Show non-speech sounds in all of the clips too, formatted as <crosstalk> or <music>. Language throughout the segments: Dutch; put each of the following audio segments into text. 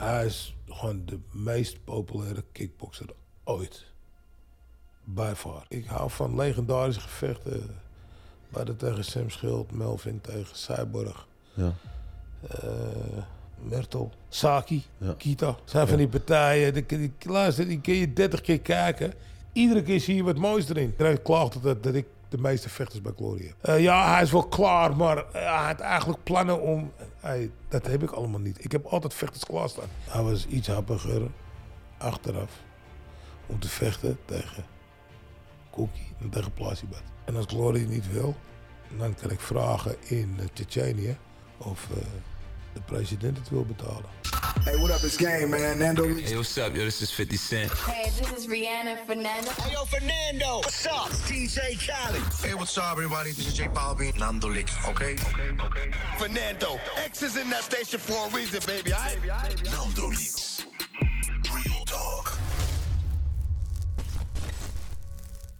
hij is gewoon de meest populaire kickboxer ooit. By far. Ik hou van legendarische gevechten. Bij tegen Sam Schild, Melvin tegen Cyborg. Ja. Uh, Mertel, Saki, Ja. Kita. zijn van die partijen. Die, die, luister, die kun je 30 keer kijken. Iedere keer zie je wat moois erin. Iedereen klaagt dat, dat ik de meeste vechters bij Gloria. Eh, ja, hij is wel klaar, maar eh, hij had eigenlijk plannen om... Hey, dat heb ik allemaal niet. Ik heb altijd vechters klaarstaan. Hij was iets happiger achteraf om te vechten tegen Cookie en tegen Plasibat. En als Gloria niet wil, dan kan ik vragen in uh, Tsjetsjenië of uh, de president het wil betalen. Hey, what up? It's Game, man. Nando. Hey, what's up? Yo, this is 50 Cent. Hey, this is Rihanna Fernando. Hey, yo, Fernando. What's up? DJ Khaled. Hey, what's up, everybody? This is J Balvin. Nando Licks, okay? Okay, okay. Fernando. X is in that station for a reason, baby. I. Nando Licks. Real talk.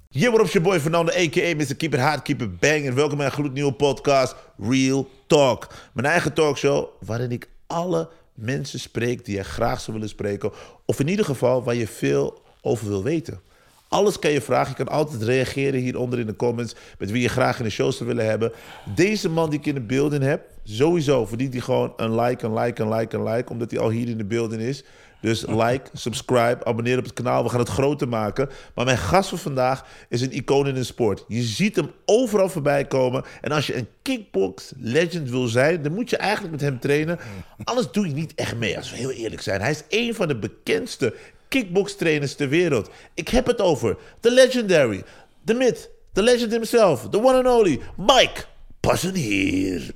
Hier wordt op je boy Fernando, a.k.a. Mr. Keep It Hard, Keep It Bang. En welkom bij een gloednieuwe podcast, Real Talk. Mijn eigen talkshow, waarin ik alle mensen spreek die je graag zou willen spreken. Of in ieder geval waar je veel over wil weten. Alles kan je vragen. Je kan altijd reageren hieronder in de comments. Met wie je graag in de show zou willen hebben. Deze man die ik in de beelden heb. Sowieso verdient hij gewoon een like, een like, een like, een like. Omdat hij al hier in de beelden is. Dus like, subscribe, abonneer op het kanaal. We gaan het groter maken. Maar mijn gast van vandaag is een icoon in de sport. Je ziet hem overal voorbij komen. En als je een kickbox legend wil zijn, dan moet je eigenlijk met hem trainen. Anders doe je niet echt mee, als we heel eerlijk zijn. Hij is een van de bekendste kickbox trainers ter wereld. Ik heb het over de legendary, de myth, the legend himself, the one and only Mike Passenier.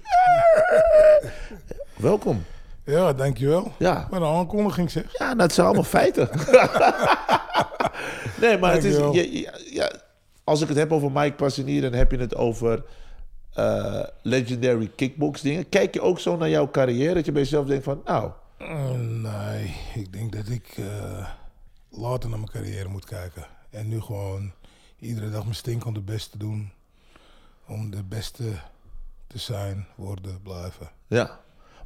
<laughs> Welkom. Ja, dankjewel. Ja. Een aankondiging zeg. Ja, nou, het zijn allemaal <laughs> feiten. <laughs> nee, maar het is, ja, als ik het heb over Mike Passenier, dan heb je het over eh, legendary kickbox dingen. Kijk je ook zo naar jouw carrière, dat je bij jezelf denkt van, nou, Eh, nee, ik denk dat ik eh, later naar mijn carrière moet kijken. En nu gewoon iedere dag mijn stinkende best te doen. Om de beste te zijn, worden, blijven. ja.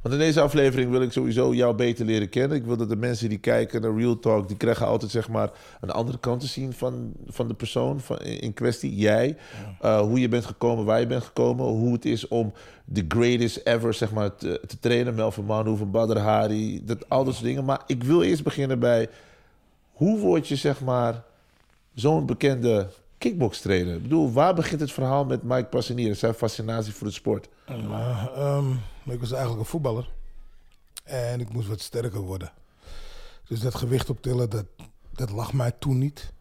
Want in deze aflevering wil ik sowieso jou beter leren kennen. Ik wil dat de mensen die kijken naar Real Talk, die krijgen altijd zeg maar een andere kant te zien van, van de persoon van, in kwestie. Jij, Uh, hoe je bent gekomen, waar je bent gekomen, hoe het is om de greatest ever zeg maar, te, te trainen. Melvin Manhoeven, Badr Hari, dat, al dat soort dingen. Maar ik wil eerst beginnen bij, hoe word je zeg maar zo'n bekende kickbox trainer? Ik bedoel, waar begint het verhaal met Mike Passenier en zijn fascinatie voor de sport? Maar, ehm, ik was eigenlijk een voetballer. En ik moest wat sterker worden. Dus dat gewicht optillen, dat, dat lag mij toen niet.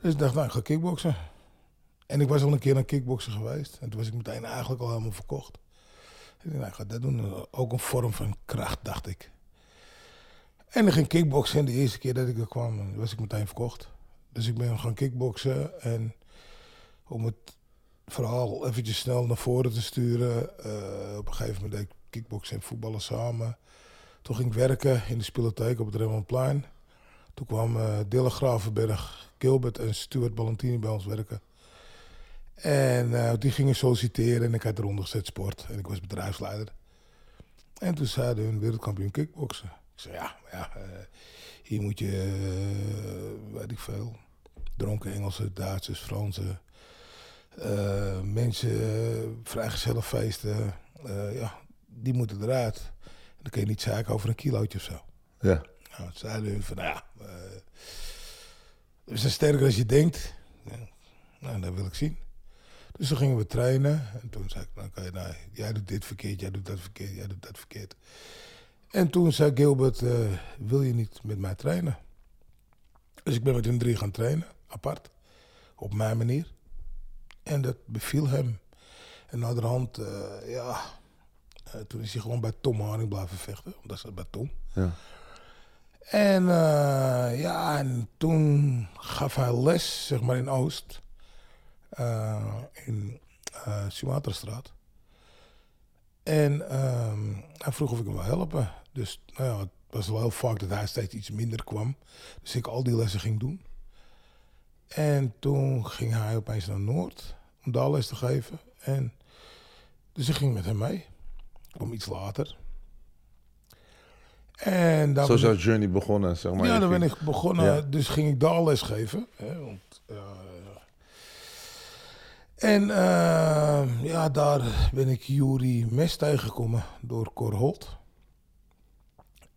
Dus ik dacht, nou, ik ga kickboksen. En ik was al een keer een kickbokser geweest. En toen was ik meteen eigenlijk al helemaal verkocht. Ik dacht, nou, ik ga dat doen. Ook een vorm van kracht, dacht ik. En ik ging kickboksen. En de eerste keer dat ik er kwam, was ik meteen verkocht. Dus ik ben gaan kickboksen. En om het verhaal eventjes snel naar voren te sturen. eh, op een gegeven moment deed ik kickboksen en voetballen samen. Toen ging ik werken in de spelotheek op het Remondplein. Toen kwamen uh, Dille Gravenberg, Gilbert en Stuart Ballantini bij ons werken. En eh, die gingen solliciteren en ik had eronder gezet sport. En ik was bedrijfsleider. En toen zeiden hun wereldkampioen kickboksen. Ik zei ja, ja, eh, hier moet je, weet ik veel, dronken Engelsen, Duitsers, Fransen, eh, mensen, uh, vrijgezellenfeesten, uh, ja, die moeten eruit. En dan kun je niet zeiken over een kilootje of zo. Ja. Nou, toen zeiden hun van, nou ja, we zijn sterker als je denkt. Ja, nou, dat wil ik zien. Dus toen gingen we trainen. En toen zei ik, nou, oké, nou, jij doet dit verkeerd, jij doet dat verkeerd, jij doet dat verkeerd. En toen zei Gilbert, wil je niet met mij trainen? Dus ik ben met hun drie gaan trainen, apart. Op mijn manier. En dat beviel hem. En naderhand, uh, ja, uh, toen is hij gewoon bij Tom Haring blijven vechten. Want dat zat bij Tom. Ja. En uh, ja, en toen gaf hij les, zeg maar in Oost. In Sumatrastraat. En um, hij vroeg of ik hem wil helpen. Dus nou ja, het was wel heel vaak dat hij steeds iets minder kwam. Dus ik al die lessen ging doen. En toen ging hij opeens naar Noord om daar les te geven. En dus ik ging met hem mee. Ik kwam iets later. En daar Zo is jouw journey begonnen, zeg maar. ja, dan ben ik begonnen. Ja. Dus ging ik daar les geven. Hè, want, ja. En eh, ja, daar ben ik Juri Mes tegengekomen door Cor Holt.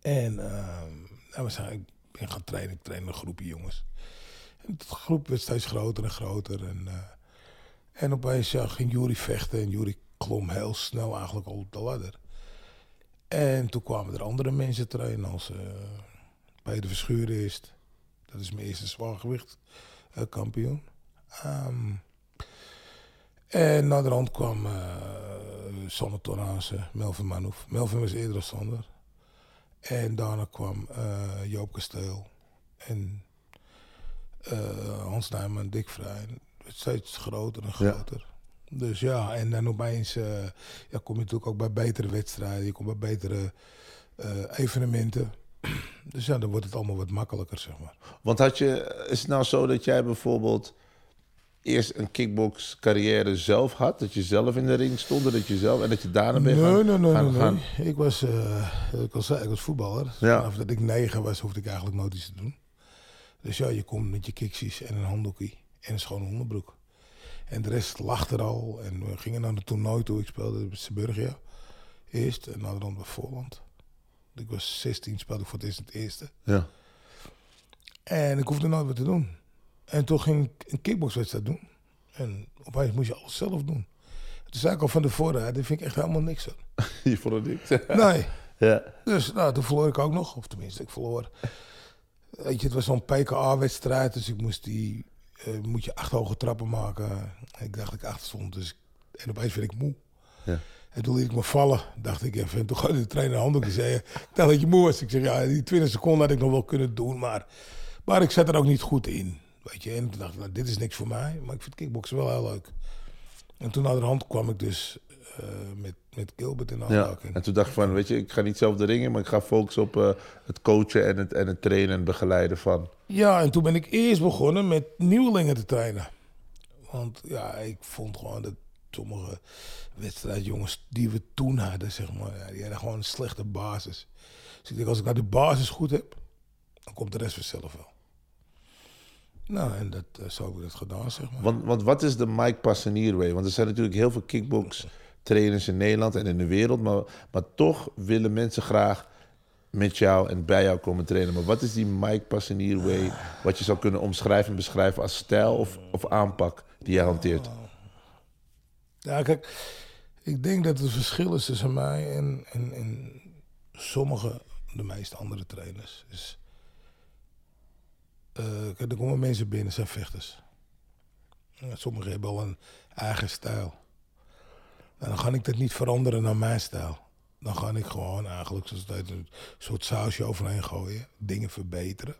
En eh, nou, we zijn, ik ben gaan trainen. Ik train een groepje jongens. En de groep werd steeds groter en groter. En, eh, en opeens ging Juri vechten. En Juri klom heel snel eigenlijk op de ladder. En toen kwamen er andere mensen trainen als... eh, Peter Verschuren is het. Dat is mijn eerste zwaargewicht eh, kampioen. Ehm, en na de kwam eh Sander Melvin Manouf. Melvin was eerder als Sander. En daarna kwam Joop Kasteel. En eh, Hans Nijman, Dick Vrij. Het werd steeds groter en Ja. groter. Dus ja, en dan opeens eh, ja, kom je natuurlijk ook bij betere wedstrijden. Je komt bij betere eh, evenementen. <clears throat> Dus ja, dan wordt het allemaal wat makkelijker, zeg maar. Want had je, is het nou zo dat jij bijvoorbeeld eerst een kickbox carrière zelf had? Dat je zelf in de ring stond en dat je zelf en dat je daarna ben Nee, gaan, nee, nee, gaan, nee, gaan-. Ik was, ik zei, ik was voetballer. Ja. Vanaf dat ik negen was, hoefde ik eigenlijk nooit iets te doen. Dus ja, je komt met je kiksies en een handdoekie en een schone onderbroek. En de rest lag er al. En we gingen naar de toernooi toe. Ik speelde bij Seburgia eerst en de rand bij Voorland. Ik was 16, speelde ik voor het eerst in het eerste. Ja. En ik hoefde nooit wat te doen. En toen ging ik een kickboxwedstrijd doen. En opeens moest je alles zelf doen. Toen zei ik al van tevoren, hè, dit vind ik echt helemaal niks aan. <laughs> Je vond het niks. Nee. <laughs> ja. Dus nou, toen verloor ik ook nog. Of tenminste, ik verloor. Weet je, het was zo'n PKA-wedstrijd. Dus ik moest die... eh, moet je acht hoge trappen maken. En ik dacht dat ik achter stond. Dus, en opeens werd ik moe. Ja. En toen liet ik me vallen. Dacht ik even. En toen gooide de trainer een handdoek en zei... Ik dacht dat je moe was. Ik zeg, ja, die 20 seconden had ik nog wel kunnen doen. Maar, maar ik zat er ook niet goed in. Weet je. En toen dacht ik, nou, dit is niks voor mij. Maar ik vind kickboksen wel heel leuk. En toen naar de hand kwam ik dus eh, met, met Gilbert in Ja. aanraking. En toen dacht ik van, weet je, ik ga niet zelf de ring in, maar ik ga focussen op eh, het coachen en het, en het trainen en begeleiden van. Ja, en toen ben ik eerst begonnen met nieuwelingen te trainen. Want ja, ik vond gewoon dat sommige wedstrijdjongens die we toen hadden, zeg maar, ja, die hadden gewoon een slechte basis. Dus ik denk, als ik nou de basis goed heb, dan komt de rest vanzelf wel. Nou, en dat, eh, zo heb ik dat gedaan, zeg maar. Want, want wat is de Mike Passanier way? Want er zijn natuurlijk heel veel kickbox trainers in Nederland en in de wereld, maar, maar toch willen mensen graag met jou en bij jou komen trainen. Maar wat is die Mike Passanier way, wat je zou kunnen omschrijven en beschrijven als stijl of, of aanpak die jij hanteert? Ja, kijk, ik denk dat het verschil is tussen mij en, en, en sommige, de meeste andere trainers. Eh, kijk, er komen mensen binnen, zijn vechters. Sommigen hebben al een eigen stijl. Dan ga ik dat niet veranderen naar mijn stijl. Dan ga ik gewoon eigenlijk, zoals heet, een soort sausje overheen gooien. Dingen verbeteren.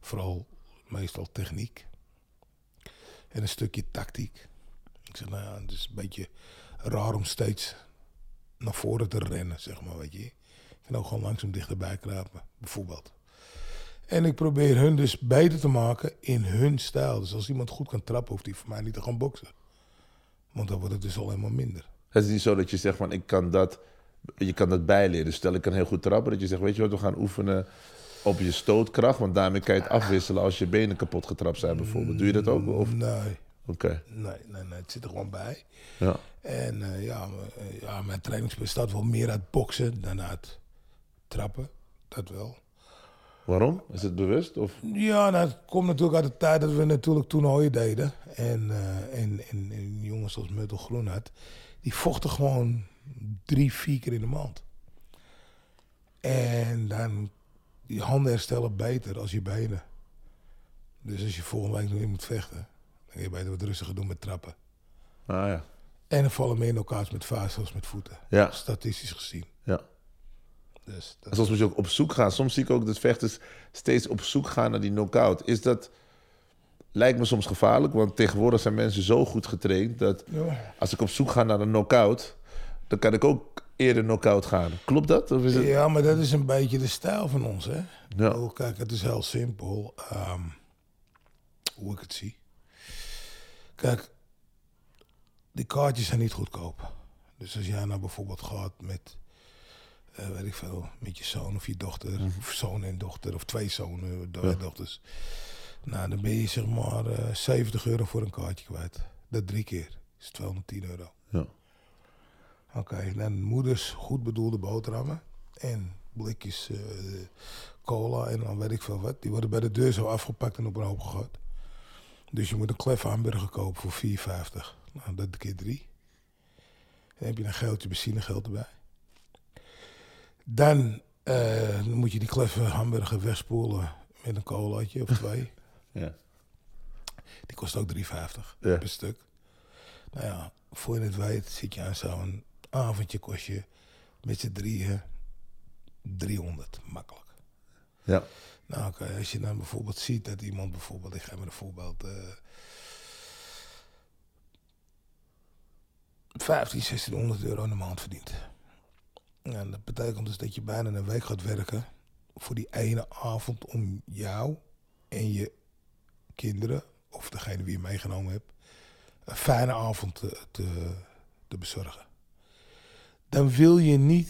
Vooral meestal techniek. En een stukje tactiek. Ik zeg, nou ja, het is een beetje raar om steeds naar voren te rennen, zeg maar, weet je. Ik kan ook gewoon langzaam dichterbij kruipen, bijvoorbeeld. En ik probeer hun dus beter te maken in hun stijl. Dus als iemand goed kan trappen, hoeft hij voor mij niet te gaan boksen. Want dan wordt het dus al helemaal minder. Het is niet zo dat je zegt van ik kan dat, je kan dat bijleren. Dus stel ik kan heel goed trappen, dat je zegt weet je wat, we gaan oefenen op je stootkracht, want daarmee kan je het afwisselen als je benen kapot getrapt zijn bijvoorbeeld. Doe je dat ook? Of? Nee, Oké, nee, nee, nee, het zit er gewoon bij. ja. En eh, ja, eh, ja, mijn training bestaat wel meer uit boksen dan uit trappen. Dat wel. Waarom? Is het bewust? Of? Ja, nou, het komt natuurlijk uit de tijd dat we natuurlijk toernooien deden. En, eh, en, en, en jongens zoals Muttel Groenhart, die vochten gewoon drie, vier keer in de maand. En dan, die handen herstellen beter als je benen. Dus als je volgende week nog weer moet vechten, dan kun je beter wat rustiger doen met trappen. Ah ja. En er vallen meer knockouts met vuisten als met voeten. Ja. Statistisch gezien. ja. Dus dat En soms moet je ook op zoek gaan. Soms zie ik ook dat vechters steeds op zoek gaan naar die knockout. Is dat... Lijkt me soms gevaarlijk, want tegenwoordig zijn mensen zo goed getraind... dat Ja. als ik op zoek ga naar een knockout... dan kan ik ook eerder knockout gaan. Klopt dat? Of is het... Ja, maar dat is een beetje de stijl van ons, hè? Ja. Oh, kijk, het is heel simpel. ehm, hoe ik het zie. Kijk, die kaartjes zijn niet goedkoop. Dus als jij nou bijvoorbeeld gaat met eh, weet ik veel, met je zoon of je dochter, Mhm. of zoon en dochter, of twee zonen, do- dochters. Nou, dan ben je zeg maar eh 70 euro voor een kaartje kwijt. Dat drie keer. is 210 euro. Ja. Oké, dan moeders goed bedoelde boterhammen en blikjes eh, cola en dan weet ik veel wat. Die worden bij de deur zo afgepakt en op een hoop gegooid. Dus je moet een klef hamburger kopen voor 4,50. Nou, dat keer drie. Dan heb je een geldje benzinegeld erbij. Dan, eh, dan moet je die kleffe hamburger wegspoelen met een colaatje of twee. Ja. Die kost ook 3,50 Ja. per stuk. Nou ja, voor je het weet zit je aan zo'n avondje kost je met z'n drieën 300, makkelijk. Ja. Nou oké, als je dan bijvoorbeeld ziet dat iemand bijvoorbeeld, ik geef maar een voorbeeld, eh 15, 1600 euro in de maand verdient. En dat betekent dus dat je bijna een week gaat werken voor die ene avond om jou en je kinderen, of degene wie je meegenomen hebt, een fijne avond te, te, te bezorgen. Dan wil je niet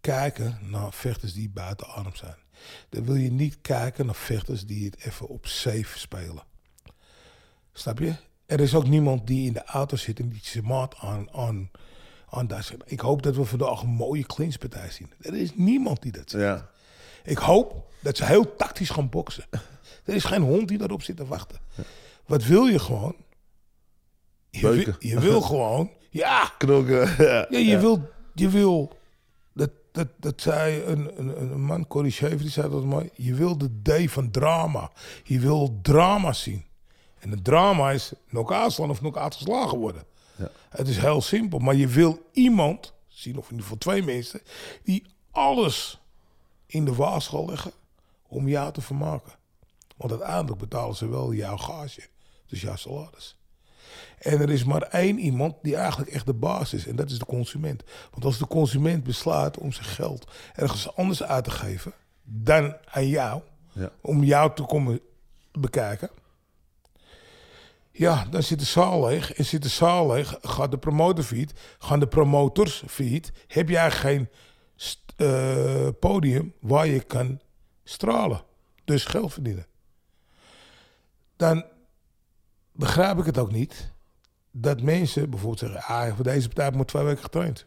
kijken naar vechters die buiten adem zijn. Dan wil je niet kijken naar vechters die het even op safe spelen. Snap je? Er is ook niemand die in de auto zit en die zijn maat aan, aan, aan daar zit. Ik hoop dat we vandaag een mooie clinchpartij zien. Er is niemand die dat zegt. Ja. Ik hoop dat ze heel tactisch gaan boksen. Er is geen hond die daarop zit te wachten. Wat wil je gewoon? Je, wil, je wil <laughs> gewoon... Ja, Knokken. <laughs> Ja. ja, je wil, je wil dat, dat, dat zei een, een, een man, Corrie Schever, die zei dat mooi. Je wil de D van drama. Je wil drama zien. En het drama is nog aanslaan of nog uitgeslagen worden. Ja. Het is heel simpel, maar je wil iemand zien, of in ieder geval twee mensen, die alles in de waagschaal leggen om jou te vermaken. Want uiteindelijk betalen ze wel jouw gage, dus jouw salaris. En er is maar één iemand die eigenlijk echt de baas is. En dat is de consument. Want als de consument besluit om zijn geld ergens anders uit te geven dan aan jou, Ja. om jou te komen bekijken. Ja, dan zit de zaal leeg. En zit de zaal leeg, gaat de promotor feed, gaan de promotors feed. Heb jij geen eh, podium waar je kan stralen. Dus geld verdienen. Dan begrijp ik het ook niet dat mensen bijvoorbeeld zeggen: ah, voor deze partij maar twee weken getraind.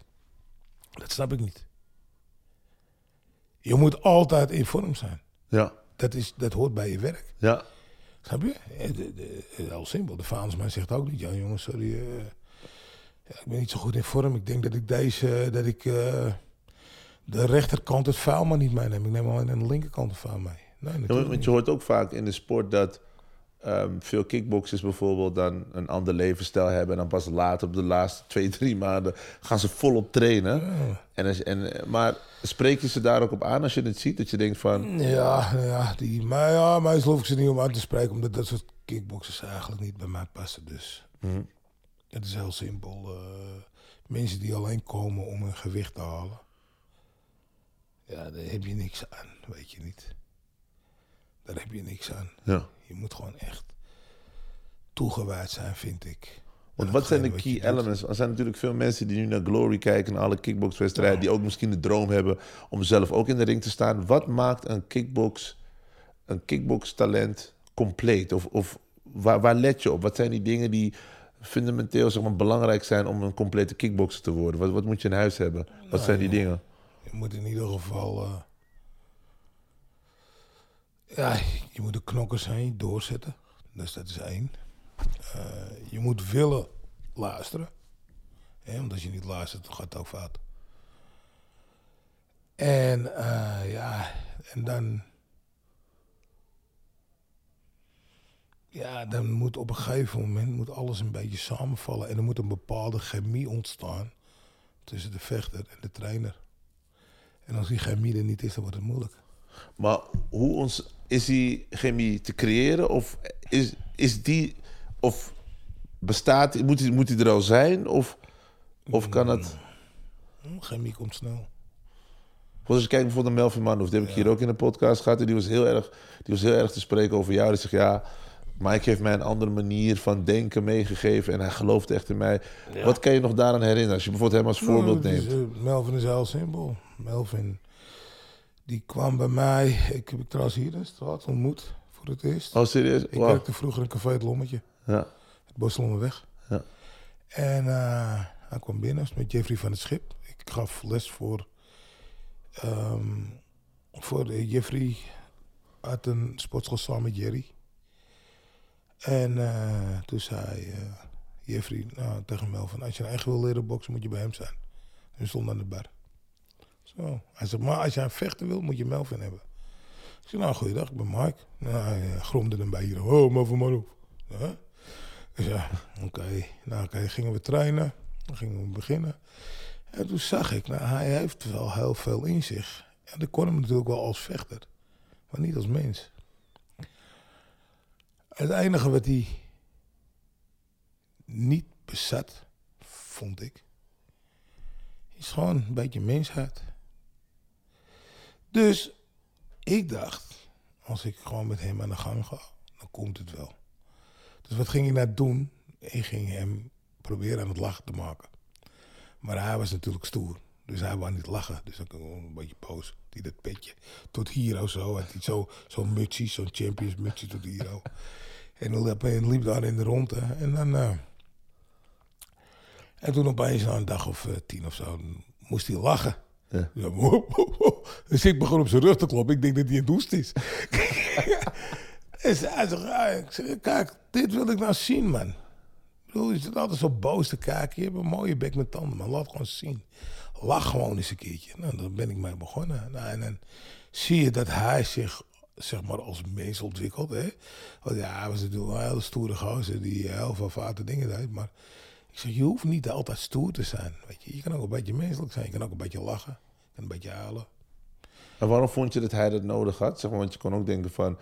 Dat snap ik niet. Je moet altijd in vorm zijn. Ja. Dat, is, dat hoort bij je werk. Ja. Snap je? Eh, de- de- Heel simpel. De Vaandersman zegt ook niet: ja, jongens, sorry. eh, ja, ik ben niet zo goed in vorm. Ik denk dat ik deze, dat ik eh, de rechterkant het vuil maar niet meeneem. Ik neem alleen aan de linkerkant het vuil mee. Nee, Ja, want je hoort ook vaak in de sport dat ehm, veel kickboxers bijvoorbeeld dan een ander levensstijl hebben. En dan pas later op de laatste twee, <laughs> drie maanden gaan ze volop trainen. En, als- en, maar spreek je ze daar ook op aan als je het ziet? Dat je denkt van, Ja, ja, die, maar ja, meestal hoef ik ze niet om aan te spreken, omdat dat soort kickboxers eigenlijk niet bij mij passen. Dus het is heel simpel. eh, mensen die alleen komen om hun gewicht te halen, ja, daar heb je niks aan, weet je niet. Daar heb je niks aan. ja. Je moet gewoon echt toegewijd zijn, vind ik. Want wat zijn de key elements? Er zijn natuurlijk veel mensen die nu naar Glory kijken, naar alle kickboxwedstrijden, die ook misschien de droom hebben om zelf ook in de ring te staan. Wat maakt een kickbox, een kickbox-talent compleet? Of, of waar, waar let je op? Wat zijn die dingen die fundamenteel zeg maar, belangrijk zijn om een complete kickboxer te worden? Wat, wat moet je in huis hebben? Wat zijn die dingen? Je moet in ieder geval. eh, ja, je moet de knokkers zijn, doorzetten. Dus dat is één. Eh, je moet willen luisteren. Hè, je niet luistert, dan gaat het ook fout. En eh, ja, en dan. Ja, dan moet op een gegeven moment moet alles een beetje samenvallen. En er moet een bepaalde chemie ontstaan tussen de vechter en de trainer. En als die chemie er niet is, dan wordt het moeilijk. Maar hoe ons, is die chemie te creëren? Of is, is die. Of bestaat, moet die, moet die er al zijn? Of, of kan het. Hm, Chemie komt snel. Als je kijkt bijvoorbeeld naar Melvin Manhoef, die heb ik hier ook in de podcast gehad. En die was heel erg, die was heel erg te spreken over jou. Die zegt ja, Mike heeft mij een andere manier van denken meegegeven en hij gelooft echt in mij. Wat kan je nog daaraan herinneren als je bijvoorbeeld hem als voorbeeld Nou, is, neemt? eh, Melvin is heel simpel. Melvin, die kwam bij mij. Ik heb ik trouwens hier in de straat ontmoet voor het eerst. Oh, serieus? ik Wow. werkte vroeger in Café Het Lommetje, Ja. het Bosselommerweg. Ja. En eh, hij kwam binnen met Jeffrey van het Schip. Ik gaf les voor, ehm, voor Jeffrey uit een sportschool samen met Jerry. En eh, toen zei eh, Jeffrey nou, tegen Melvin, als je echt wil leren boksen, moet je bij hem zijn. En stond aan de bar. Zo. Hij zegt, maar als jij vechten wil, moet je Melvin hebben. Ik zei, nou, goeiedag, ik ben Mike. Nou, hij eh, gromde een beetje. Oh, Melvin maar op. Ja? Ik zei, oké. Nou, oké, gingen we trainen. Dan gingen we beginnen. En toen zag ik, nou, hij heeft wel heel veel in zich. En ik kon hem natuurlijk wel als vechter. Maar niet als mens. Het enige wat hij niet bezat, vond ik, is gewoon een beetje mensheid. Dus ik dacht, als ik gewoon met hem aan de gang ga, dan komt het wel. Dus wat ging ik nou doen? Ik ging hem proberen aan het lachen te maken. Maar hij was natuurlijk stoer. Dus hij wou niet lachen. Dus ik een beetje boos. Die dat petje tot hier of zo. Had hij zo- zo'n zo'n champions mutsje tot hier. En dan liep, en daar in de ronde. En dan... eh, en toen opeens na een dag of eh, tien of zo, moest hij lachen. Ja. <laughs> Ja, dus ik begon op zijn rug te kloppen. Ik denk dat hij een doest is. en <laughs> ze- hij kijk, dit wil ik nou zien, man. Ik bedoel, je zit altijd zo boos te kijken. Je hebt een mooie bek met tanden, maar laat gewoon zien. Lach gewoon eens een keertje. Nou, ben ik mee begonnen. Nou, en dan zie je dat hij zich, zeg maar, als mens ontwikkelt. Hè? Want ja, hij was natuurlijk een hele stoere gozer die heel veel foute dingen deed. Maar ik zeg, je hoeft niet altijd stoer te zijn. Weet je. je kan ook een beetje menselijk zijn. Je kan ook een beetje lachen. Je kan een beetje huilen. En waarom vond je dat hij dat nodig had? Zeg maar, want je kon ook denken van...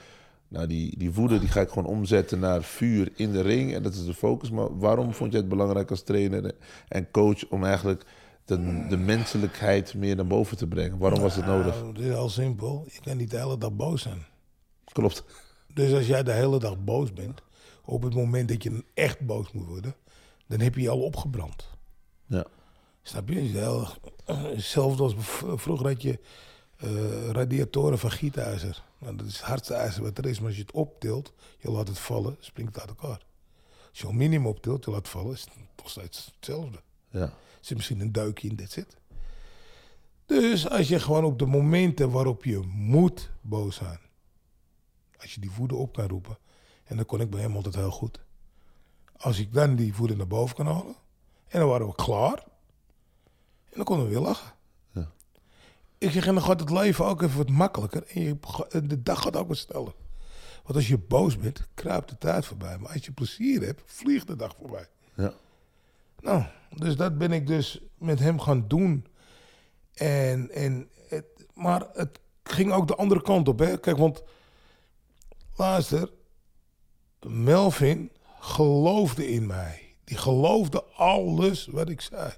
Nou, die, die woede die ga ik gewoon omzetten naar vuur in de ring. En dat is de focus. Maar waarom vond je het belangrijk als trainer en coach... om eigenlijk de, de menselijkheid meer naar boven te brengen? Waarom was het nodig? Nou, het is heel simpel. Je kan niet de hele dag boos zijn. Klopt. Dus als jij de hele dag boos bent, op het moment dat je echt boos moet worden, dan heb je je al opgebrand. Ja. Snap je? Heel- Hetzelfde als vroeger had je eh, radiatoren van gietijzer. Nou, dat is het hardste ijzer wat er is, maar als je het optilt, je laat het vallen, springt het uit elkaar. Als je aluminium optilt, je laat vallen, is het nog steeds hetzelfde. Ja. Er zit misschien een duikje in, dit zit. Dus als je gewoon op de momenten waarop je moet boos zijn, als je die woede op kan roepen, en dat kon ik bij hem altijd heel goed. Als ik dan die woede naar boven kan halen, en dan waren we klaar, en dan konden we weer lachen. Ja. Ik zeg, en dan gaat het leven ook even wat makkelijker, en je, de dag gaat ook wat sneller. Want als je boos bent, kruipt de tijd voorbij. Maar als je plezier hebt, vliegt de dag voorbij. Ja. Nou, dus dat ben ik dus met hem gaan doen. En, en het, maar het ging ook de andere kant op. Hè? Kijk, want luister, Melvin geloofde in mij. Die geloofde alles wat ik zei.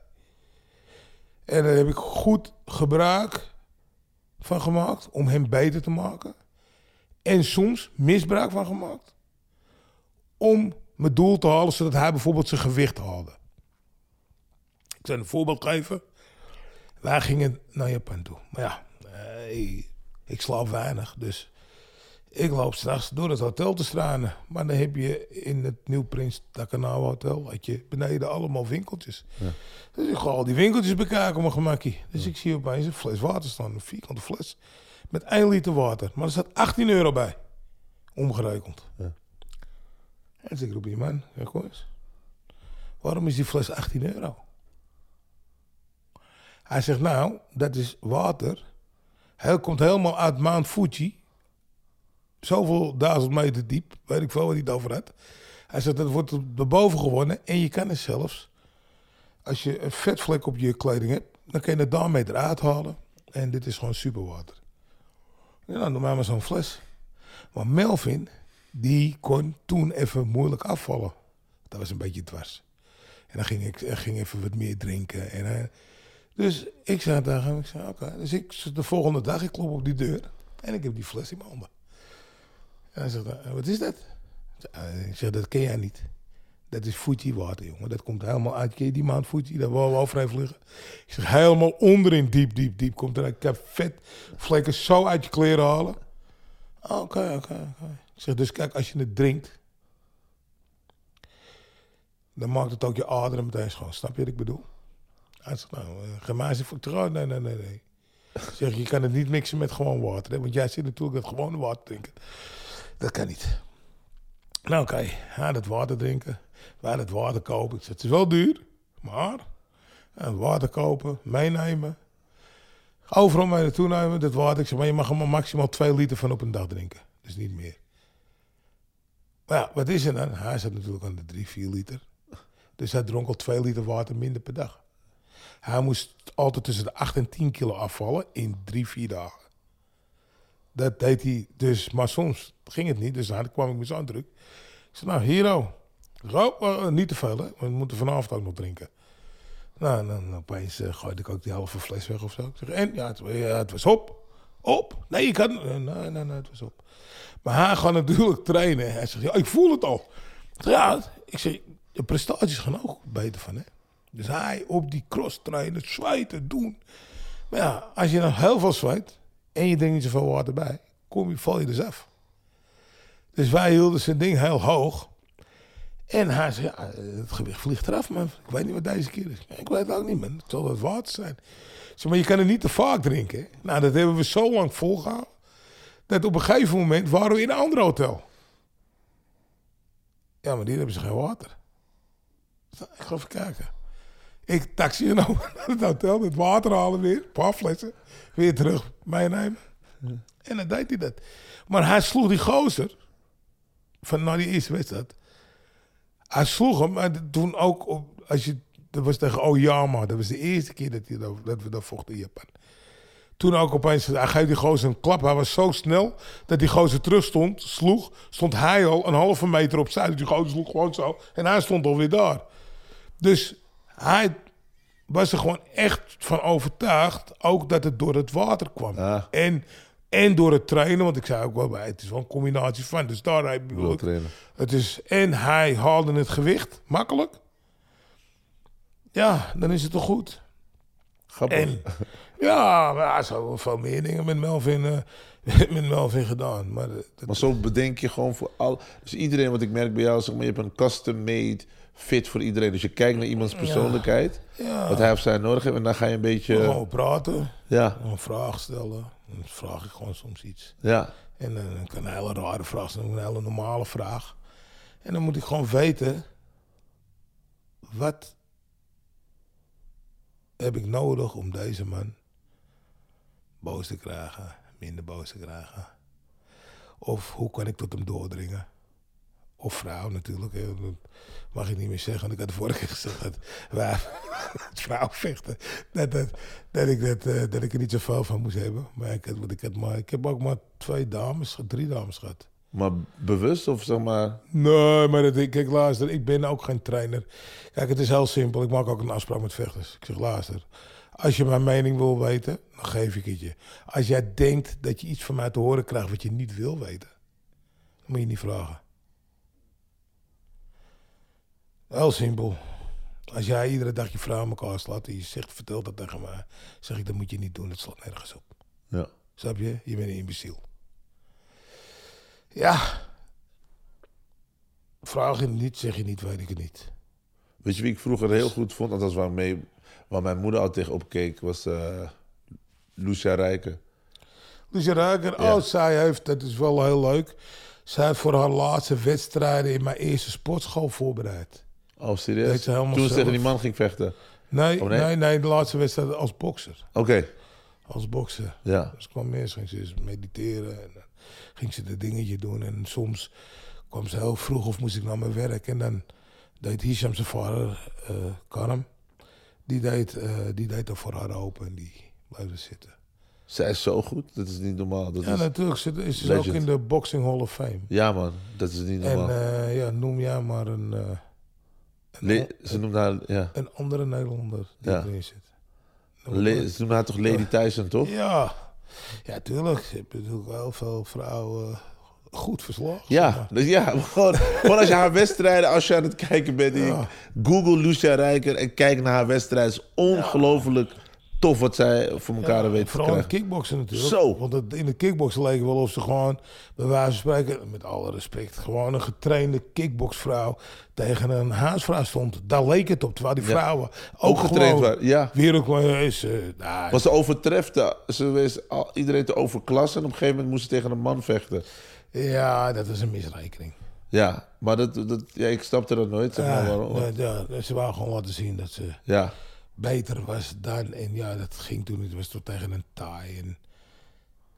En daar heb ik goed gebruik van gemaakt om hem beter te maken. En soms misbruik van gemaakt. Om mijn doel te halen, zodat hij bijvoorbeeld zijn gewicht haalde. Ik zal een voorbeeld geven. Wij gingen naar Japan toe. Maar ja, ik slaap weinig. Dus ik loop straks door het hotel te stranen. Maar dan heb je in het Nieuw Prins Takanawa Hotel... had je beneden allemaal winkeltjes. Dus ik ga al die winkeltjes bekijken op mijn gemakkie. Dus ik zie opeens een fles water staan. Een vierkante fles. Met 1 liter water. Maar er staat 18 euro bij. Omgerekend. Ja. En dus ik roep die man. Ja, kom eens. Waarom is die fles 18 euro? Hij zegt, nou, dat is water. Hij komt helemaal uit Mount Fuji. Zoveel duizend meter diep. Weet ik veel wat hij het over had. Hij zegt, dat wordt er boven gewonnen. En je kan het zelfs, als je een vetvlek op je kleding hebt, dan kan je het daarmee eruit halen. En dit is gewoon superwater. Ja, dan doe maar zo'n fles. Maar Melvin, die kon toen even moeilijk afvallen. Dat was een beetje dwars. En dan ging ik ging even wat meer drinken. En, hij- dus ik zei tegen hem, ik zei, oké. Dus ik, de volgende dag, ik klop op die deur. En ik heb die fles in mijn handen. En hij zegt, "Eh, wat is dat? Eh, Ik zeg, dat ken jij niet. Dat is Fuji water, jongen. Dat komt helemaal uit. Je die maand Fuji? Daar waar we over heeft liggen. Ik zeg, helemaal onderin, diep, diep, diep. Komt er. Ik heb vet vlekken zo uit je kleren halen. Oké, oké, oké. Ik zeg, dus kijk, als je het drinkt... dan maakt het ook je aderen meteen schoon. Snap je wat ik bedoel? Hij zegt, nou, uh, gemazie voor. Nee, nee, nee, nee. Ik zeg, je kan het niet mixen met gewoon water. Hè? Want jij zit natuurlijk dat gewone water drinken. Dat kan niet. Nou, oké. Hij dat water drinken. Wij dat water kopen. Ik zeg, het is wel duur. Maar, het water kopen, meenemen. Overal mee naartoe nemen, dat water. Ik zeg, maar je mag er maar maximaal 2 liter van op een dag drinken. Dus niet meer. Maar ja, wat is er dan? Hij zat natuurlijk aan de 3, 4 liter. Dus hij dronk al 2 liter water minder per dag. Hij moest altijd tussen de 8 en 10 kilo afvallen in 3, 4 dagen. Dat deed hij dus, maar soms ging het niet. Dus dan kwam ik met zo'n druk. Ik zei, nou, Hero. Oh, eh, niet te veel, hè. We moeten vanavond ook nog drinken. Nou, dan opeens uh, gooide ik ook die halve fles weg of zo. En? Ja, het, ja, het was op. Op? Nee, ik kan... Nee, nee, nee, het was op. Maar hij gaat natuurlijk trainen. Hij zegt, ja, ik voel het al. Ja, ik zeg, de prestaties gaan ook beter van, hè. Dus hij op die cross trainen, zweten, doen. Maar ja, als je dan heel veel zweet en je drinkt niet zoveel water bij, kom je, val je dus af. Dus wij hielden zijn ding heel hoog. En hij zei, het gewicht vliegt eraf, man. Ik weet niet wat deze keer is. Ik weet het ook niet, man. Het zal het water zijn. Zei, maar je kan het niet te vaak drinken. Nou, dat hebben we zo lang volgehouden. Dat op een gegeven moment waren we in een ander hotel. Ja, maar die hebben ze geen water. Ik ga even kijken. Ik taxi je <laughs> nou naar het hotel, het water halen weer, een paar flessen, weer terug meenemen. En dan deed hij dat. Maar hij sloeg die gozer, van na die eerste wedstrijd, hij sloeg hem, maar toen ook, op, als je, dat was tegen Oyama, dat was de eerste keer dat, hij, dat, dat we dat vochten in Japan. Toen ook opeens, hij geeft die gozer een klap. Hij was zo snel dat die gozer terug stond, sloeg. Stond hij al een halve meter opzij. Dus die gozer sloeg gewoon zo. En hij stond alweer daar. Dus hij was er gewoon echt van overtuigd. Ook dat het door het water kwam. Ja. En, en door het trainen. Want ik zei ook wel bij, het is wel een combinatie van. Dus daar heb je trainen. het is, en hij haalde het gewicht, makkelijk. Ja, dan is het toch goed. Grappig. En ja, maar zo veel meer dingen met Melvin, eh, <laughs> met Melvin gedaan. Maar, eh, dat- Maar zo bedenk je gewoon voor al... Dus iedereen, wat ik merk bij jou, zeg maar, je hebt een custom-made fit voor iedereen. Dus je kijkt naar iemands persoonlijkheid, ja, wat hij of zij nodig heeft. En dan ga je een beetje... gewoon praten, Ja, een vraag stellen. Dan vraag ik gewoon soms iets. ja. En dan kan een hele rare vraag zijn, een hele normale vraag. En dan moet ik gewoon weten, wat heb ik nodig om deze man boos te krijgen, minder boos te krijgen? Of hoe kan ik tot hem doordringen? Of vrouw natuurlijk, hè, dat mag ik niet meer zeggen. Want ik had de vorige keer gezegd dat wij <laughs> het vrouw vechten. Dat, dat, dat, ik dat, eh, dat ik er niet zoveel van moest hebben. Maar ik, had, ik, had maar, ik heb ook maar twee dames, drie dames gehad. Maar bewust of zeg maar... Nee, maar dat, kijk, luister, ik ben ook geen trainer. Kijk, het is heel simpel. Ik maak ook een afspraak met vechters. Ik zeg, luister, als je mijn mening wil weten, dan geef ik het je. Als jij denkt dat je iets van mij te horen krijgt wat je niet wil weten, dan moet je niet vragen. Heel simpel. Als jij iedere dag je vrouw in elkaar slaat en je zegt, vertel dat tegen mij, zeg ik, dat moet je niet doen. Dat slaat nergens op. Ja. Snap je? Je bent een imbeciel. Ja. Vraag je niet, zeg je niet, weet ik het niet. Weet je wie ik vroeger heel goed vond? Althans, waar, mee, waar mijn moeder altijd tegen opkeek, was eh Lucia Rijken. Lucia Ruiker, Ja. oh, zij heeft, dat is wel heel leuk. Zij heeft voor haar laatste wedstrijden in mijn eerste sportschool voorbereid. Oh, serieus? Ze Toen ze tegen die man ging vechten. Nee, Oh, nee? nee? nee, de laatste wedstrijd als bokser. Oké, Als bokser. ja. Dus kwam eerst, ging ze mediteren. En ging ze de dingetje doen. En soms kwam ze heel vroeg of moest ik naar mijn werk. En dan deed Hisham zijn vader, Karam, die deed, eh, die deed er voor haar open. En die er zitten. Zij is zo goed, dat is niet normaal. Dat Ja, is, natuurlijk zit, is ze ook in de Boxing Hall of Fame. ja man, dat is niet En normaal. eh, ja, noem jij maar een, een, Le- ze noemt haar, ja. een andere Nederlander die Ja. erin zit. Le- ze noemt haar toch Lady Tyson, toch? Ja, ja, tuurlijk. Hebben natuurlijk heel veel vrouwen goed verslag. Ja, maar. dus ja <laughs> gewoon, gewoon als je haar wedstrijden, als je aan het kijken bent. Ja. Google Lucia Rijker en kijk naar haar wedstrijden. Het is ongelooflijk tof wat zij voor elkaar Ja, weet te Vooral in kickboksen natuurlijk. Zo. Want het, in de kickboksen leek wel of ze gewoon, bij wijze van spreken, met alle respect, gewoon een getrainde kickboxvrouw tegen een huisvrouw stond. Daar leek het op. Terwijl die vrouwen ook, Ook getraind waren, ja. wereldklasse is. eh, nou, Want ze overtrefte. Ze wist al, iedereen te overklassen. En op een gegeven moment moest ze tegen een man vechten. ja, dat is een misrekening. Ja, maar dat, dat, ja, ik snapte dat nooit. Zeg maar, waarom. ja, ja, ze wou gewoon laten zien dat ze ja, beter was dan. En ja, dat ging toen niet. Het was tot tegen een taai. En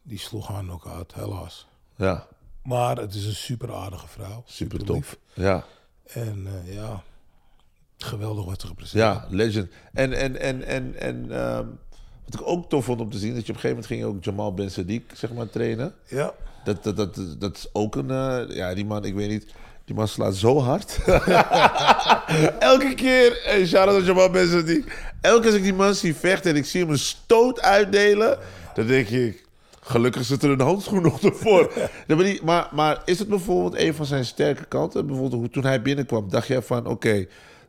die sloeg haar ook uit, helaas. ja, Maar het is een super aardige vrouw. super tof. Ja, En eh, ja, geweldig wat ze gepresteerd ja, legend. En, en, en, en, en ehm, wat ik ook tof vond om te zien, dat je op een gegeven moment ging je ook Jamal Ben Sadiq, zeg maar, trainen. Ja. Dat, dat, dat, dat is ook een, eh, ja, die man, ik weet niet, die man slaat zo hard. <laughs> Elke keer, en shout-out Jamal Sadiq. Elke keer als ik die man zie vechten en ik zie hem een stoot uitdelen, dan denk ik, gelukkig zit er een handschoen nog ervoor. <laughs> Maar, maar, maar is het bijvoorbeeld een van zijn sterke kanten? Bijvoorbeeld hoe, toen hij binnenkwam, dacht jij van, oké,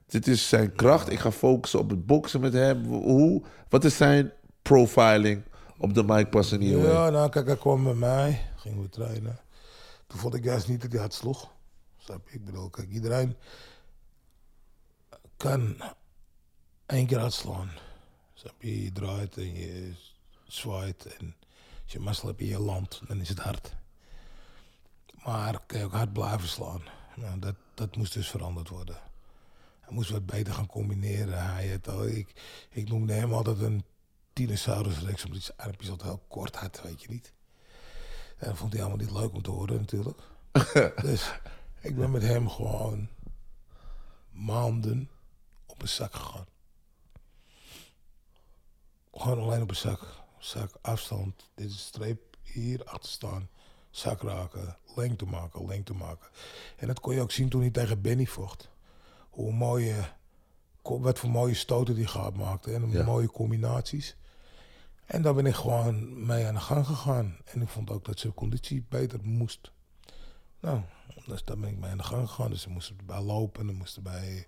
dit is zijn kracht. Ik ga focussen op het boksen met hem. Hoe, wat is zijn profiling op de mic pas in hier? Ja, nou kijk, hij kwam bij mij. Gingen we trainen. Toen vond ik juist niet dat hij hard sloeg. Snap je? Ik bedoel, kijk, iedereen kan één keer uitslaan. Snap je? Je draait en je zwaait. En als je mazzel hebt in je land, dan is het hard. Maar kan je ook hard blijven slaan. Nou, dat, dat moest dus veranderd worden. Hij moest wat beter gaan combineren. Hij al, ik, ik noemde hem altijd een Tyrannosaurus rex, omdat hij zijn armpjes altijd heel kort had, weet je niet. En dat vond hij allemaal niet leuk om te horen natuurlijk. <laughs> dus ik ben met hem gewoon maanden op een zak gegaan. Gewoon alleen op een zak. Zak, afstand, dit is een streep, hier achter staan. Zak raken, lengte maken, lengte maken. En dat kon je ook zien toen hij tegen Benny vocht. Hoe mooie, wat voor mooie stoten die gaat maakte. En Ja. mooie combinaties. En daar ben ik gewoon mee aan de gang gegaan. En ik vond ook dat zijn conditie beter moest. Nou, dus daar ben ik mee aan de gang gegaan. Dus ze moesten erbij lopen, en moesten erbij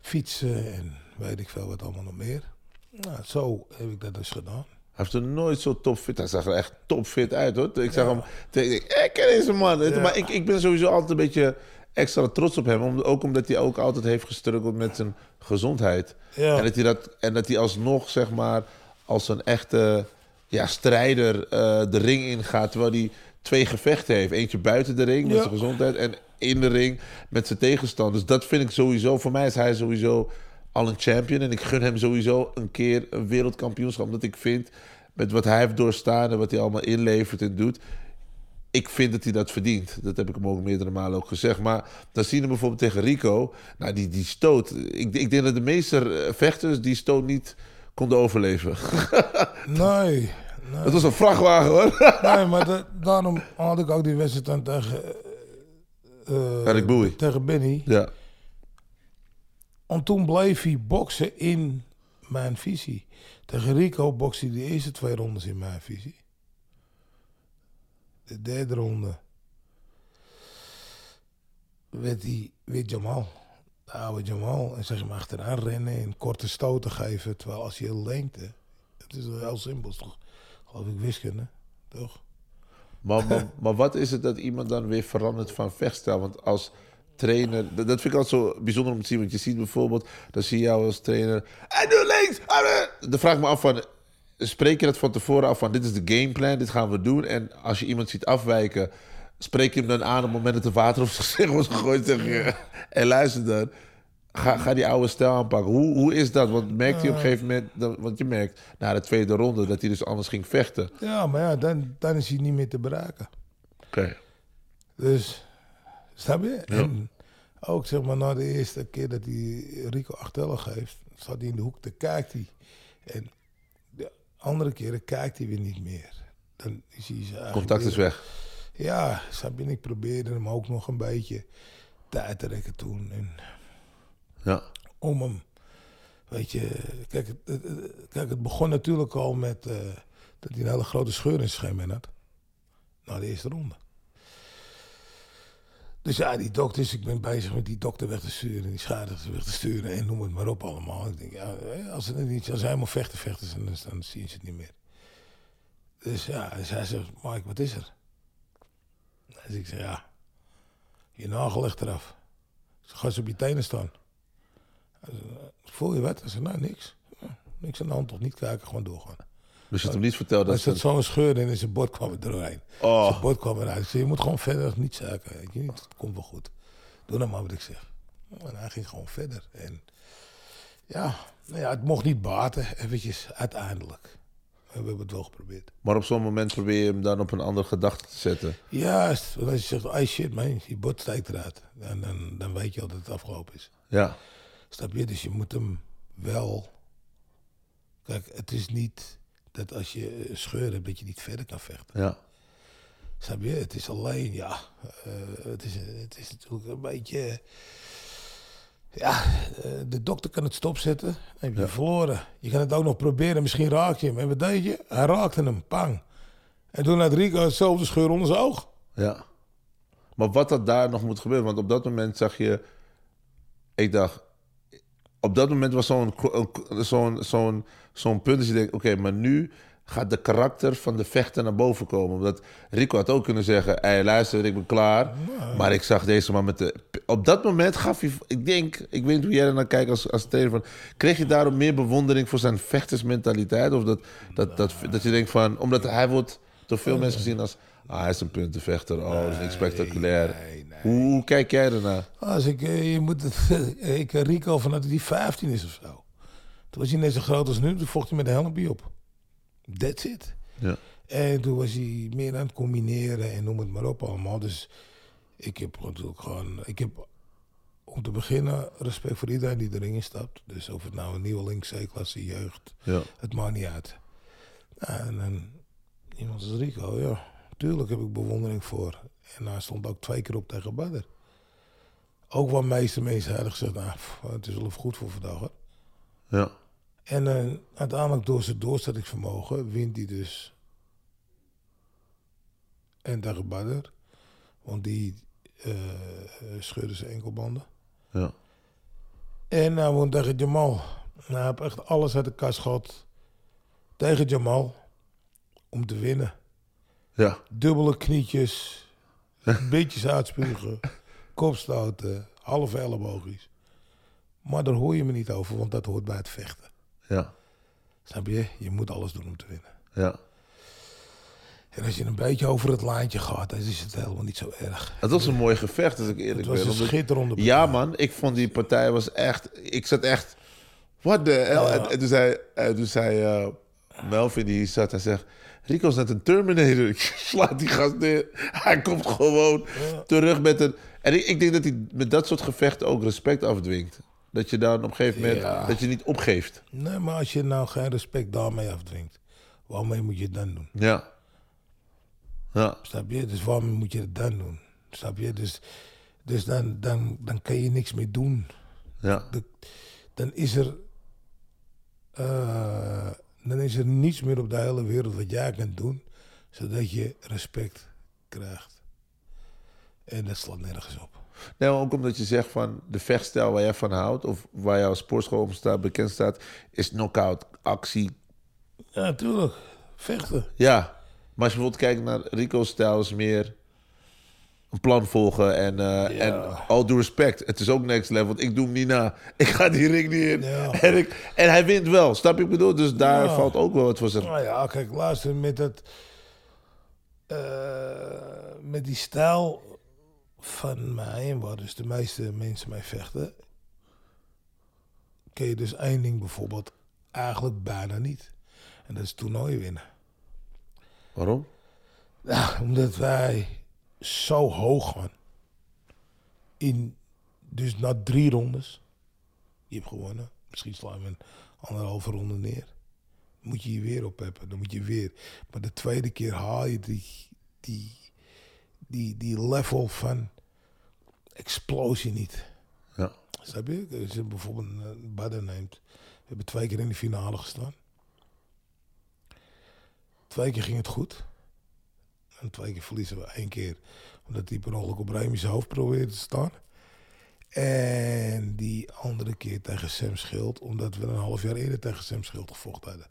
fietsen en weet ik veel wat allemaal nog meer. Nou, zo heb ik dat dus gedaan. Hij heeft er nooit zo topfit. Hij zag er echt topfit uit hoor. Ik zag hem. Ik ik ken deze man. Maar ik, ik ben sowieso altijd een beetje extra trots op hem. Om, ook omdat hij ook altijd heeft gestruggeld met zijn gezondheid. Ja. En, dat hij dat, en dat hij alsnog, zeg maar, als een echte ja, strijder eh, de ring ingaat. Terwijl hij twee gevechten heeft. Eentje buiten de ring met Ja. zijn gezondheid. En in de ring met zijn tegenstanders. Dat vind ik sowieso. Voor mij is hij sowieso al een champion. En ik gun hem sowieso een keer een wereldkampioenschap. Omdat ik vind, met wat hij heeft doorstaan en wat hij allemaal inlevert en doet. Ik vind dat hij dat verdient. Dat heb ik hem ook meerdere malen ook gezegd. Maar dan zien we bijvoorbeeld tegen Rico. Nou, die, die stoot. Ik, ik denk dat de meeste eh, vechters die stoot niet konden overleven. <laughs> Nee, Het was een vrachtwagen hoor. <laughs> nee maar da- daarom had ik ook die wedstrijd tegen... eh, Eric Bowie. Tegen Benny. Ja. En toen bleef hij boksen in mijn visie. Tegen Rico bokste hij de eerste twee rondes in mijn visie. De derde ronde werd hij weer Jamal. De oude Jamal. En zeg hem achteraan rennen en korte stoten geven. Terwijl als je lengte... Het is wel heel simpel, toch? Geloof ik wiskunde, toch? Maar, maar, maar wat is het dat iemand dan weer verandert van vechtstijl? Want als trainer, dat, vind ik altijd zo bijzonder om te zien. Want je ziet bijvoorbeeld, dan zie je jou als trainer. En nu links! ah, eh." Dan vraag me af van, spreek je dat van tevoren af van dit is de gameplan, dit gaan we doen. En als je iemand ziet afwijken, spreek je hem dan aan op het moment dat er water op zijn gezicht wordt gegooid. En luister dan. Ga, ga die oude stijl aanpakken. Hoe, hoe is dat? Want merkt hij op een gegeven moment, dat- want je merkt na de tweede ronde dat hij dus anders ging vechten. Ja, maar ja, dan, dan is hij niet meer te bereiken. Oké. Dus, snap je? En ook zeg maar na de eerste keer dat hij Rico achtellen geeft, staat hij in de hoek, dan kijkt hij. En de andere keren kijkt hij weer niet meer. Dan is hij Contact is weg. Ja, snap je? En ik probeerde hem ook nog een beetje tijd te rekken toen. En Ja. om hem, weet je, kijk, het, kijk, het begon natuurlijk al met eh, dat hij een hele grote scheur in zijn scheenbeen had. Na de eerste ronde. Dus ja, die dokters, ik ben bezig met die dokter weg te sturen, die schade weg te sturen en noem het maar op allemaal. Ik denk, ja, eh, als ze niet, als helemaal vechten, vechten ze, dan, dan zien ze het niet meer. Dus ja, dus hij zegt, Mike, wat is er? Dus ik zeg, ja, je nagel ligt eraf. Ze gaan ze op je tenen staan. Hij zei, voel je wat? Hij zei, nou, niks. Ja, niks aan de hand, toch niet kijken, gewoon doorgaan. Dus je hebt hem niet verteld Er dat zat ze... zo'n scheur in en zijn bord kwam er doorheen. Oh. Zijn bord kwam eruit. Ik zei, je moet gewoon verder niet zaken. Weet je niet, het komt wel goed. Doe nou maar wat ik zeg. En hij ging gewoon verder. En ja, nou ja, het mocht niet baten, eventjes, uiteindelijk. We hebben het wel geprobeerd. Maar op zo'n moment probeer je hem dan op een andere gedachte te zetten. Juist, want als je zegt, oh shit man, je bord steekt eruit. En dan, dan weet je al dat het afgelopen is. Ja, Snap je? Dus je moet hem wel... Kijk, het is niet dat als je een scheur hebt, dat je niet verder kan vechten. ja. Snap je? Het is alleen, ja, eh, het, is, het is natuurlijk een beetje... Ja, eh, de dokter kan het stopzetten. Dan heb je verloren. Je kan het ook nog proberen. Misschien raak je hem. En wat deed je? Hij raakte hem. Pang. En toen had Rico hetzelfde scheur onder zijn oog. Ja. Maar wat er daar nog moet gebeuren, want op dat moment zag je, ik dacht, op dat moment was zo'n zo'n zo'n zo'n punt dat je denkt, oké, maar nu gaat de karakter van de vechter naar boven komen. Omdat Rico had ook kunnen zeggen, hey, luister, ik ben klaar. Maar ik zag deze man met de... Op dat moment gaf hij, ik denk, ik weet niet hoe jij er naar kijkt als, als van... Kreeg je daarom meer bewondering voor zijn vechtersmentaliteit? Of dat, dat, dat, dat je denkt van, omdat hij wordt door veel mensen gezien als... Ah, hij is een puntenvechter, oh, dat is niks spectaculair. Hoe, hoe kijk jij ernaar? Als ik, eh, je moet het, <laughs> ik Rico vanuit die 15 is of zo. Toen was hij net zo groot als nu. Toen vocht hij met een helmpje op. That's it. Ja. En toen was hij meer aan het combineren en noem het maar op allemaal. Dus ik heb natuurlijk gewoon... Ik heb om te beginnen respect voor iedereen die erin instapt. Dus of het nou een nieuweling, C-klasse, jeugd, Ja. het maakt niet uit. Nou, en dan iemand als Rico, ja, tuurlijk heb ik bewondering voor. En hij stond ook twee keer op tegen Badder. Ook wat meeste mensen hadden gezegd, nou, pff, het is wel goed voor vandaag. hoor. Ja. En eh, uiteindelijk door zijn doorzettingsvermogen wint hij dus. En tegen Badder. Want die eh scheurde zijn enkelbanden. Ja. En hij won tegen Jamal. Nou, hij heeft echt alles uit de kast gehad tegen Jamal. Om te winnen. Ja. Dubbele knietjes. Beetjes uitspugen. Kopstoten. Halve elleboogjes. Maar daar hoor je me niet over, want dat hoort bij het vechten. Ja. Snap je? Je moet alles doen om te winnen. Ja. En als je een beetje over het lijntje gaat, dan is het helemaal niet zo erg. Het was een mooi gevecht, als ik eerlijk Het was ben. een schitterende Ja, man. Ik vond die partij was echt... Ik zat echt... What the hell? En, en toen zei, en toen zei eh, Melvin, die zat, hij zegt... Rico is net een Terminator. Ik slaat die gast neer. Hij komt gewoon terug met een... En ik, ik denk dat hij met dat soort gevechten ook respect afdwingt. Dat je dan op een gegeven moment... Ja. Dat je niet opgeeft. Nee, maar als je nou geen respect daarmee afdwingt, waarmee moet je het dan doen? Ja. Ja. Snap je? Dus waarom moet je het dan doen? Snap je? Dus, dus dan, dan, dan kan je niks meer doen. Ja. Dan is er. eh, dan is er niets meer op de hele wereld wat jij kunt doen, zodat je respect krijgt. En dat slaat nergens op. Nee, maar ook omdat je zegt van de vechtstijl waar jij van houdt... of waar jouw sportschool om staat, bekend staat... is knockout, actie, Ja, natuurlijk. Vechten. Ja, maar als je bijvoorbeeld kijkt naar Rico's stijl, is meer een plan volgen en, eh en all due respect. Het is ook next level, want ik doe hem niet na. <laughs> Ik ga die ring niet in. Ja. En, ik, en hij wint wel, snap je ik bedoel? Dus daar Ja. valt ook wel wat voor zijn... Nou ja, kijk, luister, met dat. eh, met die stijl van mij, en waar dus de meeste mensen mee vechten. kun je dus één ding bijvoorbeeld eigenlijk bijna niet. En dat is toernooi winnen. Waarom? Ja, omdat wij zo hoog gaan. In, dus na drie rondes. Je hebt gewonnen. Misschien sla je een anderhalve ronde neer. Moet je je weer op hebben. Dan moet je weer. Maar de tweede keer haal je die, die, die, die level van explosie niet. Ja. Snap je? Als je bijvoorbeeld een Badden neemt. We hebben twee keer in de finale gestaan. Twee keer ging het goed. En twee keer verliezen we één keer. Omdat hij per ongeluk op Remy zijn hoofd probeerde te staan. En die andere keer tegen Sam Schild. Omdat we een half jaar eerder tegen Sam Schild gevochten hadden.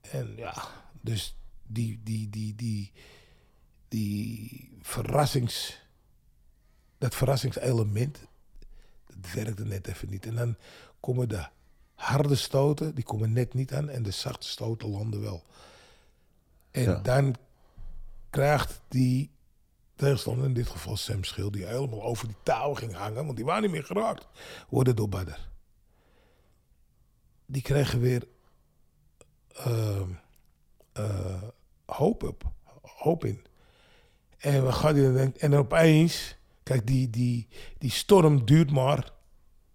En ja, dus die, die, die, die, die verrassings... Dat verrassingselement, dat werkte net even niet. En dan komen de harde stoten, die komen net niet aan. En de zachte stoten landen wel. En Ja. dan krijgt die tegenstander, in dit geval Sam Schil, die helemaal over die touw ging hangen, want die waren niet meer geraakt, worden door Badr. Die kregen weer ehm, eh, hoop op, hoop in. En we gaan en opeens, kijk, die, die, die storm duurt maar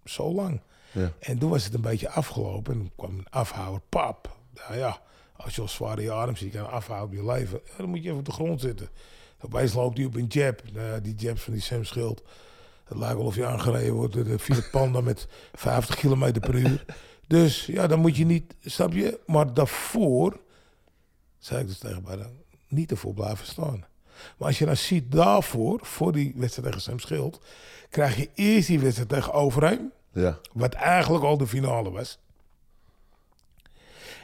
zo lang. Ja. En toen was het een beetje afgelopen en toen kwam een afhouwer, pap. Nou ja, als je al zwaar in je je kan afhouden op je leven, dan moet je even op de grond zitten. Opeens loopt hij op een jab. Nou die jabs van die Sam Schild. Het lijkt wel of je aangereden wordt door de Fiat <laughs> Panda met 50 km per uur. Dus ja, dan moet je niet, snap je? Maar daarvoor, zei ik dus tegen Barra, niet ervoor blijven staan. Maar als je nou ziet daarvoor, voor die wedstrijd tegen Sam Schild, krijg je eerst die wedstrijd tegen Overheim. Ja. Wat eigenlijk al de finale was.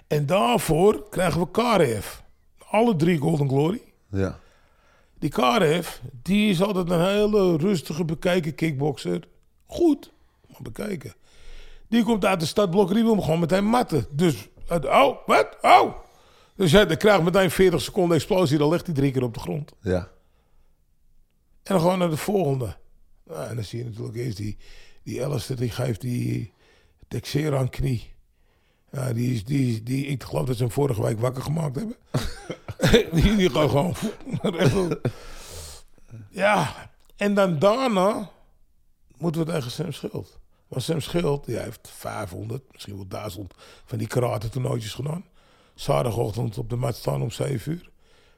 En daarvoor krijgen we Karev. Alle drie Golden Glory. Ja. Die Karev, die is altijd een hele rustige, bekijken kickboxer. Goed, maar bekijken. Die komt uit de stad Blok die wil hem gewoon meteen matten. Dus, oh, wat? Oh! Dus hij dan krijgt meteen 40 seconden explosie, dan ligt hij drie keer op de grond. Ja. En dan gewoon naar de volgende. Nou, en dan zie je natuurlijk eerst die, die Alistair, die geeft die Texera aan knie. Ja, die is, die, die, ik geloof dat ze hem vorige week wakker gemaakt hebben. <laughs> <laughs> die, die gaat gewoon... ja, en dan daarna moeten we tegen Sam Schild. Want Sam Schild, die heeft 500, misschien wel 1000 van die karate toernooitjes gedaan. Zaterdagochtend op de mat staan om 7 uur.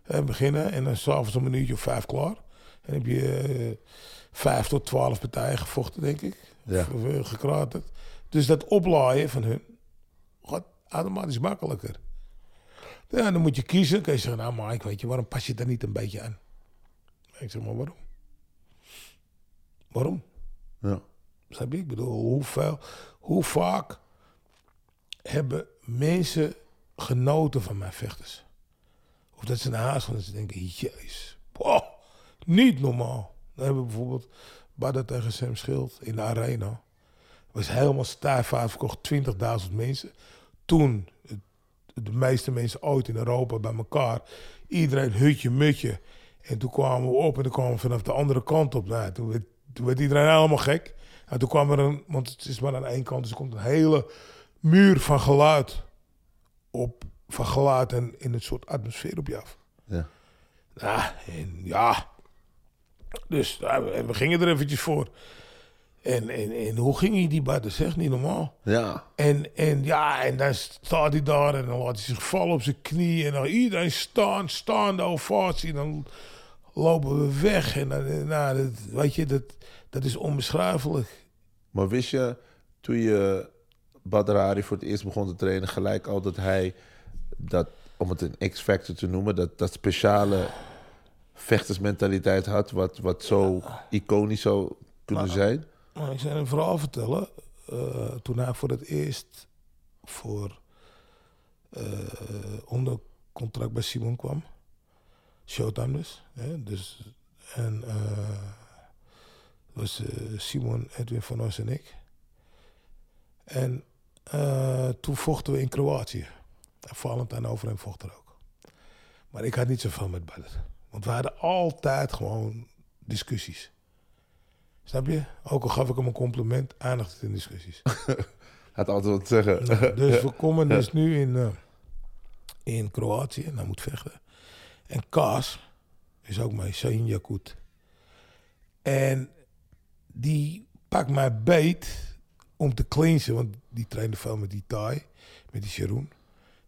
En beginnen en dan s'avonds om een uurtje of vijf klaar. En heb je eh, vijf tot twaalf partijen gevochten, denk ik. Ja. Of, eh, gekraterd. Dus dat oplaaien van hun automatisch makkelijker. Ja, dan moet je kiezen. Dan kun je zeggen, nou Mike, weet je, waarom pas je daar niet een beetje aan? Ik zeg maar, waarom? Waarom? Ja. Snap je? Ik bedoel, hoeveel, hoe vaak hebben mensen genoten van mijn vechters? Of dat ze naar huis gaan en ze denken, jezus, boah, niet normaal. Dan hebben we bijvoorbeeld Badda tegen Sam Schild in de arena. was helemaal stijf uitverkocht, 20.000 mensen. Toen, de meeste mensen ooit in Europa bij elkaar. Iedereen hutje, mutje. En toen kwamen we op en toen kwamen we vanaf de andere kant op. Nou, toen, werd, toen werd iedereen helemaal gek. En toen kwam er een, want het is maar aan één kant, dus er komt een hele muur van geluid op. Van geluid en in een soort atmosfeer op je af. Ja. Ja, en ja. Dus we, we gingen er eventjes voor. En, en, en hoe ging hij die buiten? Zeg niet normaal. Ja. En, en ja, en dan staat hij daar en dan laat hij zich vallen op zijn knieën. En dan iedereen staan, staande ovatie. En dan lopen we weg. En dan, nou, dat, weet je, dat, dat is onbeschrijfelijk. Maar wist je, toen je Badr Hari voor het eerst begon te trainen, gelijk al dat hij, dat, om het een X-factor te noemen, dat, dat speciale vechtersmentaliteit had, wat, wat zo iconisch zou kunnen zijn? Maar ik zal een verhaal vertellen. Eh, toen hij voor het eerst voor eh, onder contract bij Simon kwam. Showtime dus. Hè? dus en eh was Simon, Edwin van Os en ik. En toen vochten we in Kroatië. En Valentijn Overheem vocht er ook. Maar ik had niet zoveel met Badr. Want we hadden altijd gewoon discussies. Snap je? Ook al gaf ik hem een compliment, het in discussies. <laughs> Had altijd wat te zeggen. dus <laughs> we komen dus nu in, eh, in Kroatië en hij moet vechten. En Kaas is ook mee, Sahin Yakut. En die pakt mij beet om te cleansen, want die trainde veel met die Thai, met die Sharon.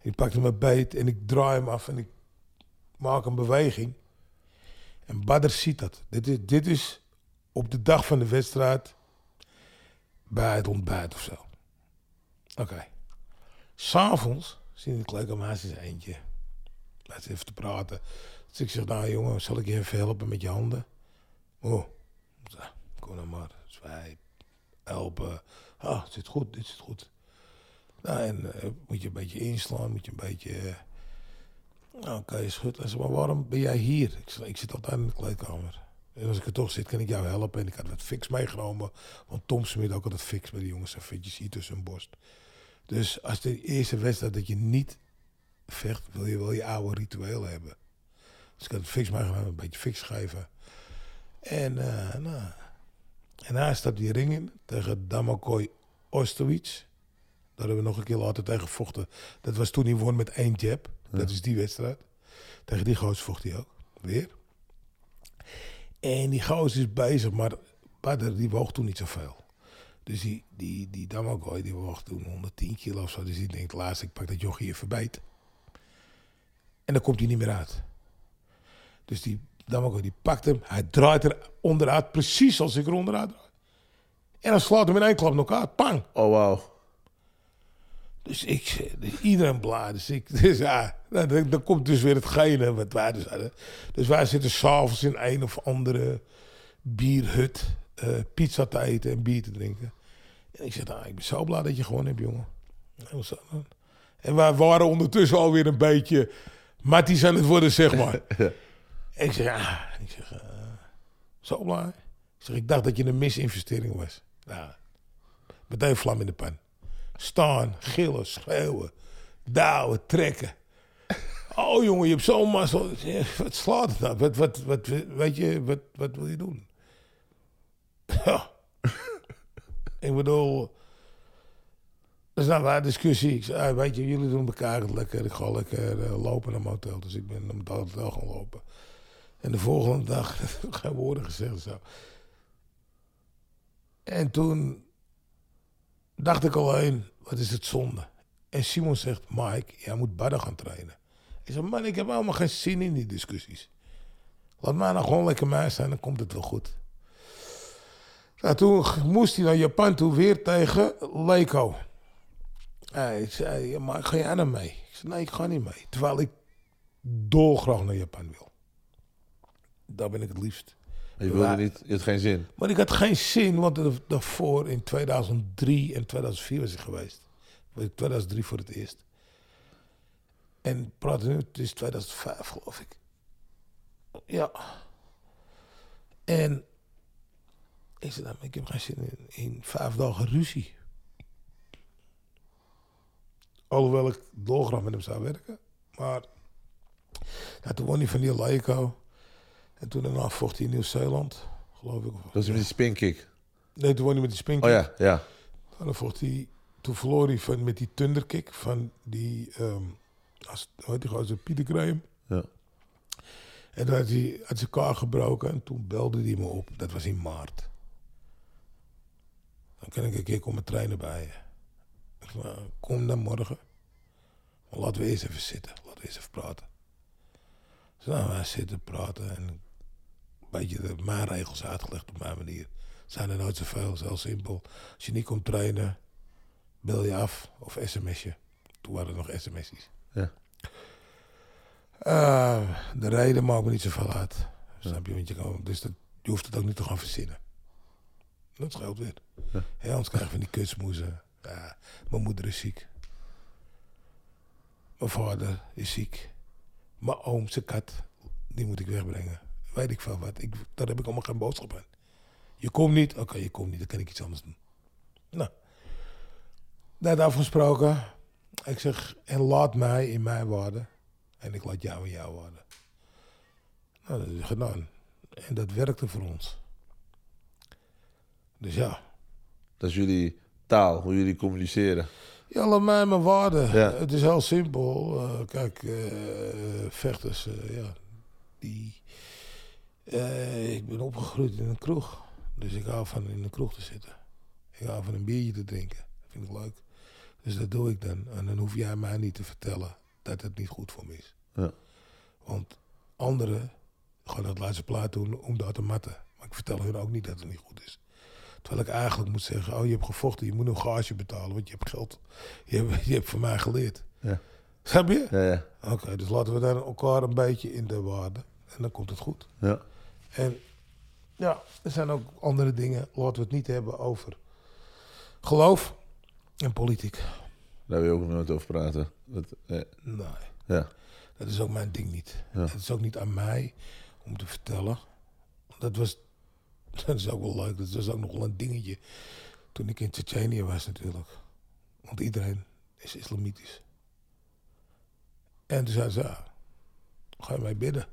Die pakte me beet en ik draai hem af en ik maak een beweging. En Badr ziet dat. Dit is, dit is op de dag van de wedstrijd bij het ontbijt of zo. Oké. S'avonds zie ik kleedkamer naast zijn eentje. Hij zit even te praten. Dus ik zeg, nou jongen, zal ik je even helpen met je handen? Oh, kom dan maar. Zwijp, helpen. Ah, het zit goed, dit zit goed. Nou, en eh, moet je een beetje inslaan, moet je een beetje... eh, nou, schudden. Hij zegt, maar waarom ben jij hier? Ik ik zit altijd in de kleedkamer. En als ik er toch zit, kan ik jou helpen. En ik had wat fix meegenomen. Want Tom Smit ook altijd fix bij de jongens. En vetjes hier tussen hun borst. Dus als de eerste wedstrijd dat je niet vecht, wil je wel je oude ritueel hebben. Dus ik had het fix meegenomen, een beetje fix geven. En, eh nou, en hij stapt die ring in tegen Damakoi Ostowitz. Daar hebben we nog een keer later tegen gevochten. Dat was toen hij won met één jab. Dat is die wedstrijd. Tegen die goos vocht hij ook. Weer. En die goos is bezig, maar die woog toen niet zoveel. Dus die, die, die Damagoy die woog toen 110 kilo of zo. Dus die denkt, laatst ik pak dat jochie even beet. En dan komt hij niet meer uit. Dus die Damagoy die pakt hem. Hij draait er onderuit, precies als ik er onderuit draai. En dan slaat hem in één klap uit. Pang! Oh, wauw. Dus ik, dus iedereen blij. Dus, ik, <laughs> dus ja, nou, dan, dan komt dus weer hetgene wat wij dus hadden. Dus wij zitten s'avonds in een of andere bierhut eh, pizza te eten en bier te drinken. En ik zeg, nou, ik ben zo blij dat je gewoon hebt, jongen. En, en wij waren ondertussen alweer een beetje matties aan het worden, zeg maar. <laughs> En ik zeg, ja, ik zeg, eh, zo blij. Ik zeg, ik dacht dat je een misinvestering was. Nou, meteen vlam in de pan. Staan, gillen, schreeuwen, douwen, trekken. Oh jongen, je hebt zo'n mazzel. Wat slaat het nou? Wat, wat, wat, weet je, wat, wat wil je doen? Ja. ik bedoel... Dat is nou waar discussie. Ik zei, ah, weet je, jullie doen elkaar lekker. Ik ga lekker eh, lopen naar mijn hotel. Dus ik ben naar mijn hotel gaan lopen. En de volgende dag, <laughs> geen woorden gezegd zo. En toen dacht ik alleen, wat is het zonde? En Simon zegt, Mike, jij moet badden gaan trainen. Ik zeg, man, ik heb helemaal geen zin in die discussies. Laat mij nou gewoon lekker mij zijn, dan komt het wel goed. Nou, toen moest hij naar Japan toe weer tegen Leiko. Hij zei, maar ga jij naar mee? Ik zei, nee, ik ga niet mee. Terwijl ik dolgraag naar Japan wil. Daar ben ik het liefst. Je wilde Maar- niet, je had geen zin. Maar ik had geen zin, want da- daarvoor in 2003 en 2004 was ik geweest. Was ik 2003 voor het eerst. En praat nu, het is 2005 geloof ik. Ja. En ik zei, nou, ik heb geen zin in, in vijf dagen ruzie. Alhoewel ik dolgraag met hem zou werken. Maar ja, toen won hij van die Laiko. En toen daarna vocht hij in Nieuw-Zeeland, geloof ik. Dat is met die spinkick. Nee, toen won hij met die spink. Oh ja, ja. En dan vocht hij, toen verloor hij van, met die thunderkick van die, ehm als, hoe heet die gozer, Pieter Graham. ja. En toen had hij had zijn kaar gebroken en toen belde hij me op. Dat was in maart. Dan kan ik een keer komen trainen bij je. Ik zei, nou, kom dan morgen. Maar laten we eerst even zitten. Laten we eerst even praten. Dus nou, wij zitten praten en beetje de maatregels uitgelegd op mijn manier. Zijn er nooit zoveel, is heel simpel. Als je niet komt trainen, bel je af of sms je. Toen waren er nog sms'jes. Ja. Eh, de reden maakt me niet zoveel uit. Snap je? Want je, kan, dus dat, je hoeft het ook niet te gaan verzinnen. Dat scheelt weer. Ja. anders krijg je van die kutsmoezen. Ja, mijn moeder is ziek. Mijn vader is ziek. Mijn oom, zijn kat, die moet ik wegbrengen. Weet ik veel wat. Ik, daar heb ik allemaal geen boodschap aan. Je komt niet? Oké, je komt niet. Dan kan ik iets anders doen. Nou. Net afgesproken. Ik zeg, en laat mij in mijn waarden. En ik laat jou in jouw waarden. Nou, dat is gedaan. En dat werkte voor ons. Dus ja. Dat is jullie taal, hoe jullie communiceren. Ja, laat mij mijn waarden. Ja. Het is heel simpel. Eh, kijk, eh, vechters, eh, ja, die... eh, ik ben opgegroeid in een kroeg. Dus ik hou van in een kroeg te zitten. Ik hou van een biertje te drinken. Dat vind ik leuk. Dus dat doe ik dan. En dan hoef jij mij niet te vertellen dat het niet goed voor me is. Ja. Want anderen gaan dat laatste plaat doen om daar te matten. Maar ik vertel hun ook niet dat het niet goed is. Terwijl ik eigenlijk moet zeggen, oh je hebt gevochten, je moet een gage betalen, want je hebt geld. Je hebt, je hebt van mij geleerd. Ja. Snap je? Ja, ja. Oké, dus laten we dan elkaar een beetje in de waarde. En dan komt het goed. ja. En ja, er zijn ook andere dingen. Laten we het niet hebben over geloof en politiek. Daar wil je ook nooit over praten. Dat, eh, Nee, ja. dat is ook mijn ding niet. Ja. Het is ook niet aan mij om te vertellen. Dat was, <laughs> dat is ook wel leuk. Dat was ook nog wel een dingetje toen ik in Tsjetsjenië was natuurlijk. Want iedereen is islamitisch. En toen zei ze, ja, ga je mij bidden?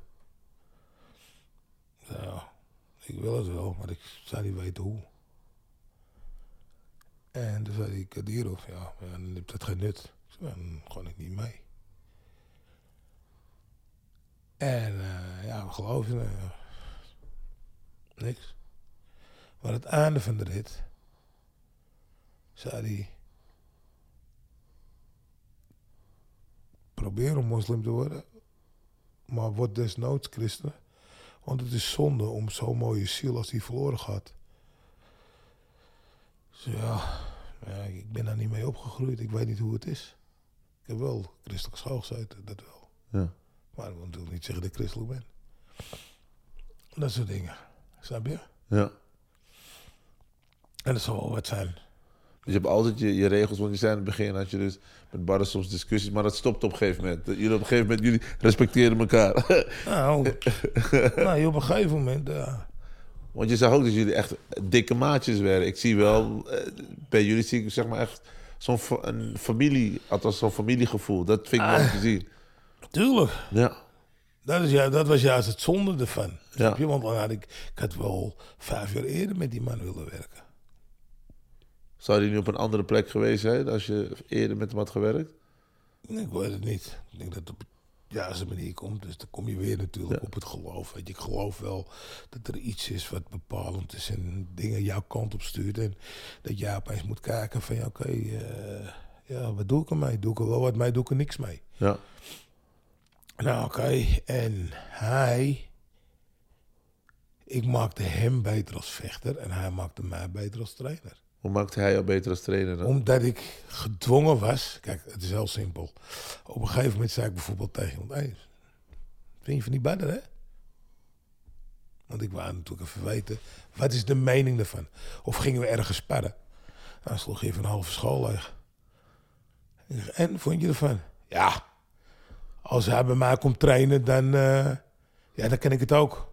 Ja, ik wil het wel, maar ik zou niet weten hoe. En toen zei hij, Kadirov, ja, ja, dan heeft dat geen nut. Dan ga ik niet mee. En eh, ja, we geloven eh, niks. Maar het einde van de rit zei hij... Probeer om moslim te worden, maar word desnoods christen. Want het is zonde om zo'n mooie ziel als die verloren gaat. Dus ja, ik ben daar niet mee opgegroeid. Ik weet niet hoe het is. Ik heb wel christelijk school gezeten, dat wel. Ja. Maar dat wil natuurlijk niet zeggen dat ik christelijk ben. Dat soort dingen. Snap je? ja. En dat zal wel wat zijn. Dus je hebt altijd je, je regels, want je zei in het begin had je dus met Barre soms discussies, maar dat stopt op een gegeven moment. Jullie op een gegeven moment, jullie respecteren elkaar. <laughs> Nou, <laughs> nou op een gegeven moment, ja. want je zag ook dat jullie echt dikke maatjes werden. Ik zie wel, eh, bij jullie zie ik zeg maar echt zo'n familie, althans zo'n familiegevoel. Dat vind ik mooi om te zien. Tuurlijk. Ja, Dat, is ju- dat was juist het zonde ervan. Ja. je? Want dan had ik, ik had wel vijf jaar eerder met die man willen werken. Zou die nu op een andere plek geweest zijn als je eerder met hem had gewerkt? Ik weet het niet. Ik denk dat het op de juiste manier komt. Dus dan kom je weer natuurlijk Ja. op het geloof. Weet je, ik geloof wel dat er iets is wat bepalend is en dingen jouw kant op stuurt. En dat jij opeens moet kijken van ja, oké, eh, ja, wat doe ik ermee? Doe ik er wel wat mee? Doe ik er niks mee? Ja, Nou, oké. En hij... Ik maakte hem beter als vechter en hij maakte mij beter als trainer. Hoe maakte hij jou beter als trainer dan? Omdat ik gedwongen was. Kijk, het is heel simpel. Op een gegeven moment zei ik bijvoorbeeld tegen iemand: hey, vind je van die badder, hè? Want ik wou natuurlijk even weten: wat is de mening ervan? Of gingen we ergens sparren? Nou, sloeg even een halve school leeg. En vond je ervan? Ja. Als hij bij mij komt trainen, dan, eh, ja, dan kan ik het ook.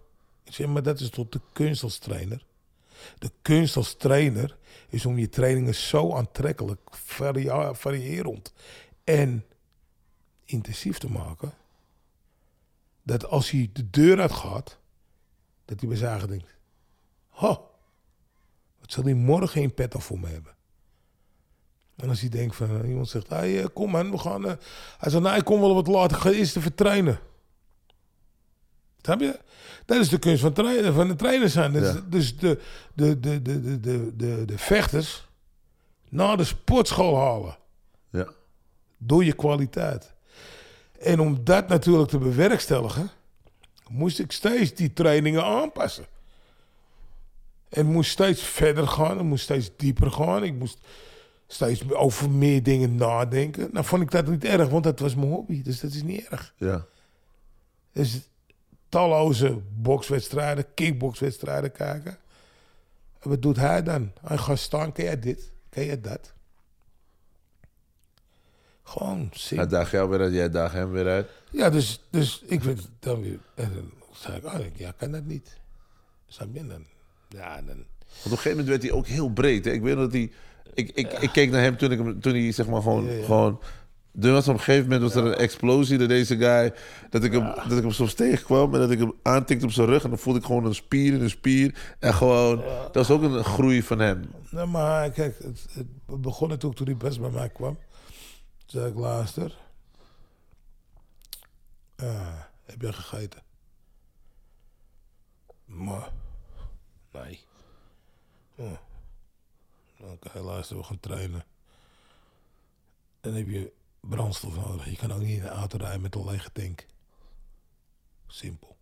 Maar dat is tot de kunst als trainer. De kunst als trainer is om je trainingen zo aantrekkelijk, varia- variërend en intensief te maken. Dat als hij de deur uit gaat, dat hij bij zijn eigen denkt: Ho, wat zal hij morgen in petto voor me hebben? En als hij denkt van iemand zegt: hey, eh, kom man, we gaan. eh," hij zegt: Nou, ik kom wel wat later, ik ga eerst even trainen. Snap je? Dat is de kunst van, trainen, van de trainer zijn. Ja. Dus de, de, de, de, de, de, de, de vechters naar de sportschool halen. Ja, Door je kwaliteit. En om dat natuurlijk te bewerkstelligen, moest ik steeds die trainingen aanpassen. En moest steeds verder gaan, en moest steeds dieper gaan. Ik moest steeds over meer dingen nadenken. Nou vond ik dat niet erg, want dat was mijn hobby. Dus dat is niet erg. ja, Dus talloze bokswedstrijden, kickbokswedstrijden kijken. En wat doet hij dan? Hij gaat staan, ken jij dit? Ken jij dat? Gewoon hij simpel. daagt jou weer uit, jij daagt hem weer uit. Ja, dus, dus ik vind het dan weer... En dan zei ik, oh, ja, kan dat niet. Snap je? Dan, ja, dan... Want op een gegeven moment werd hij ook heel breed. Hè? Ik weet dat hij... Ik, ik, ik keek naar hem toen, ik, toen hij zeg maar gewoon... Ja, ja. gewoon er was op een gegeven moment was er een explosie door deze guy. Dat ik, hem, dat ik hem soms tegenkwam en dat ik hem aantikte op zijn rug. En dan voelde ik gewoon een spier in een spier. En gewoon, dat was ook een groei van hem. Nou, maar kijk, het, het begon natuurlijk toen hij best bij mij kwam. Toen zei ik, luister. Heb je gegeten? Maar, nee. Oh. Oké, luister, we gaan trainen. Dan heb je brandstof nodig. Je kan ook niet in een auto rijden met een lege tank. Simpel.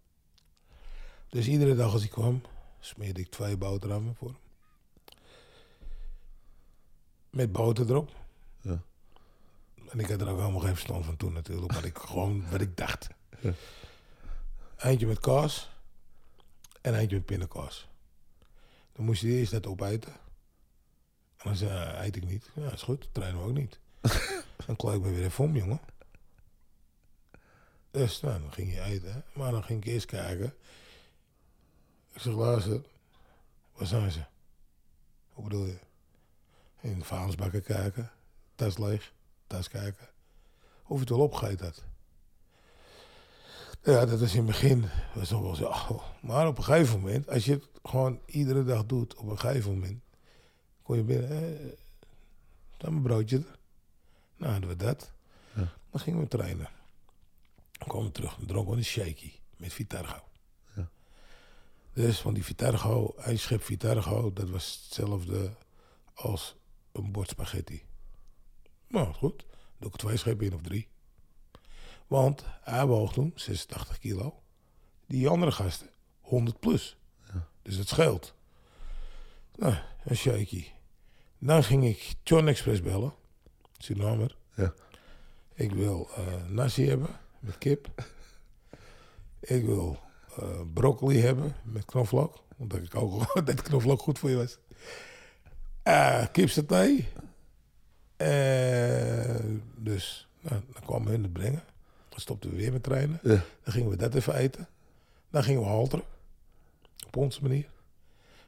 Dus iedere dag als ik kwam, smeerde ik twee boterhammen voor hem. Met boter erop. Ja. En ik had er ook helemaal geen verstand van toen natuurlijk. Maar ik <laughs> gewoon wat ik dacht. Eindje met kaas. En eindje met pindakaas. Dan moest je eerst dat opeten. En dan zei hij, eet ik niet. Ja, is goed. Trainen we ook niet. <laughs> dan klaar ik me weer even om, jongen. Dus nou, dan ging je eten. Maar dan ging ik eerst kijken. Ik zeg, luister. Waar zijn ze? Hoe bedoel je? In de vuilnisbakken kijken. Tas leeg. Tas kijken. Of je het wel opgegeten had. Ja, dat was in het begin. Was nog wel zo. Maar op een gegeven moment, als je het gewoon iedere dag doet, op een gegeven moment, kon je binnen. Eh, dan broodje er. Nou, hadden we dat. Dan gingen we trainen. Dan kwamen we terug. Dan dronken we een shaky met Vitargo. Dus van die Vitargo, een schip Vitargo, dat was hetzelfde als een bord spaghetti. Nou, goed. Doe ik twee schepen in of drie. Want hij woog toen 86 kilo. Die andere gasten 100 plus. Dus het scheelt. Nou, een shaky. Dan ging ik John Express bellen. Surinamer. Ja. Ik wil eh nasi hebben met kip. <laughs> Ik wil eh, broccoli hebben met knoflook. Omdat ik ook <laughs> dat knoflook goed voor je was. Eh kipsaté. Eh, dus nou, dan kwamen hun het brengen. Dan stopten we weer met trainen. Ja. Dan gingen we dat even eten. Dan gingen we halteren. Op onze manier.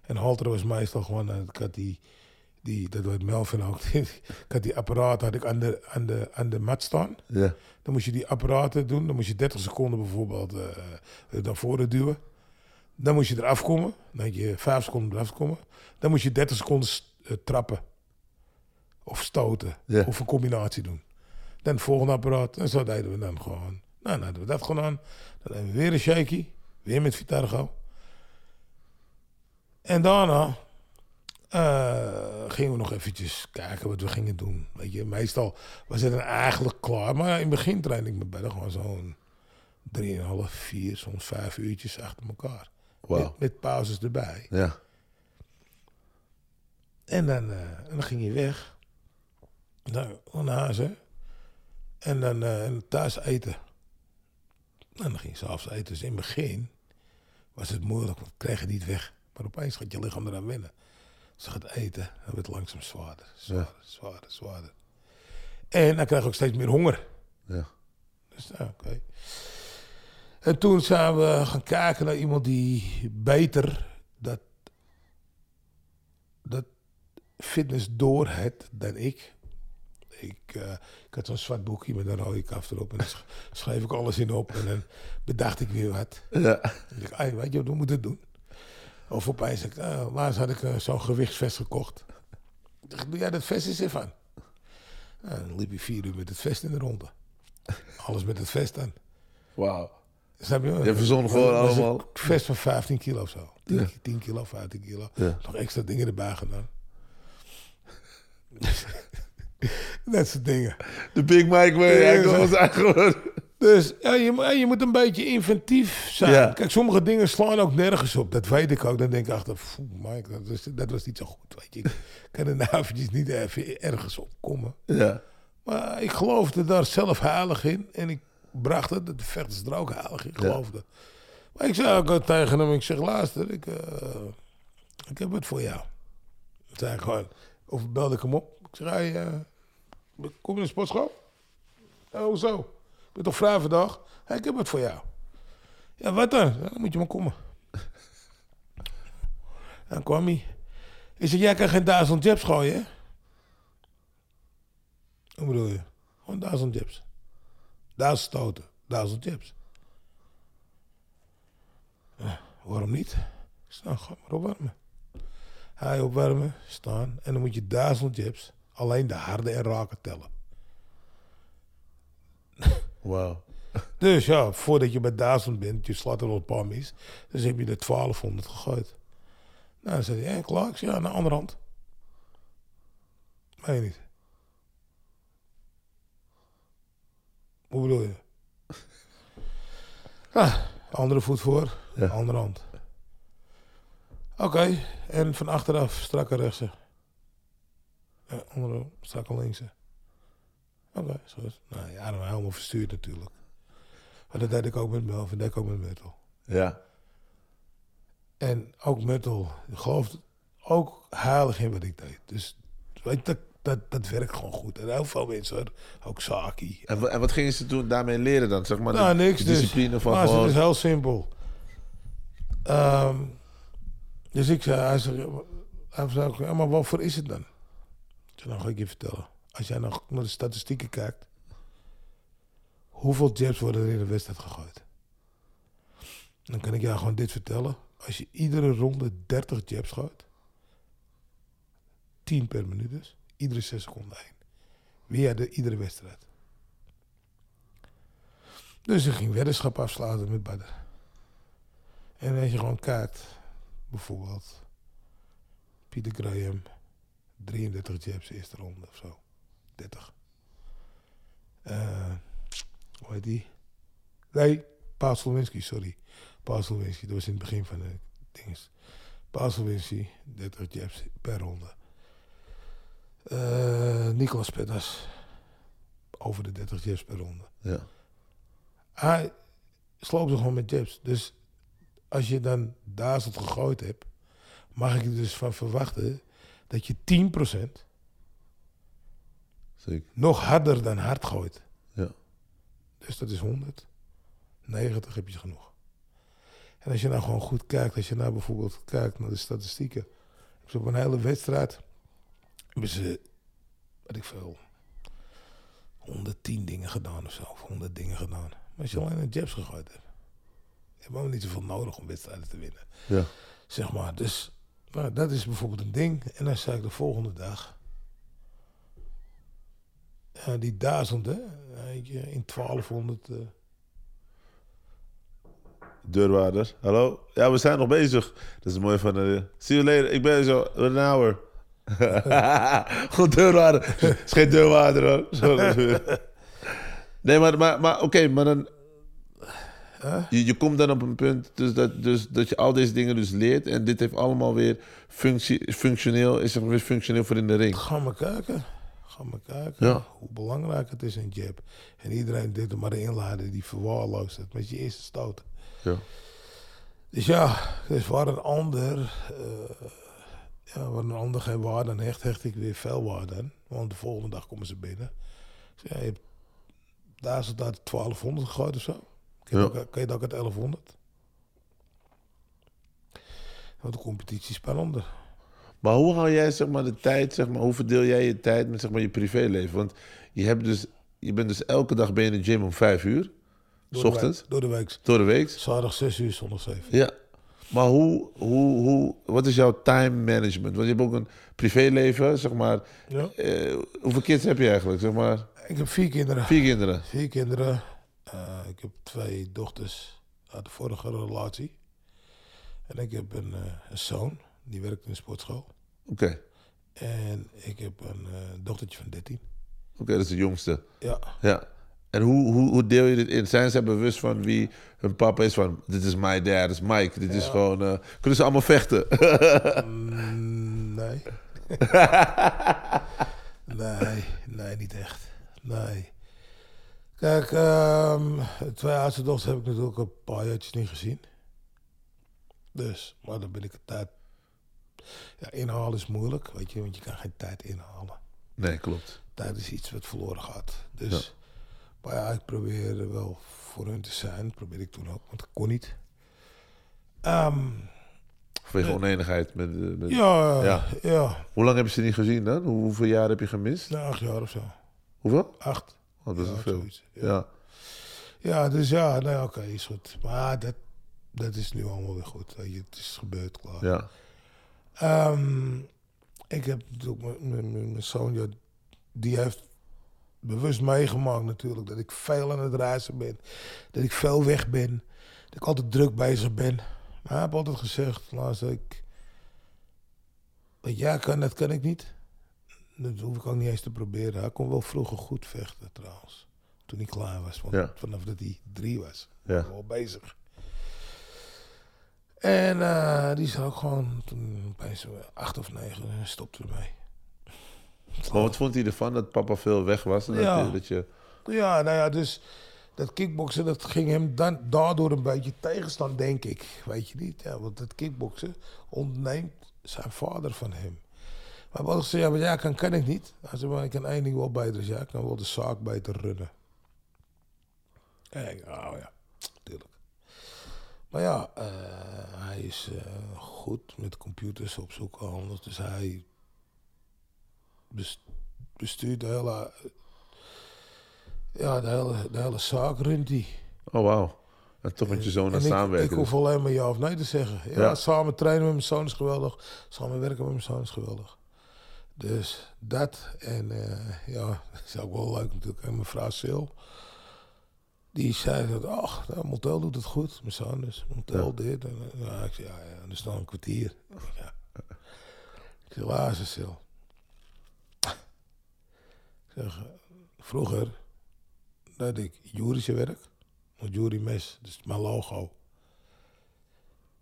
En halteren was meestal gewoon... Ik had die, die dat weet Melvin ook. <laughs> ik had die apparaat had ik aan, de, aan, de, aan de mat staan. Ja. Dan moest je die apparaten doen. Dan moest je 30 seconden bijvoorbeeld eh, naar voren duwen. Dan moest je eraf komen. Dan had je 5 seconden eraf komen. Dan moest je 30 seconden eh, trappen. Of stoten. Ja. Of een combinatie doen. Dan het volgende apparaat. En zo deden we dan gewoon. Nou, dan hadden we dat gedaan. Dan hebben we weer een shaky. Weer met Vitargo. En daarna eh, gingen we nog eventjes kijken wat we gingen doen. Weet je, meestal was het dan eigenlijk klaar. Maar in het begin trainde ik me bijna gewoon zo'n 3,5, 4, soms 5 uurtjes achter elkaar. Wauw. Met, met pauzes erbij. Ja. En dan, eh, en dan ging je weg. Nou, naar huis, hè. En dan eh, en thuis eten. En dan ging je s'avonds eten. Dus in het begin was het moeilijk, want kreeg het niet weg. Maar opeens gaat je lichaam eraan wennen. Je gaat eten, dan wordt het langzaam zwaarder, zwaarder, zwaarder, zwaarder. En dan krijg je ook steeds meer honger. Ja. Dus nou, oké. En toen zijn we gaan kijken naar iemand die beter dat, dat fitness door had dan ik. Ik, eh, ik had zo'n zwart boekje met een rode kaft erop. En dan sch- schreef ik alles in op. En dan bedacht ik weer wat. Ja. En ik, "Ai, weet je wat we moeten doen? Of opeens, ik, laatst had ik eh, zo'n gewichtsvest gekocht. Ik dacht, doe jij dat vest eens even aan? Nou, dan liep je vier uur met het vest in de ronde. Alles met het vest aan. Wauw. Snap je? Je verzon gewoon Was een allemaal. vest van 15 kilo of zo. 10, Ja. 10 kilo, 15 kilo. Ja. Nog extra dingen erbij gedaan. <laughs> dat soort dingen. De Big Mike way. Ja, Hij was eigenlijk... Dus ja, je, moet- je moet een beetje inventief zijn. Ja. Kijk, sommige dingen slaan ook nergens op. Dat weet ik ook. Dan denk ik achter, "Pfoe, Mike, dat, is, dat was niet zo goed. Weet je. Ik <laughs> kan er nou eventjes niet even ergens op komen. Ja. Maar ik geloofde daar zelf heilig in. En ik bracht het. De vechters er ook heilig in geloofden. Maar ik zei ook tegen hem, ik zeg, luister, ik, eh, ik heb het voor jou. Ik zei gewoon, of belde ik hem op. Ik zeg, hey, eh, kom je in de sportschool? Ja, hoezo? Ik ben toch vrij ik heb het voor jou. Ja, wat dan? Dan moet je maar komen. Dan kwam hij. Ik zeg, jij kan geen duizend jabs gooien, hè? Hoe bedoel je? Gewoon duizend jabs. Duizend stoten. Duizend jabs. Ja, waarom niet? Ik ga maar opwarmen. Hij opwarmen, staan. En dan moet je duizend jabs alleen de harde en raken tellen. <laughs> Wauw. Dus ja, voordat je bij duizend bent, je slaat er al een paar mis. Dus heb je de 1200 gegooid. Nou, dan zei hij, en klaar? Ik zei, ja, aan de andere hand. Meen je niet? Hoe bedoel je? <laughs> Ah, andere voet voor, Ja. andere hand. Oké, en van achteraf strakke rechtse. Ja, andere strakke linkse. Oké, is goed. Nou ja, dan helemaal verstuurd natuurlijk. Maar dat deed ik ook met Melvin, deed ik ook met Muttel. Ja. En ook Muttel geloofde ook heilig in wat ik deed. Dus weet dat, dat, dat werkt gewoon goed. En heel veel mensen hoor. Ook Saki. En, en wat gingen ze toen daarmee leren dan? Zeg maar Nou, de, niks de dus. discipline van Maar gewoon... het is heel simpel. Ehm, dus ik zei, hij zei, hij zei maar waarvoor is het dan? Ik zei, nou ga ik je vertellen. Als jij nou naar de statistieken kijkt. Hoeveel jabs worden er in de wedstrijd gegooid? Dan kan ik jou gewoon dit vertellen. Als je iedere ronde 30 jabs gooit. 10 per minuut dus. Iedere 6 seconden één. Had de iedere wedstrijd. Dus ik ging weddenschap afsluiten met Badr. En als je gewoon kijkt, bijvoorbeeld Pieter Graham, 33 jabs eerste ronde of zo. 30. Eh hoe heet die? Nee, Paul Slowinski, sorry. Paul Slowinski, dat was in het begin van de dinges. Paul Slowinski, 30 jabs per ronde. Eh Nicolas Pettas, over de 30 jabs per ronde. Ja. Hij sloopte gewoon met jabs. Dus als je dan duizend gegooid hebt, mag ik er dus van verwachten dat je 10% Zeker. nog harder dan hard gooit. Ja. Dus dat is 100. 90 heb je genoeg. En als je nou gewoon goed kijkt, als je nou bijvoorbeeld kijkt naar de statistieken. Ze op een hele wedstrijd, hebben ze, weet ik veel, 110 dingen gedaan of zo. Of 100 dingen gedaan. Maar als je alleen een jabs gegooid hebt, je hebt ook niet zoveel nodig om wedstrijden te winnen. Ja. Zeg maar, dus nou, dat is bijvoorbeeld een ding. En dan zei ik de volgende dag. Ja, die duizend, hè? weet je, In 1200. eh, Deurwaarder. Hallo? Ja, we zijn nog bezig. Dat is mooi van... eh see you later. Ik ben zo... Een hour. <laughs> Goed deurwaarder. Het is geen deurwaarder hoor. <laughs> Nee, maar, maar, maar oké, maar dan... Je, je komt dan op een punt dus dat, dus dat je al deze dingen dus leert. En dit heeft allemaal weer functie, functioneel, is er weer functioneel voor in de ring. Ga maar kijken. Ga maar kijken Ja. hoe belangrijk het is in jab. En iedereen dit er maar inladen die verwaarloost het met je eerste stoot. Ja. Dus ja, dus waar een ander, eh, ja, waar een ander geen waarde aan hecht, hecht ik weer veel waarde aan. Want de volgende dag komen ze binnen. Dus ja, je hebt duizend uit 1200 gegooid of zo. Kun je, Ja. dat ook, kun je dat ook uit 1100? Want de competitie is spannender. Maar hoe hou jij zeg maar, de tijd, zeg maar, hoe verdeel jij je tijd met zeg maar, je privéleven? Want je, hebt dus, je bent dus elke dag bij in de gym om vijf uur, Door de ochtends, week- Door de week. door de week. Zaterdag 6 uur, zondag 7. Ja. Maar hoe, hoe, hoe, wat is jouw time management? Want je hebt ook een privéleven, zeg maar. Ja. Eh, hoeveel kids heb je eigenlijk? Zeg maar Ik heb vier kinderen. vier kinderen. Vier kinderen. Eh, ik heb twee dochters uit de vorige relatie. En ik heb een, eh, een zoon, die werkt in een sportschool. Oké, En ik heb een eh, dochtertje van 13. oké, dat is de jongste. Ja. Ja. En hoe, hoe, hoe deel je dit in? Zijn ze bewust van wie hun papa is? Van, dit is my dad, dit is Mike. Dit is gewoon... eh, kunnen ze allemaal vechten? Mm, nee. <laughs> nee, nee, niet echt. Nee. Kijk, ehm, twee oudste dochters heb ik natuurlijk een paar jaartjes niet gezien. Dus, maar dan ben ik de tijd... Ja, inhalen is moeilijk, weet je, want je kan geen tijd inhalen. nee, klopt. Tijd is iets wat verloren gaat. Dus, maar ja, ik probeer wel voor hun te zijn. probeer ik toen ook, want ik kon niet. Ehm, Vanwege oneenigheid met... eh, met ja, Ja. ja, Hoe lang heb je ze niet gezien dan? Hoe- Hoeveel jaar heb je gemist? na acht jaar of zo. Hoeveel? Acht. Oh, dat is Ja, veel. zoiets, ja. Ja. Ja, dus ja, nee, oké, is goed. Maar dat, dat is nu allemaal weer goed. Je, het is gebeurd, klaar. ja. Ehm, ik heb natuurlijk mijn- zoon, die heeft bewust meegemaakt natuurlijk dat ik veel aan het reizen ben. Dat ik veel weg ben. Dat ik altijd druk bezig ben. Maar hij heeft altijd gezegd, laatst dat ik... Wat jij kan, dat kan ik niet. Dat hoef ik ook niet eens te proberen. Hij kon wel vroeger goed vechten trouwens. Toen hij klaar was. Want Ja. vanaf dat hij drie was. Ja. Wel bezig. En eh, die is ook gewoon toen opeens acht of negen en stopte ermee. Maar wat vond hij ervan dat papa veel weg was? En Ja. dat, je, dat je... Ja, nou ja, dus dat kickboksen, dat ging hem dan daardoor een beetje tegenstaan, denk ik. Weet je niet? Ja, want het kickboksen ontneemt zijn vader van hem. Maar wat ik zei, ja, maar ja, kan, kan ik niet. Hij zei, maar ik kan één ding wel beter. Dus ja, ik kan wel de zaak beter runnen. En ik, oh ja. Maar ja, eh, hij is eh, goed met computers opzoeken, anders. Dus hij bes- bestuurt de hele, ja, de hele, de hele zaak runt hij. Oh, wauw. En toch met je zoon aan ik, samenwerken. ik hoef alleen maar ja of nee te zeggen. Ja, Ja. samen trainen met mijn zoon is geweldig. Samen werken met mijn zoon is geweldig. Dus dat. En eh, ja, dat <laughs> is ook wel leuk natuurlijk. En mijn vrouw Sil. Die zei dat, ach, nou, Montel doet het goed. Mijn zoon dus. Montel Ja. dit. En, ja, ik zei, ja, ja, is nog een kwartier. Ja. Ik zei, waar is het? Ik zeg, eh, vroeger deed ik jurische werk. Want Jury Mes, dat is mijn logo.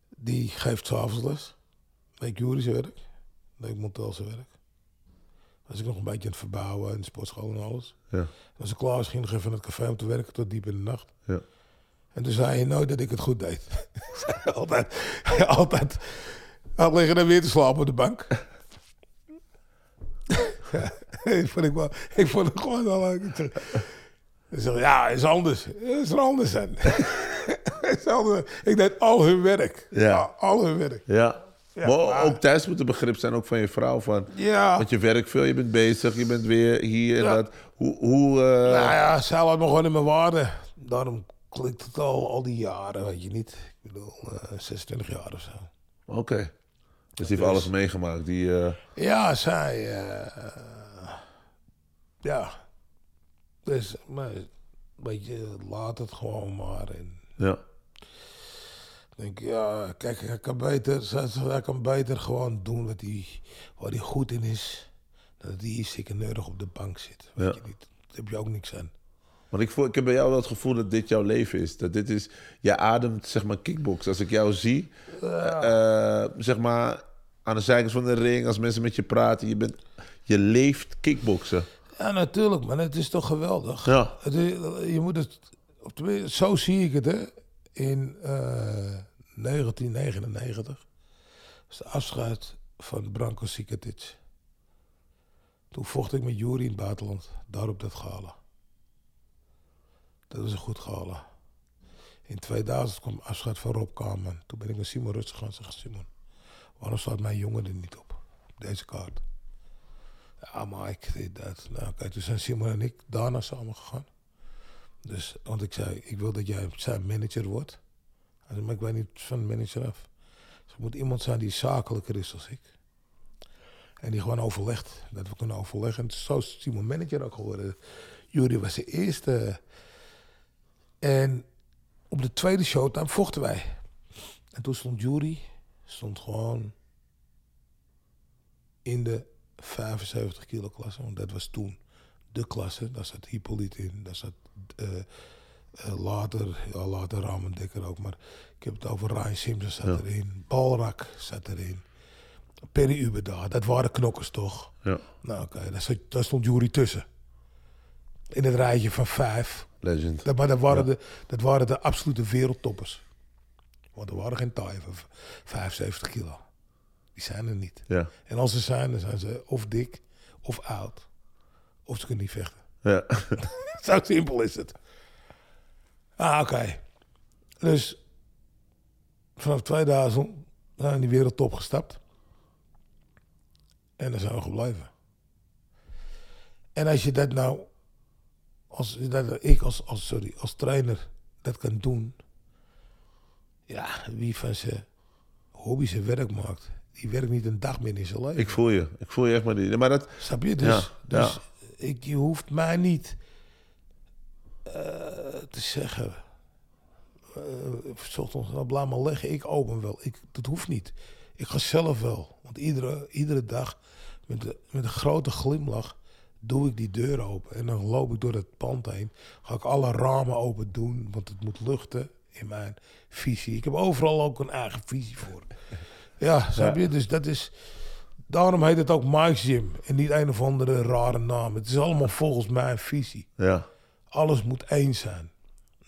Die geeft s'avonds les. Deed ik jurische werk. Deed ik Montelse werk. Was ik nog een beetje aan het verbouwen in de sportschool en alles. Ja. En als ik klaar was, ging ik even naar het café om te werken tot diep in de nacht. Ja. En toen zei je nooit dat ik het goed deed. <laughs> Zei altijd, altijd. Had liggen en weer te slapen op de bank. ja, <laughs> ik, vond ik, wel, ik vond het gewoon wel leuk. Ik zeg, ja, is anders. Is er anders aan. <laughs> Is anders. ik deed al hun werk. Ja. Al hun werk. Ja. Ja, maar maar- ook thuis moet er begrip zijn, ook van je vrouw. Van, Ja. Want je werkt veel, je bent bezig, je bent weer hier en Ja. dat. Hoe, hoe eh, Nou ja, zij laat me gewoon in mijn waarde. Daarom klikt het al, al die jaren, weet je niet. Ik bedoel, eh 26 jaar of zo. Oké. Dus die heeft alles meegemaakt. Die, eh, Ja, zij. eh, ja. Dus, maar. Weet je, laat het gewoon maar. En ja. Ik denk, ja, kijk, hij kan beter, hij kan beter gewoon doen wat hij, waar hij goed in is. Dan dat hij hier ziekeneurig op de bank zit. Weet Ja. je niet. Daar heb je ook niks aan. Want ik, voel, ik heb bij jou wel het gevoel dat dit jouw leven is. Dat dit is, je ademt zeg maar kickbox. Als ik jou zie, eh, zeg maar aan de zijkant van de ring, als mensen met je praten, je, bent, je leeft kickboksen. Ja, natuurlijk, maar het is toch geweldig. Ja. Het is- je moet het, zo zie ik het, hè. In eh, 1999 was de afscheid van Branko Sikatic. Toen vocht ik met Jury in het buitenland, dat gala. Dat was een goed gala. In 2000 kwam afscheid van Rob Kamen. Toen ben ik naar Simon Ruts gegaan en zeg Simon, waarom staat mijn jongen er niet op? Op deze kaart. Ja, Mike, dit, dat. Nou, kijk, toen zijn Simon en ik daarna samen gegaan. Dus, want ik zei, ik wil dat jij zijn manager wordt. Maar ik weet niet van manager af. Er moet iemand zijn die zakelijker is als ik. En die gewoon overlegt. Dat we kunnen overleggen. En zo is Simon manager ook geworden. Jury was de eerste. En op de tweede showtime vochten wij. En toen stond Jury stond gewoon in de 75 kilo klasse. Want dat was toen de klasse. Daar zat Hippolyte in. Daar zat eh, later, ja, later Ramon Dekker ook. Maar ik heb het over Ryan Simpson zat erin. Balrak zat erin. Perry Ubeda. Dat waren knokkers toch? Ja. Nou oké, daar, stond Jury tussen. In het rijtje van vijf. Legend. Dat, maar dat waren, de, dat waren de absolute wereldtoppers. Want er waren geen taaien van v- 75 kilo. Die zijn er niet. Ja. En als ze zijn, dan zijn ze of dik of oud. Of ze kunnen niet vechten. Ja. <laughs> Zo simpel is het. Ah, oké. Dus vanaf 2000 zijn we in die wereldtop gestapt. En daar zijn we gebleven. En als je dat nou, als dat, ik als, als, sorry, als trainer dat kan doen. Ja, wie van zijn hobby zijn werk maakt, die werkt niet een dag meer in zijn leven. Ik voel je. Ik voel je echt maar die. Maar dat, Snap je? Dus, Ja, dus Ik, je hoeft mij niet te zeggen. Uh, ochtends, nou, blijf maar liggen, ik open wel. Ik, dat hoeft niet. Ik ga zelf wel. Want iedere, iedere dag met, de, met een grote glimlach doe ik die deur open. En dan loop ik door het pand heen. Ga ik alle ramen open doen, want het moet luchten in mijn visie. Ik heb overal ook een eigen visie voor. <laughs> Ja, snap je? Dus dat is, Daarom heet het ook Mike's Gym en niet een of andere rare naam. Het is allemaal volgens mijn visie. Ja. Alles moet één zijn.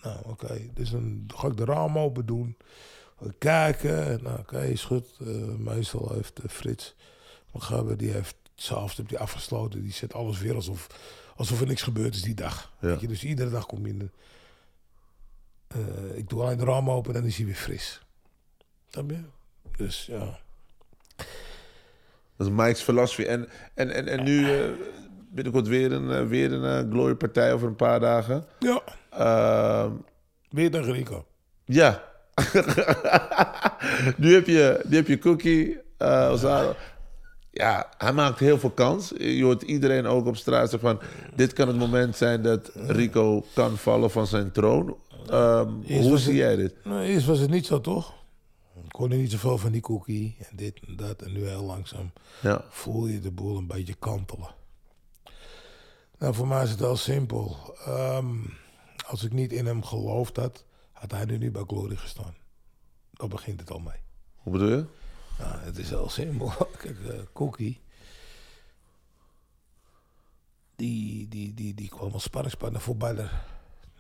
Nou, oké. Dus dan ga ik de raam open doen. Kijken. Nou, oké, is goed. Eh, meestal heeft eh, Frits, gabber, die heeft s'avonds heeft die afgesloten. Die zet alles weer alsof, alsof er niks gebeurd is die dag. Ja. Weet je, dus iedere dag kom je in de... Eh, ik doe alleen de raam open en dan is hij weer fris. Snap je? Dus ja. Dat is Mike's philosophy. En, en, en, en nu binnenkort weer een, eh, weer een uh, gloriepartij over een paar dagen. Ja. Ehm, Weer tegen Rico. ja. <laughs> nu, heb je, nu heb je Cookie. eh. Ja, hij maakt heel veel kans. Je hoort iedereen ook op straat zeggen van... dit kan het moment zijn dat Rico kan vallen van zijn troon. Ehm, hoe zie het- jij dit? Nou, eerst was het niet zo, toch? Ik hoorde niet zoveel van die cookie en dit en dat. En nu heel langzaam Ja, voel je de boel een beetje kantelen. Nou, voor mij is het heel simpel. Ehm, als ik niet in hem geloofd had, had hij nu niet bij Glory gestaan. Daar begint het al mee. hoe bedoel je? Nou, het is heel simpel. <laughs> Kijk, eh, Cookie. Die, die, die, die kwam als sparringspartner voorbij daar.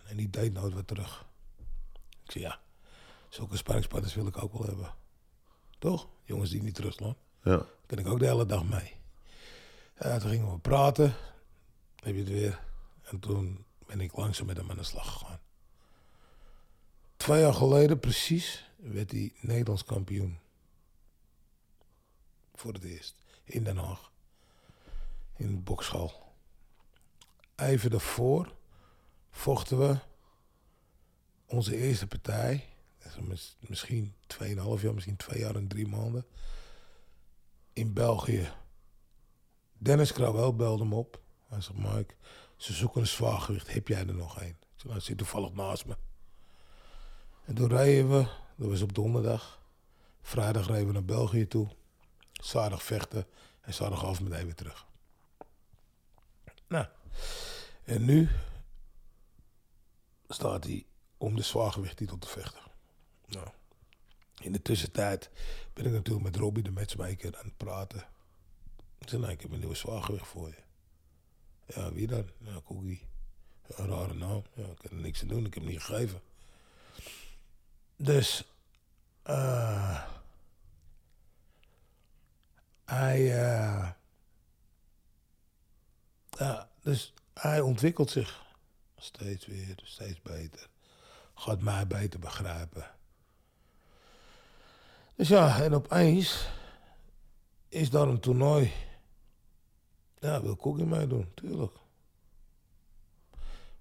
En die deed nooit wat terug. Ik zei ja, zulke sparringspartners wil ik ook wel hebben. Toch? Jongens die niet terugslaan. Ja. Ben ik ook de hele dag mee. Ja, toen gingen we praten. Heb je het weer. En toen ben ik langzaam met hem aan de slag gegaan. Twee jaar geleden precies werd hij Nederlands kampioen. Voor het eerst. In Den Haag. In de bokschool. Even daarvoor vochten we onze eerste partij. Misschien 2,5 jaar, misschien twee jaar en drie maanden in België. Dennis Krauwel belde hem op. Hij zegt, Mike, ze zoeken een zwaargewicht. Heb jij er nog een? Ik hij zit toevallig naast me. En toen reden we, dat was op donderdag. Vrijdag reden we naar België toe. Zaterdag vechten en zaterdagavond meteen weer terug. Nou, en nu staat hij om de zwaargewichttitel te vechten. Nou, in de tussentijd ben ik natuurlijk met Robbie, de matchmaker, aan het praten. Ik zei, nou, ik heb een nieuwe zwaargewicht voor je. Ja, wie dan? Ja, een rare naam. Ik kan er niks aan doen, ik heb hem niet gegeven. Dus, eh hij, eh, ja, dus hij ontwikkelt zich steeds weer, steeds beter. Gaat mij beter begrijpen. Dus ja, en opeens is daar een toernooi. Ja, wil Cookie meedoen, tuurlijk.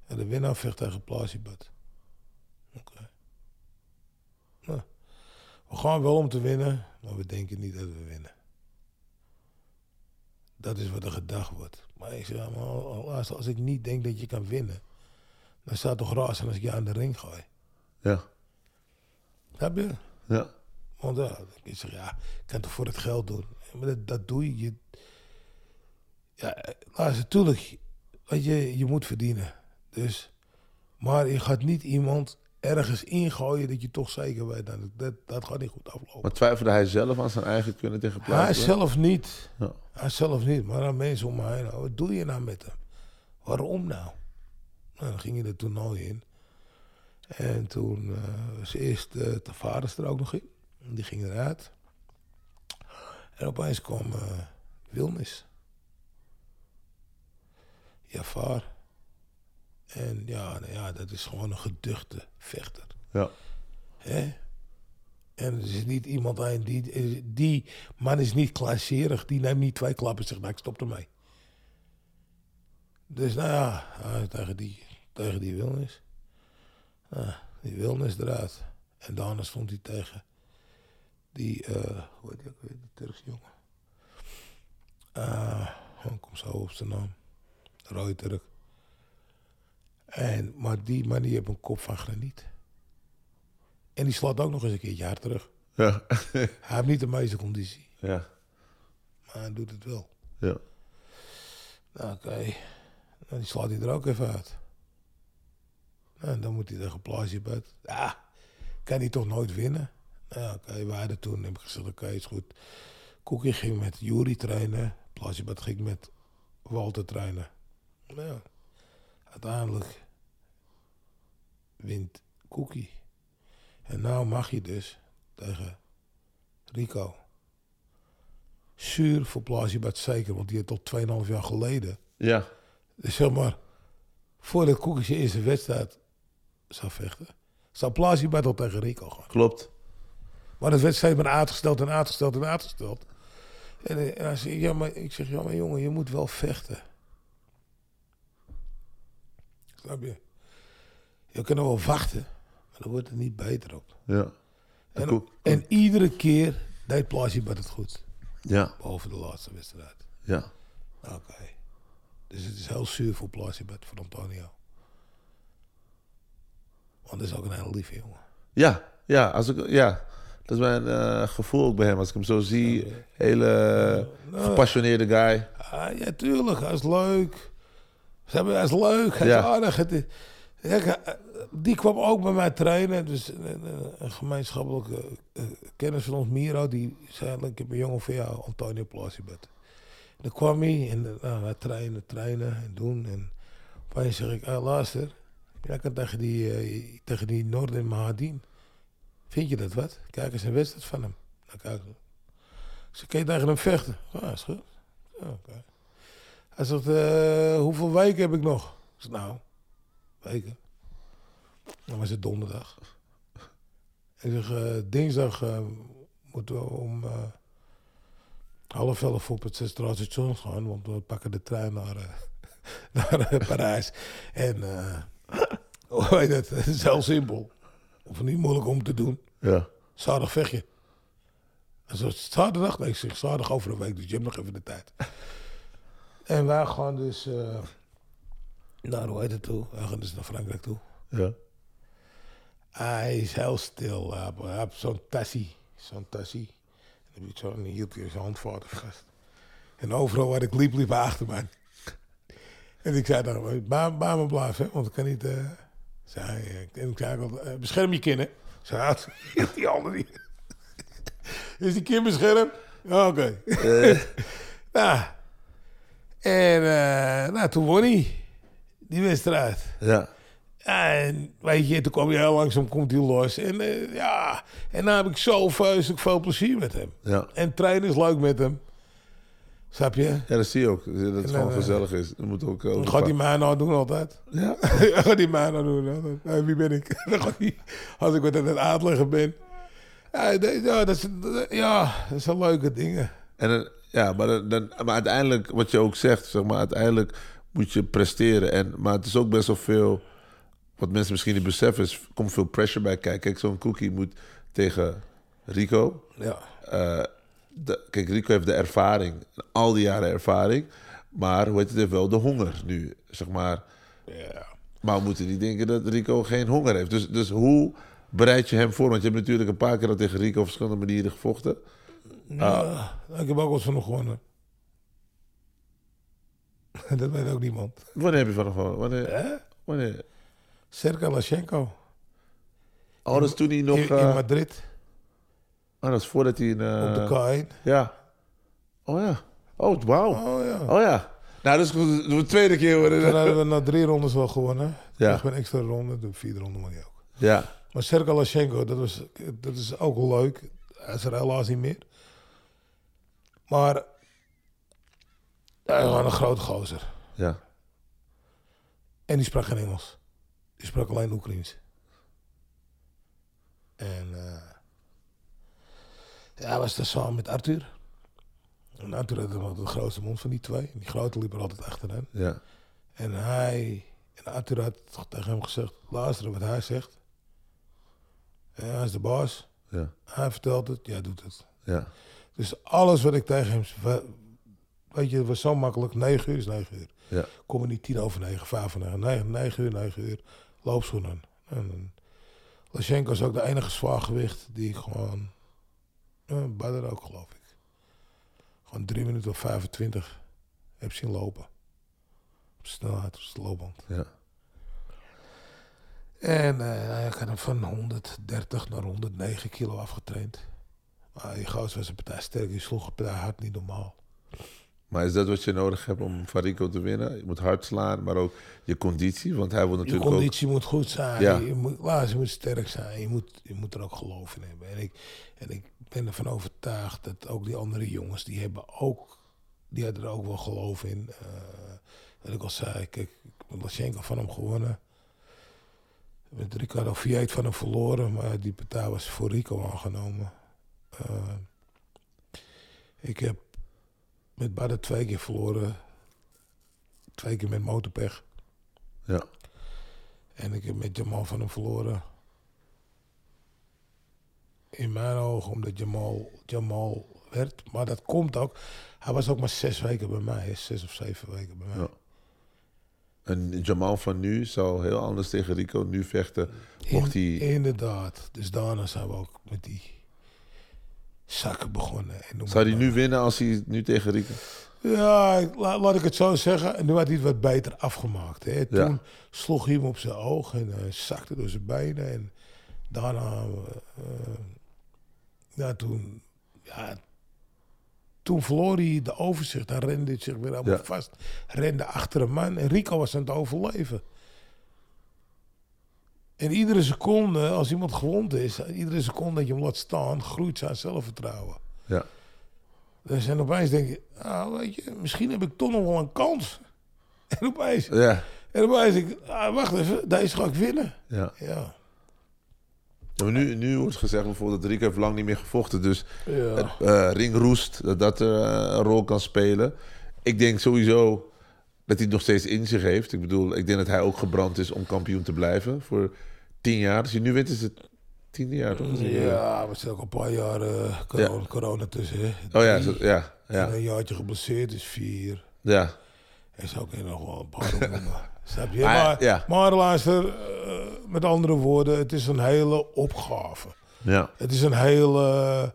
En de winnaar vecht tegen Plasiebad. Oké. Nou, we gaan wel om te winnen, maar we denken niet dat we winnen. Dat is wat er gedacht wordt. Maar ik zeg, maar als, als ik niet denk dat je kan winnen, dan het toch raar zijn als ik je aan de ring gooi. Ja. Snap je? Ja. Want ja, ik zeg, ja, ik kan het toch voor het geld doen. Maar dat, dat doe je. je ja, luister, natuurlijk, weet je, je moet verdienen. Dus, maar je gaat niet iemand ergens ingooien dat je toch zeker weet, dat, dat, dat gaat niet goed aflopen. Maar twijfelde hij zelf aan zijn eigen kunnen tegen Hij zelf niet. Ja. Hij zelf niet, maar aan mensen om heen. nou, Wat doe je nou met hem? Waarom nou? Nou, dan ging je er toernooi in. En toen eh, was eerst uh, Tavares er ook nog in. Die ging eruit. En opeens kwam eh Wilnis. Jafar. En ja, nou ja, dat is gewoon een geduchte vechter. Ja. Hè? En er is niet iemand aan die... Die man is niet klasserig. Die neemt niet twee klappen en zegt, nou, ik stop ermee. Dus nou ja, tegen die, tegen die Wilnis. Nou, die Wilnis eruit. En daarna stond hij tegen die, eh hoe heet die ook weer, die Turkse jongen. Uh, ik kom zo op zijn naam. Rode Turk. En, maar die man die heeft een kop van graniet. En die slaat ook nog eens een keertje hard terug. Ja. <laughs> Hij heeft niet de meeste conditie, ja. maar hij doet het wel. Ja. Nou, oké. Nou, die slaat hij er ook even uit. Nou, dan moet hij tegen Plasiebad. Ja, kan hij toch nooit winnen? Nou, oké, we hadden toen heb ik gezegd, oké, is goed. Koekie ging met Jury trainen. Plasjebad ging met Walter trainen. Nou, ja, uiteindelijk wint Koekie. En nou mag je dus tegen Rico. Zuur voor Plasjebad zeker, want die had tot 2,5 jaar geleden. Ja. Dus zeg maar, voordat Koekie zijn eerste wedstrijd zou vechten, zou Plasjebad al tegen Rico gaan. Klopt. Maar dat werd steeds maar uitgesteld en uitgesteld en uitgesteld. En, eh, en hij zei, ja, maar ik zeg, ja, maar jongen, je moet wel vechten. Snap je? Je kan nog wel wachten, maar dan wordt het niet beter op. Ja. En, en iedere keer deed Plasjebad het goed. Ja. Behalve de laatste wedstrijd. Ja. Oké. Dus het is heel zuur voor Plasjebad, voor Antonio. Want dat is ook een hele lieve jongen. Ja. Ja. Als ik, ja. Dat is mijn eh, gevoel ook bij hem. Als ik hem zo zie. Hele gepassioneerde guy. Ah, ja, tuurlijk. Hij is leuk. Ze hebben, hij is leuk. Hij Ja. is aardig. Het is- eh, die kwam ook bij mij trainen. Dus een, een- een gemeenschappelijke eh, kennis van ons, Miro, die zei: Ik heb een jongen voor jou, Antonio Plasibet. Dan kwam hij en eh, nou, wij trainen, trainen en doen. En opeens zeg ik: ah, Luister, jij kan tegen die, eh, tegen die Noorden Mahadin. Vind je dat wat? Kijk eens een wedstrijd van hem. Nou, kijk. Ze kan je tegen hem vechten? Ja, is goed. Ja. Hij zegt, eh, hoeveel weken heb ik nog? Ik zeg, nou, weken. Dan was het donderdag. Ik zeg, eh, dinsdag eh, moeten we om half elf op het Centraal Station gaan, want we pakken de trein naar, <laughs> naar Parijs. En, <laughs> hoe heet het? Het is heel simpel. Of niet moeilijk om te doen. Ja. Zaterdag vecht je. En zo zaterdag, nee, ik zeg zaterdag over een week, dus je hebt nog even de tijd. En wij gaan dus eh naar, hoe heet het toe? Wij gaan dus naar Frankrijk toe. Ja. Hij is heel stil. Hij heeft- zo'n tassie. Zo'n tassie. En dan zo, hield hij zijn handvaten vast. En overal waar ik liep, liep hij achter mij. En ik zei dan, bij, bij me blijven, hè, want ik kan niet... eh zei, en ik zei altijd, eh, bescherm je kin, hè. Zei hij, hield die handen niet. <laughs> Is die kin beschermd? Ja, oké. <laughs> nou, en eh, nou, toen won hij die wedstrijd. Ja. Ja, en weet je, toen kwam hij heel langzaam komt hij los. En eh, ja, en dan heb ik zo vreselijk veel plezier met hem. Ja. En trainen is leuk met hem. Snap je? Ja, dat zie je ook. Dat het En gewoon dan, gezellig is. Dat moet ook... eh, Dan gaat hij mij nou doen altijd. Ja. <laughs> Gaat hij mij nou doen. altijd. Hey, wie ben ik? <laughs> Als ik wat aan het uitleggen ben. Ja, dat- ja, dat, is, ja, dat zijn leuke dingen. En ja, maar, dan, dan- maar uiteindelijk, wat je ook zegt, zeg maar, uiteindelijk moet je presteren. En, maar het is ook best wel veel, wat mensen misschien niet beseffen, is, er komt veel pressure bij kijken. Kijk, zo'n cookie moet tegen Rico. Ja. Eh, de- kijk, Rico heeft de ervaring, al die jaren ervaring. Maar hoe heet het, heeft wel de honger nu, zeg maar. ja. Maar we moeten niet denken dat Rico geen honger heeft. Dus, dus hoe bereid je hem voor? Want je hebt natuurlijk een paar keer al tegen Rico op verschillende manieren gevochten. Ja, ik heb ook wat van hem gewonnen. <laughs> dat weet ook niemand. Wanneer heb je van hem gewonnen? Wanneer? Hè? wanneer? Sergej Lashenko. Oh, dat is toen hij nog... in, in eh, Madrid. oh, dat is voordat hij... in, eh, op de K1. Ja. Oh ja. Oh, wauw. Oh ja. Oh ja. Nou, dat is de tweede keer worden. Toen hadden we na drie rondes wel gewonnen. Ja. Ja. een extra ronde, de vierde ronde maar niet ook. Ja. Maar Sergej Lashenko, dat, was, dat is ook wel leuk. Hij is er helaas niet meer. Maar hij was een grote gozer. Ja. En die sprak geen Engels. Die sprak alleen Oekraïens. En eh ja, hij was daar samen met Arthur. En Arthur had de grootste mond van die twee. Die grote liep er altijd achteraan. Ja. En hij, en Arthur had tegen hem gezegd, luister wat hij zegt. Hij is de baas. Ja. Hij vertelt het, jij doet het. Ja. Dus alles wat ik tegen hem zei, weet je, het was zo makkelijk. 9 uur is 9 uur. Ja. Kom er niet tien over negen, vijf over negen, negen, negen uur, negen uur. Loopschoenen. En, en Lashenko is ook de enige zwaargewicht die ik gewoon, ja, Badr ook geloof ik. Gewoon 3 minuten of 25 heb zien lopen. Op snelheid, op de loopband. Ja. En eh, ik had hem van 130 naar 109 kilo afgetraind. Maar die gozer was een partij sterk. Die sloeg een partij hard niet normaal. Maar is dat wat je nodig hebt om van Rico te winnen? Je moet hard slaan, maar ook je conditie. Want hij wil Je natuurlijk conditie moet goed zijn. Ja. Je, moet, je moet sterk zijn. Je moet, je moet er ook geloof in hebben. En ik, en ik ben ervan overtuigd dat ook die andere jongens, die hebben ook, die hadden er ook wel geloof in. Wat ik al zei, kijk, ik heb Lashenko van hem gewonnen. Met Ricardo Fiat van hem verloren, maar die partij was voor Rico aangenomen. Eh, ik heb met Badden twee keer verloren. Twee keer met motorpech. Ja. En ik heb met Jamal van hem verloren. In mijn ogen, omdat Jamal, Jamal werd. Maar dat komt ook. Hij was ook maar zes weken bij mij. Zes of zeven weken bij mij. Ja. En Jamal van nu zou heel anders tegen Rico nu vechten. Mocht In- hij... Inderdaad. Dus daarna zijn we ook met die zakken begonnen. En Zou hij nu winnen als hij nu tegen Rico... Ja, ik- la- laat ik het zo zeggen. En nu had hij het wat beter afgemaakt. Hè. Toen Ja. sloeg hij hem op zijn oog en hij zakte door zijn benen. En daarna, eh, ja, toen, ja, toen verloor hij de overzicht. Hij rende zich weer helemaal Ja. vast. Rende achter een man. En Rico was aan het overleven. En iedere seconde, als iemand gewond is, iedere seconde dat je hem laat staan, groeit zijn zelfvertrouwen. Ja. Dus en opeens denk je, ah, weet je, misschien heb ik toch nog wel een kans. <laughs> En opeens, Ja. en opeens denk ik, ah, wacht even, deze ga ik winnen. ja. Ja. Ja, maar nu, nu wordt gezegd bijvoorbeeld dat Rico heeft lang niet meer gevochten. Dus ja. het eh, ringroest, dat dat eh, een rol kan spelen. Ik denk sowieso dat hij het nog steeds in zich heeft. Ik bedoel, ik denk dat hij ook gebrand is om kampioen te blijven voor tien jaar. Hij nu wint, is het tiende jaar toch? Ja, we zitten ook een paar jaar eh, corona, corona tussen. Hè. Oh ja, zo- ja, En ja, een jaartje geblesseerd is vier. ja. En zo kun je nog wel een paar noemen. <laughs> Snap je? Maar, Maar, ja. maar luister, eh, met andere woorden, het is een hele opgave. ja. Het is een hele,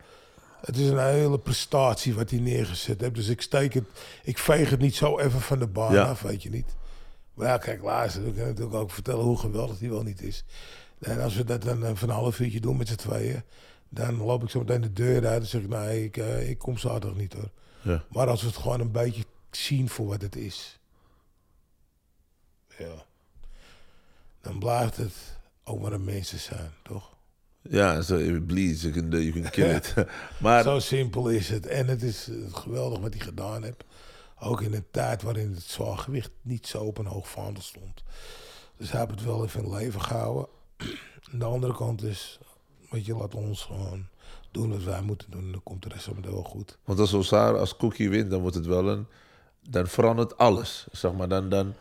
het is een hele prestatie wat hij neergezet heeft. Dus ik steek het, ik veeg het niet zo even van de baan Ja. af, weet je niet. Maar ja, kijk, luister, ik kan natuurlijk ook vertellen hoe geweldig hij wel niet is. En als we dat dan eh, van een half uurtje doen met z'n tweeën, dan loop ik zo meteen de deur uit en zeg ik, nee, ik, eh, ik kom zaterdag niet hoor. Ja. Maar als we het gewoon een beetje zien voor wat het is. Ja. Dan blijft het ook maar een mensen zijn, toch? Ja, so if it bleeds, you can, you can kill it. <laughs> maar Zo simpel is het. En het is eh, geweldig wat hij gedaan heeft. Ook in een tijd waarin het zwaargewicht niet zo op een hoog vaandel stond. Dus hij heeft het wel even in leven gehouden. Aan <clears throat> de andere kant is, weet je, laat ons gewoon doen wat wij moeten doen. Dan komt de rest van het wel goed. Want als Osar als Cookie wint, dan wordt het wel een... Dan verandert alles, zeg maar. Dan, dan,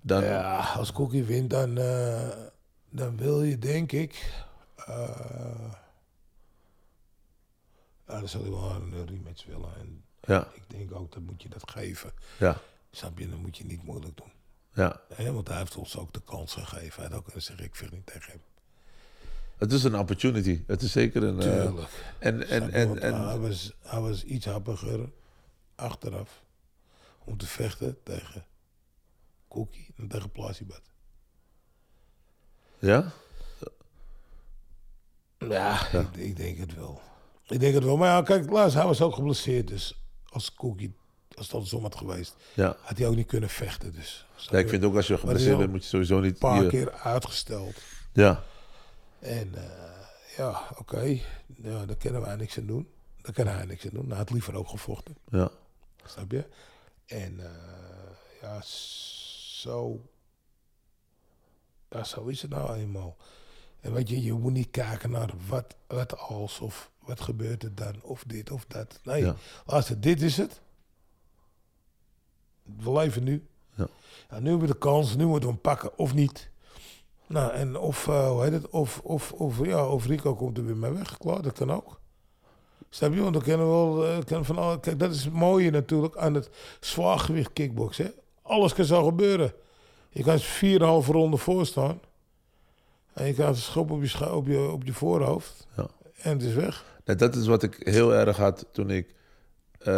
dan, Ja, als Cookie wint, dan, eh, dan wil je, denk ik... eh, ja, dan zal hij wel een rematch willen. En ja, ik denk ook, dat moet je dat geven. ja, Snap je, dan moet je niet moeilijk doen. ja. Want hij heeft ons ook de kans gegeven. Hij had ook kunnen zeggen, ik vecht niet tegen hem. Het is een opportunity. Het is zeker een... eh, Tuurlijk. en, en, Snap en, en, hij, was, hij was iets happiger achteraf om te vechten tegen Cookie en tegen Plasibat. ja? Ja, Ik, ik denk het wel. Ik denk het wel. Maar ja, kijk, laatst, hij was ook geblesseerd. Dus als Cookie, als het andersom had geweest, Ja. had hij ook niet kunnen vechten. Dus ja, ik vind ook als je geblesseerd bent, moet je sowieso niet... een paar je- keer uitgesteld. Ja, En eh, ja, oké. Ja, daar kunnen wij niks aan doen. Daar kan hij niks aan doen. Hij had liever ook gevochten. ja. Snap je? En eh, ja, zo. Ja, zo is het nou eenmaal. En weet je, je moet niet kijken naar wat, wat als of wat gebeurt er dan of dit of dat. Nee, Ja. luister, dit is het. We leven nu. Ja. Ja, nu hebben we de kans, nu moeten we hem pakken of niet. Nou, en of, eh, hoe heet het, of, of, of, ja, of Rico komt er weer mee weg. Klaar, dat kan ook. Snap je? Want dan kunnen we wel, eh, kan van alle, kijk, dat is het mooie natuurlijk aan het zwaargewicht kickboksen. hè. Alles kan zo gebeuren. Je kan 4,5 ronde voorstaan. En je krijgt een schop op je, op je, op je voorhoofd. Ja. En het is weg. Dat is wat ik heel erg had toen ik eh,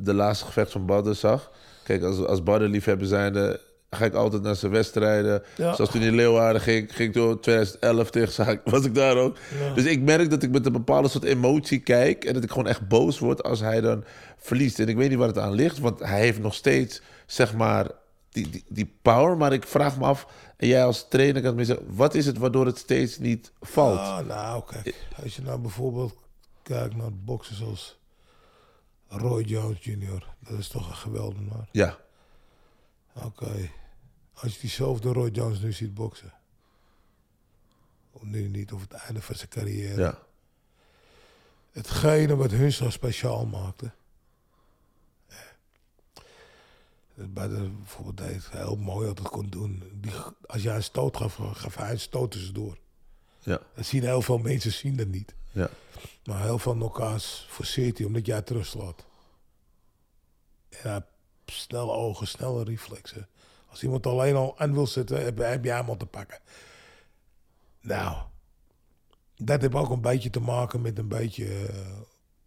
de laatste gevecht van Badden zag. Kijk, als, als Badden liefhebber zijnde, ga ik altijd naar zijn wedstrijden. Ja. Zoals toen in Leeuwarden ging, ging ik door 2011 tegen <laughs> was ik daar ook. Dus ik merk dat ik met een bepaalde soort emotie kijk... en dat ik gewoon echt boos word als hij dan verliest. En ik weet niet waar het aan ligt, want hij heeft nog steeds, zeg maar, die, die, die power. Maar ik vraag me af, en jij als trainer kan me zeggen... wat is het waardoor het steeds niet valt? Ah, nou, kijk. Als je nou bijvoorbeeld kijkt naar boksen zoals Roy Jones Jr. Dat is toch een geweldig man. Ja, Oké. Als je diezelfde Roy Jones nu ziet boksen. Of nu niet, of het einde van zijn carrière. ja, Hetgene wat hun zo speciaal maakte. eh, Bij de, bijvoorbeeld deed heel mooi wat het kon doen. Die, als jij een stoot gaf, gaf hij een stoot tussendoor. ja, Dat zien heel veel mensen zien dat niet. ja. Maar heel veel knockouts forceert hij omdat jij terugslaat. En hij snelle ogen, snelle reflexen. Als iemand alleen al aan wil zitten, heb, heb jij hem al te pakken. Nou, dat heeft ook een beetje te maken met een beetje eh,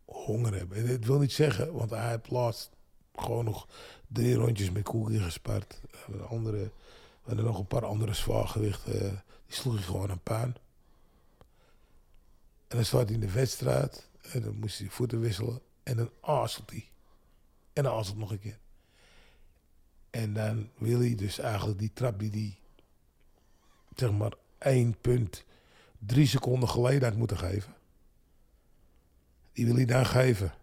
honger hebben. En dat wil niet zeggen, want hij heeft laatst gewoon nog drie rondjes met Koekie gespart. Eh, andere, we hadden nog een paar andere zwaargewichten. die sloeg hij gewoon aan puin. En dan staat hij in de wedstrijd. En dan moest hij voeten wisselen. En dan aarzelt hij. En dan nog een keer. En dan wil hij dus eigenlijk die trap die hij... zeg maar 1,3 seconden geleden had moeten geven. Die wil hij dan geven.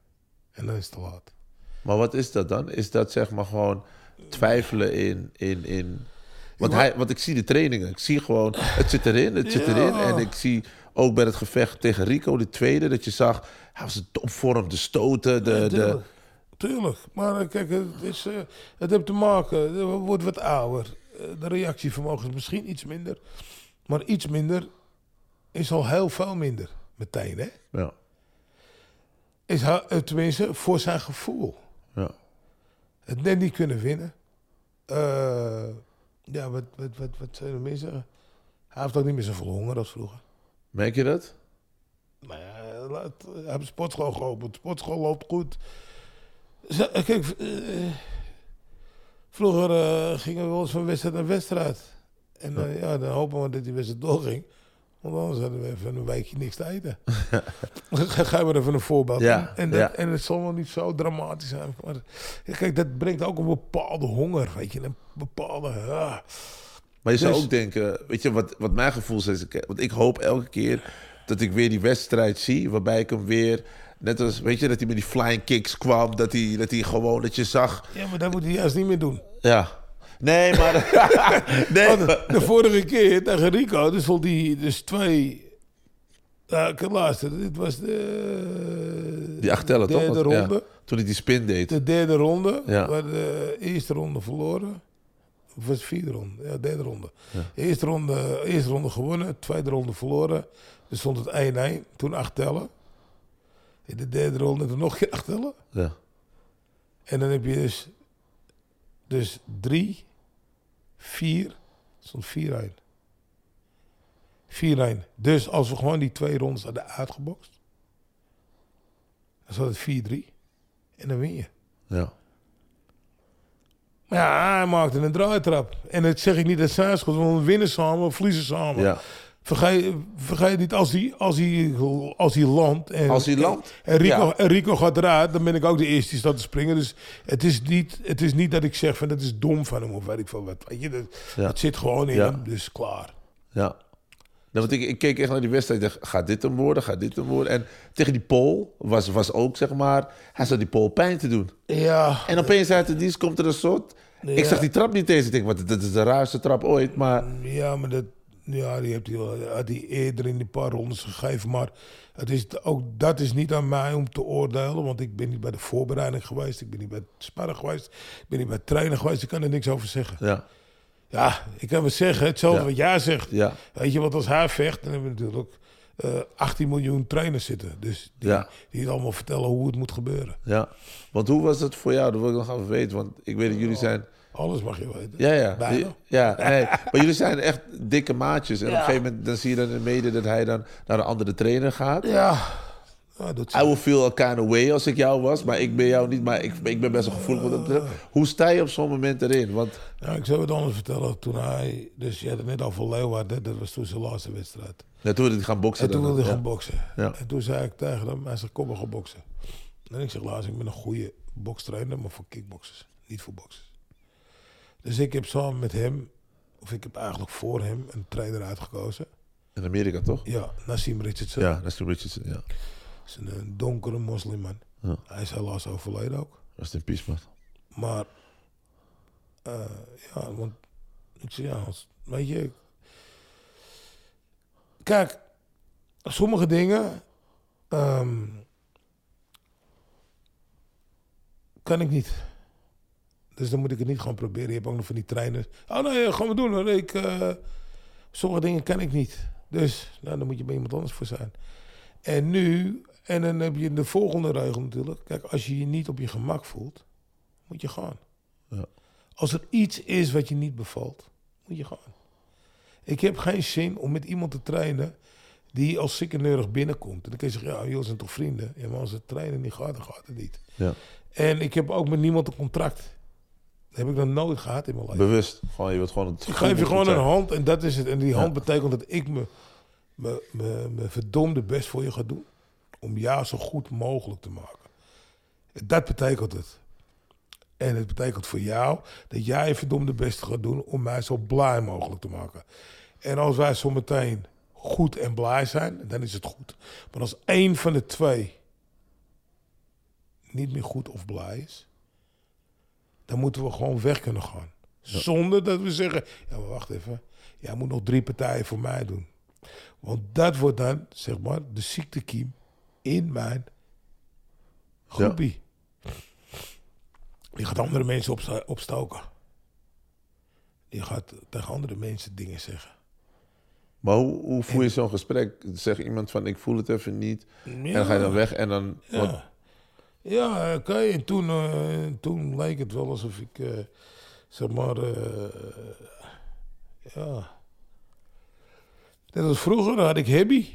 En dan is het te laat. Maar wat is dat dan? Is dat zeg maar gewoon twijfelen in... in, in... Want, hij, want ik zie de trainingen. Ik zie gewoon, het zit erin, het zit Ja. erin. En ik zie ook bij het gevecht tegen Rico, de tweede, dat je zag... Hij was in topvorm, de stoten, de... de Tuurlijk. Tuurlijk. Maar eh, kijk, het, is, eh, het heeft te maken. Je wordt wat ouder. Eh, De reactievermogen is misschien iets minder. Maar iets minder is al heel veel minder. Meteen, hè? ja, Is, eh, tenminste, voor zijn gevoel. Ja. Het net niet kunnen winnen. Eh, ja, wat, wat, wat, wat zou je nog meer zeggen? Hij heeft ook niet meer zoveel honger als vroeger. Merk je dat? Nou ja, laat, hij heeft sportschool geopend. De sportschool loopt goed. Eh, Kijk, eh, vroeger gingen we wel eens van wedstrijd naar wedstrijd. En dan, ja, dan hopen we dat die wedstrijd doorging. Want anders hadden we even een weekje niks te eten. Ga ga maar even een voorbeeld. Ja, en, dat, ja. en het zal wel niet zo dramatisch zijn. Maar kijk, dat brengt ook een bepaalde honger. Weet je, een bepaalde... ah. Maar je zou Dus- ook denken, weet je, wat, wat mijn gevoel is, want ik hoop elke keer dat ik weer die wedstrijd zie, waarbij ik hem weer, net als, weet je, dat hij met die flying kicks kwam, dat hij, dat hij gewoon, dat je zag, Ja, maar dat moet hij juist niet meer doen. ja. Nee, maar, <laughs> nee, maar- de vorige keer tegen Rico, dus stond hij dus twee. Ja, ik luister, dit was de. die acht tellen, toch? derde ja, ronde. toen hij die spin deed. De derde ronde. Ja. Hadden de eerste ronde verloren. Of was het vierde ronde? Ja, derde ronde. Eerste, ronde eerste ronde gewonnen, tweede ronde verloren. Dus stond het 1-1. Toen acht tellen. In de derde ronde nog een keer acht tellen. Ja. En dan heb je dus, dus drie, vier, stond 4-1. 4-1. Dus als we gewoon die twee rondes hadden uitgebokst, dan zat het 4-3. En dan win je. ja. Maar ja, hij maakte een draaitrap. En dat zeg ik niet dat zijn schuld, want we winnen samen, we verliezen samen. Ja. Vergeet, vergeet niet, als hij, als hij, als hij landt... En, Als hij landt? En Rico, Ja. en Rico gaat eruit, dan ben ik ook de eerste die staat te springen. Dus het is niet, het is niet dat ik zeg van dat is dom van hem of weet ik veel wat. Weet je, dat, Ja. dat zit gewoon in Ja. hem, dus klaar. Ja. Nou, want ik, ik keek echt naar die wedstrijd. Ik dacht, gaat dit hem worden? Gaat dit hem worden? En tegen die Pool was, was ook, zeg maar... Hij zat die Pool pijn te doen. Ja, En opeens uit de dienst komt er een soort... Ik zag die trap niet eens. Ik denk, wat, dat is de raarste trap ooit. Maar ja maar dat, ja, die heeft hij, had hij eerder in die paar rondes gegeven. Maar het is, ook dat is niet aan mij om te oordelen. Want ik ben niet bij de voorbereiding geweest. Ik ben niet bij het sparren geweest. Ik ben niet bij het trainen geweest. Ik kan er niks over zeggen. ja, Ja, ik kan wel zeggen, hetzelfde Ja. wat jij zegt. ja, Weet je, want als hij vecht, dan hebben we natuurlijk eh 18 miljoen trainers zitten. Dus die, Ja. die het allemaal vertellen hoe het moet gebeuren. ja. Want hoe was het voor jou? Dat wil ik nog even weten. Want ik weet dat jullie zijn... Alles mag je weten. Ja, ja. Bijna. Ja, nee. Maar jullie zijn echt dikke maatjes. En op een gegeven moment dan zie je dan in de media dat hij dan naar een andere trainer gaat. Ja, Ja, doet I will feel a kind of way als ik jou was, maar ik ben jou niet. Maar ik, ik ben best wel gevoelig dat. Hoe sta je op zo'n moment erin? Want Ja, ik zou het anders vertellen. Toen hij, dus je had het net al voor Leeuwarden, dat was toen zijn laatste wedstrijd. ja, toen wilde hij gaan boksen. En toen wilde hij ja. gaan boksen. Ja. En toen zei ik tegen hem, hij zegt, kom maar gaan boksen. En ik zeg, laatst, ik ben een goede bokstrainer, maar voor kickboxers, niet voor boxers. Dus ik heb samen met hem, of ik heb eigenlijk voor hem, een trainer uitgekozen. In Amerika toch? Ja, Nassim Richardson. Ja, Nassim Richardson. Ja. Dat is een, een donkere moslimman. Ja. Hij is helaas overleden ook. Rest in peace, man. Maar, eh, ja, want ik ja, als, weet je. Kijk, sommige dingen ehm, kan ik niet. Dus dan moet ik het niet gaan proberen. Je hebt ook nog van die trainers. Oh nee, gaan we doen. hoor. Ik, eh, sommige dingen kan ik niet. Dus nou, dan moet je bij iemand anders voor zijn. En nu, en dan heb je de volgende regel natuurlijk. Kijk, als je je niet op je gemak voelt, moet je gaan. Ja. Als er iets is wat je niet bevalt, moet je gaan. Ik heb geen zin om met iemand te trainen die als ziekeneurig binnenkomt. En dan kun je zeggen, ja, jullie zijn toch vrienden? Ja, maar als het trainen niet gaat, dan gaat het niet. Ja. En ik heb ook met niemand een contract. Dat heb ik nog nooit gehad in mijn leven. Bewust. Gewoon, je wilt gewoon het Ik geef je gewoon een hand en dat is het. En die hand Ja. betekent dat ik me, me, me, me verdomde best voor je ga doen. Om jou zo goed mogelijk te maken. Dat betekent het. En het betekent voor jou dat jij je verdomde best gaat doen om mij zo blij mogelijk te maken. En als wij zometeen goed en blij zijn, dan is het goed. Maar als één van de twee niet meer goed of blij is, dan moeten we gewoon weg kunnen gaan. Zonder dat we zeggen, ja maar wacht even, jij moet nog drie partijen voor mij doen. Want dat wordt dan, zeg maar, de ziektekiem in mijn groepie. Die gaat andere mensen opsta- opstoken. Die gaat tegen andere mensen dingen zeggen. Maar hoe, hoe voel je zo'n gesprek? Zegt iemand van, ik voel het even niet. En dan ga je dan weg en dan... Ja, ja oké. En toen, eh, toen leek het wel alsof ik, eh, zeg maar, eh, ja. Net als vroeger had ik Hebby.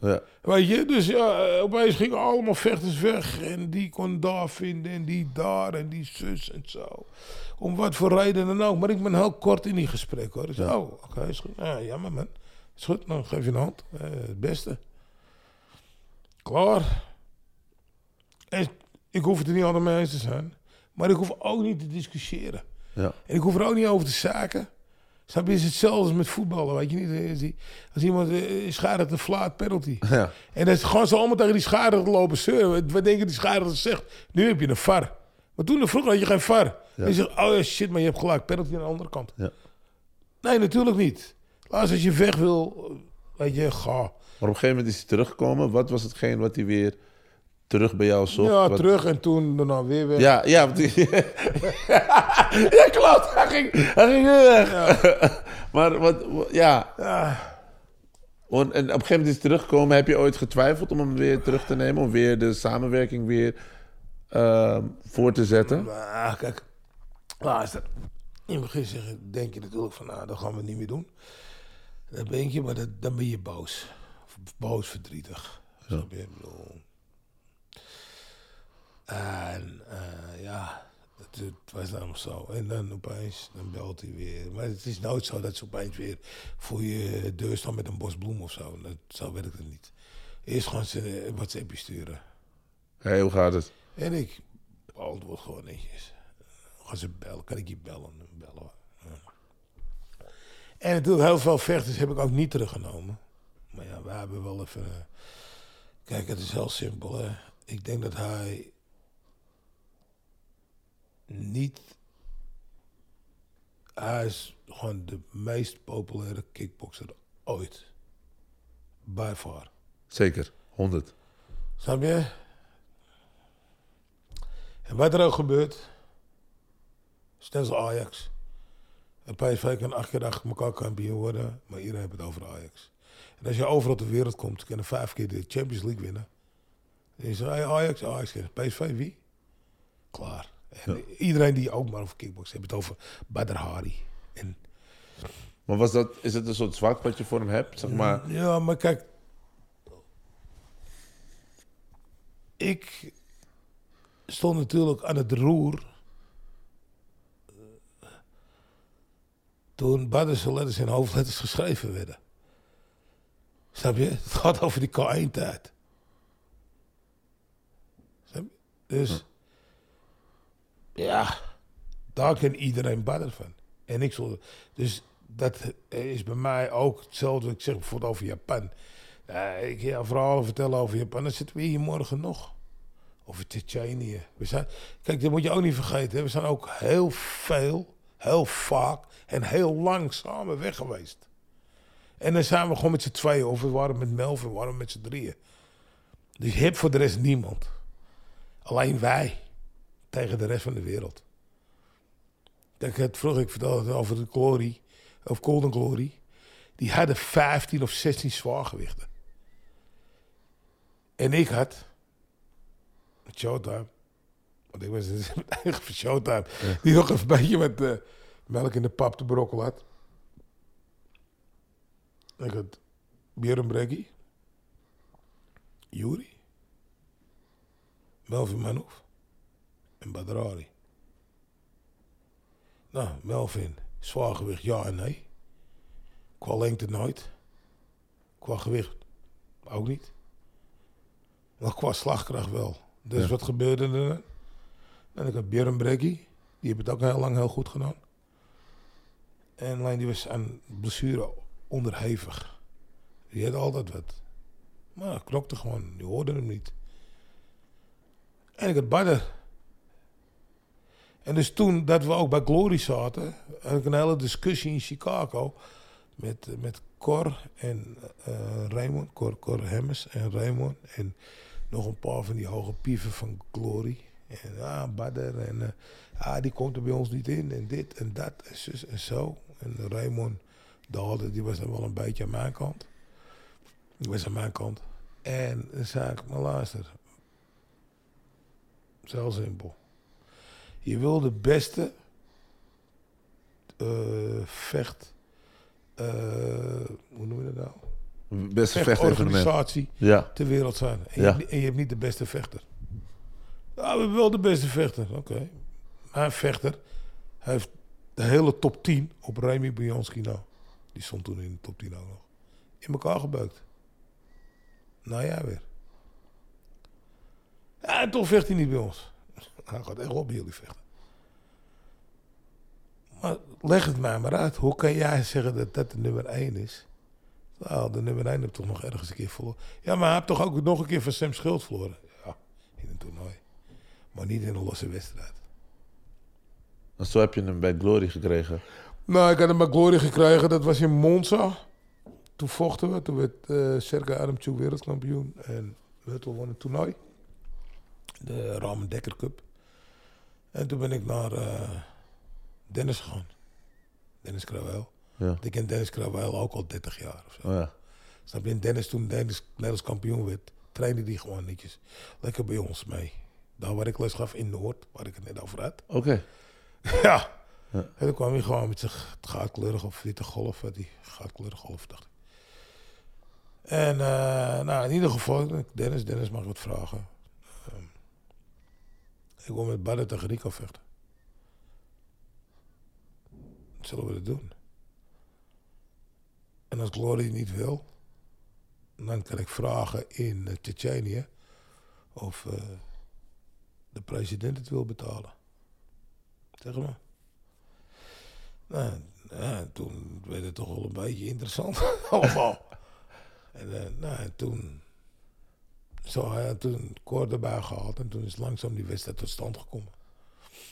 ja. <laughs> Weet je, dus ja, eh, opeens gingen allemaal vechters weg. En die kon daar vinden en die daar en die zus en zo. Om wat voor reden dan ook. Maar ik ben heel kort in die gesprek hoor. Dus, oh, oké, is goed. Ja, jammer man. Is goed, dan geef je een hand. Eh, het beste. Klaar. En ik hoef het er niet altijd mee eens te zijn. Maar ik hoef ook niet te discussiëren. Ja. En ik hoef er ook niet over te zaken. Snap je, het is hetzelfde als met voetballen. Weet je niet, als, iemand uh, schaadt een flaat penalty. Ja. En dan gaan ze allemaal tegen die schade lopen zeuren. Wat denken die schade dat zegt? Nu heb je een VAR. Maar toen vroeger had je geen VAR. En je zegt, oh ja, shit, maar je hebt gelijk. Penalty aan de andere kant. Ja. Nee, natuurlijk niet. Laatst als je weg wil, weet je, ga. Maar op een gegeven moment is hij teruggekomen. Wat was hetgeen wat hij weer terug bij jou zocht? Ja, Wat- terug en toen daarna weer weg. Ja, ja, <laughs> ja, klopt. Hij ging, hij ging weer weg. <laughs> maar wat, wat- ja. Want- En op een gegeven moment is hij teruggekomen. Heb je ooit getwijfeld om hem weer terug te nemen? Om weer de samenwerking weer ehm, voor te zetten? Maar kijk, luister. In het begin denk je natuurlijk van, nou, dat gaan we niet meer doen. Dan ben je, maar dat, dan ben je boos. Boos, verdrietig. Je? Ik bedoel. En eh, ja, het, het was dan zo. En dan opeens, dan belt hij weer. Maar het is nooit zo dat ze opeens weer voor je deur staan met een bos bloem of zo. Dat, zo werkt het niet. Eerst ze een WhatsAppje sturen. Hé, hoe gaat het? En ik beantwoord gewoon netjes. Gaan ze bellen, kan ik je bellen? bellen. Ja. En natuurlijk heel veel vechters heb ik ook niet teruggenomen. Maar ja, we hebben wel even... eh, Kijk, het is heel simpel. Hè. Ik denk dat hij niet... Hij is gewoon de meest populaire kickboxer ooit. By far. Zeker, 100. Snap je? En wat er ook gebeurt, stel als Ajax. En PSV kan acht keer achter elkaar kampioen worden, maar iedereen heeft het over Ajax. En als je overal ter wereld komt, kan je vijf keer de Champions League winnen. Zegt, hey, Ajax, Ajax, PSV wie? Klaar. En iedereen die ook maar over kickbox heeft het over Badr Hari. En Maar was dat, is het een soort zwak wat je voor hem hebt? Zeg maar, Ja, maar kijk. ik stond natuurlijk aan het roer. Toen Baddense letters in hoofdletters geschreven werden. Snap je? Het gaat over die K1-tijd. Snap je? Dus, ja, daar kent iedereen Badder van. En ik zal, dus dat is bij mij ook hetzelfde. Ik zeg bijvoorbeeld over Japan. Ja, ik ga verhaal vertellen over Japan. Dan zitten we hier morgen nog. Over zijn, kijk, dat moet je ook niet vergeten. We zijn ook heel veel, heel vaak en heel lang samen weg geweest. En dan zijn we gewoon met z'n tweeën. Of we waren met Melvin, we waren met z'n drieën. Dus je hebt voor de rest niemand. Alleen wij. Tegen de rest van de wereld. Kijk, het vroeg ik vertelde over de Glory. Of Golden Glory. Die hadden 15 of 16 zwaargewichten. En ik had... Showtime. Want ik was dus <laughs> eigen van Showtime. Die nog een beetje met eh, melk in de pap te brokkelen had. Ik had Björn Breggy. Juri. Melvin Manhoef. En Badrari. Nou, Melvin, zwaargewicht ja en nee. Qua lengte nooit. Qua gewicht ook niet. Maar qua slagkracht wel. Dus wat gebeurde er dan? En ik had Björn Breggy. Die heeft het ook heel lang heel goed gedaan. En alleen die was aan blessure onderhevig. Die had altijd wat. Maar knokte gewoon. Die hoorde hem niet. En ik had Badder. En dus toen dat we ook bij Glory zaten, had ik een hele discussie in Chicago met, eh, met Cor en eh Raymond, Cor, Cor Hemmers en Raymond en nog een paar van die hoge pieven van Glory. En ah, Badder en eh, ah, die komt er bij ons niet in en dit en dat en zus en zo. En Raymond Daalde, die was dan wel een beetje aan mijn kant. Die was aan mijn kant. En dan zei ik, maar luister, is heel simpel. Je wil de beste eh, vecht. eh, hoe noem je dat nou? Beste. Vechtorganisatie Ja. ter wereld zijn. En, Ja. je, hebt, en je hebt niet de beste vechter. Ja, we hebben wel de beste vechter. Oké. Maar een vechter hij heeft de hele top 10 op Remy Brjanski nou. Die stond toen in de top 10 ook nog. In elkaar gebeukt. Nou ja, weer. Ja, en toch vecht hij niet bij ons. Hij gaat echt op bij jullie vechten. Maar leg het mij maar uit. Hoe kan jij zeggen dat dat de nummer 1 is? Nou, de nummer 1 heeft toch nog ergens een keer verloren. Ja, maar hij heeft toch ook nog een keer van Sam Schuld verloren? Ja, in een toernooi. Maar niet in een losse wedstrijd. En zo heb je hem bij Glory gekregen. Nou, ik had hem bij Glory gekregen. Dat was in Monza. Toen vochten we. Toen werd eh Sergei Adamchuk wereldkampioen. En Huttel won het toernooi. De Ramen Dekker Cup. En toen ben ik naar eh, Dennis gegaan. Dennis Krawel. Ja. Ik ken Dennis Krawel ook al 30 jaar of zo. Oh ja. Snap je? En Dennis, toen Dennis Nederlands kampioen werd, trainde die gewoon netjes. Lekker bij ons mee. Daar waar ik les gaf in Noord, waar ik het net over had. Oké. <laughs> ja. En dan kwam hij gewoon met zijn gaatkleurige of witte golf. Die gaatkleurige golf, dacht ik. En eh, nou, in ieder geval, Dennis, Dennis mag wat vragen. Ik wil met Badden tegen Rico vechten. Zullen we dat doen? En als Glory niet wil, dan kan ik vragen in uh, Tsjetsjenië of eh, de president het wil betalen. Zeg maar. Nou, toen werd het toch wel een beetje interessant <laughs> allemaal. En eh, nou, en toen, zo, ja, toen koord erbij gehaald en toen is langzaam die wedstrijd tot stand gekomen.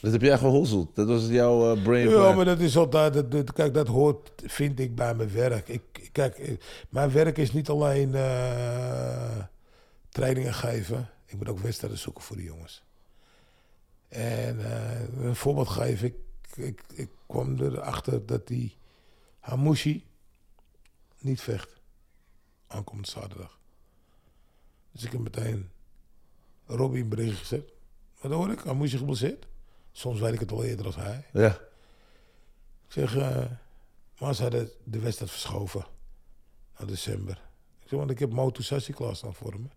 Dat heb jij gehozzeld. Dat was jouw eh, brain Ja, maar dat is altijd, dat, dat- kijk, dat hoort, vind ik, bij mijn werk. Ik, kijk, eh, mijn werk is niet alleen eh, trainingen geven. Ik moet ook wedstrijden zoeken voor de jongens. En een voorbeeld geven. Ik, ik, ik kwam erachter dat die Hamushi niet vecht. Aankomend zaterdag. Dus ik heb meteen Robbie een bericht gezet. Wat hoor ik? Hamushi geblesseerd? Soms weet ik het al eerder als hij. Ja. Ik zeg, eh, maar ze hadden de wedstrijd verschoven naar december. Ik zeg, want ik heb Moto Sassi klaarstaan voor me.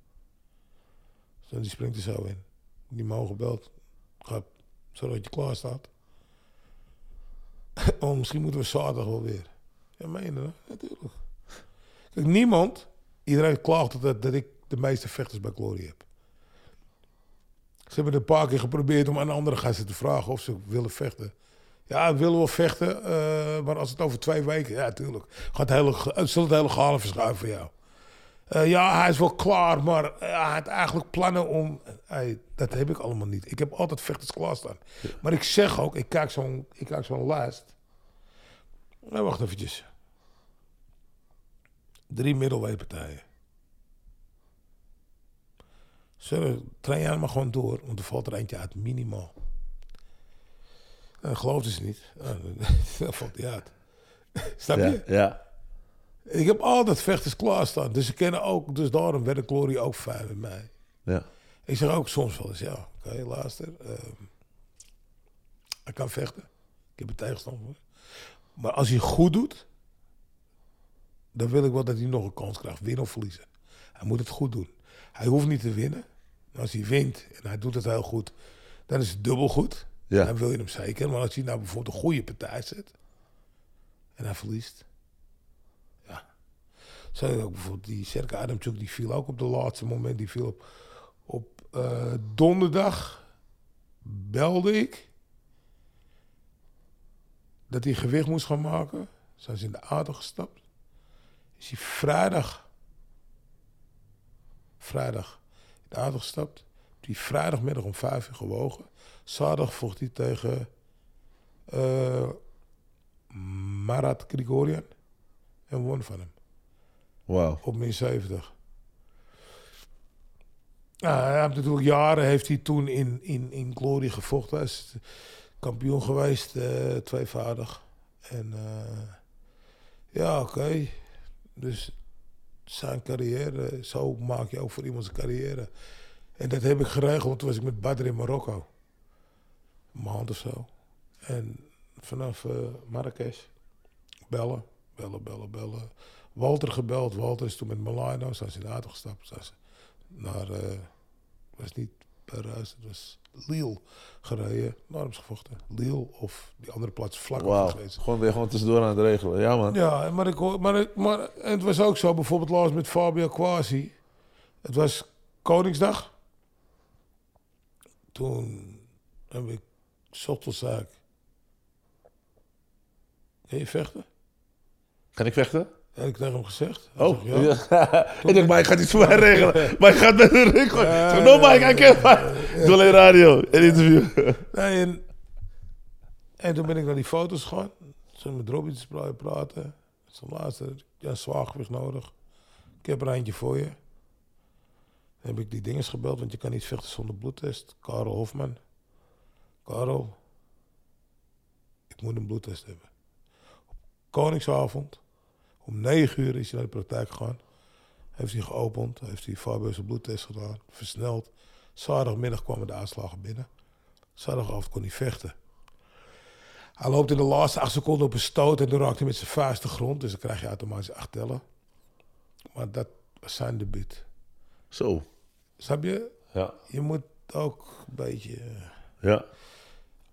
En die springt er zo in. Die mogen belt. Gaat zodat je klaar staat. <laughs> oh, misschien moeten we zaterdag wel weer. Ja, meen je dat? Natuurlijk. Kijk, niemand, iedereen klaagt dat, dat ik de meeste vechters bij Glory heb. Ze hebben een paar keer geprobeerd om aan andere gasten te vragen of ze willen vechten. Ja, we willen wel vechten, eh, maar als het over twee weken... Ja, tuurlijk. Gaat het hele, ge- zal het hele galen verschuiven voor jou. Eh, ja, hij is wel klaar, maar eh, hij had eigenlijk plannen om... Hey, dat heb ik allemaal niet. Ik heb altijd vechters klaarstaan. Maar ik zeg ook, ik kijk zo'n zo'n lijst. Nou, wacht eventjes. Drie middleweightpartijen. Zullen train jij maar gewoon door, want er valt er eentje uit, minimaal. Dat geloofden ze niet. Ah, <laughs> Dan valt hij uit. <laughs> Snap je? Ja, ja. Ik heb altijd vechters klaarstaan. Dus ze kennen ook, dus daarom werd de Glory ook fijn met mij. ja. Ik zeg ook soms wel eens, ja, oké, luister. ehm, hij kan vechten. Ik heb een tegenstander voor. Maar als hij goed doet, dan wil ik wel dat hij nog een kans krijgt. Winnen of verliezen. Hij moet het goed doen. Hij hoeft niet te winnen. Als hij wint en hij doet het heel goed, dan is het dubbel goed. Ja. Dan wil je hem zeker. Maar als hij nou bijvoorbeeld een goede partij zet en hij verliest. Ja. Zo ook bijvoorbeeld die Serka Adamchuk, die viel ook op de laatste moment. Die viel op, op eh, donderdag. Belde ik. Dat hij gewicht moest gaan maken. Zijn ze in de auto gestapt. Is hij vrijdag. Vrijdag de auto gestapt. Die vrijdagmiddag om vijf uur gewogen. Zaterdag vocht hij tegen eh, Marat Grigorian. En won van hem. Wauw. Op min 70. Ja, hij heeft natuurlijk jaren heeft hij toen in, in, in Glory gevochten. Hij is kampioen geweest, tweevoudig. En eh, ja, oké. Dus zijn carrière, zo maak je ook voor iemand zijn carrière. En dat heb ik geregeld, toen was ik met Badr in Marokko. Een maand of zo. En vanaf eh Marrakesh bellen, bellen, bellen, bellen. Walter gebeld. Walter is toen met Milano, zijn ze in de auto gestapt. Zijn ze naar, eh was niet Parijs, het was Lille gereden. Ze gevochten. Lille of die andere plaats vlak over geweest. Gewoon weer gewoon tussendoor aan het regelen. Ja, man. Ja, maar, ik, hoor- maar, ik- maar en het was ook zo, bijvoorbeeld laatst met Fabio Quasi. Het was Koningsdag. Toen heb ik, ik, Kun je vechten? Kan ik vechten? Heb ik tegen hem gezegd. Hij Oh, zegt, ja. ja. <laughs> ik dacht, Mike gaat iets voor mij regelen. <laughs> Mike gaat met een ring gooien. Ik zeg, no Mike, I can't fight. Ik doe alleen radio, een interview. <laughs> Nee, en, en toen ben ik naar die foto's gegaan. Toen met Robbie te pra- praten. Zijn laatste, ja, zwaargewicht nodig. Ik heb er eentje voor je. Dan heb ik die dinges gebeld, want je kan niet vechten zonder bloedtest. Karel Hofman. Karel, ik moet een bloedtest hebben. Op Koningsavond, om negen uur is hij naar de praktijk gegaan. Heeft hij geopend, heeft hij zijn bloedtest gedaan, versneld. Zaterdagmiddag kwamen de uitslagen binnen. Zaterdagavond kon hij vechten. Hij loopt in de laatste acht seconden op een stoot en dan raakt hij met zijn vuist de grond. Dus dan krijg je automatisch acht tellen. Maar dat was zijn debuut. Zo. Snap je? Ja. Je moet ook een beetje eh, Ja.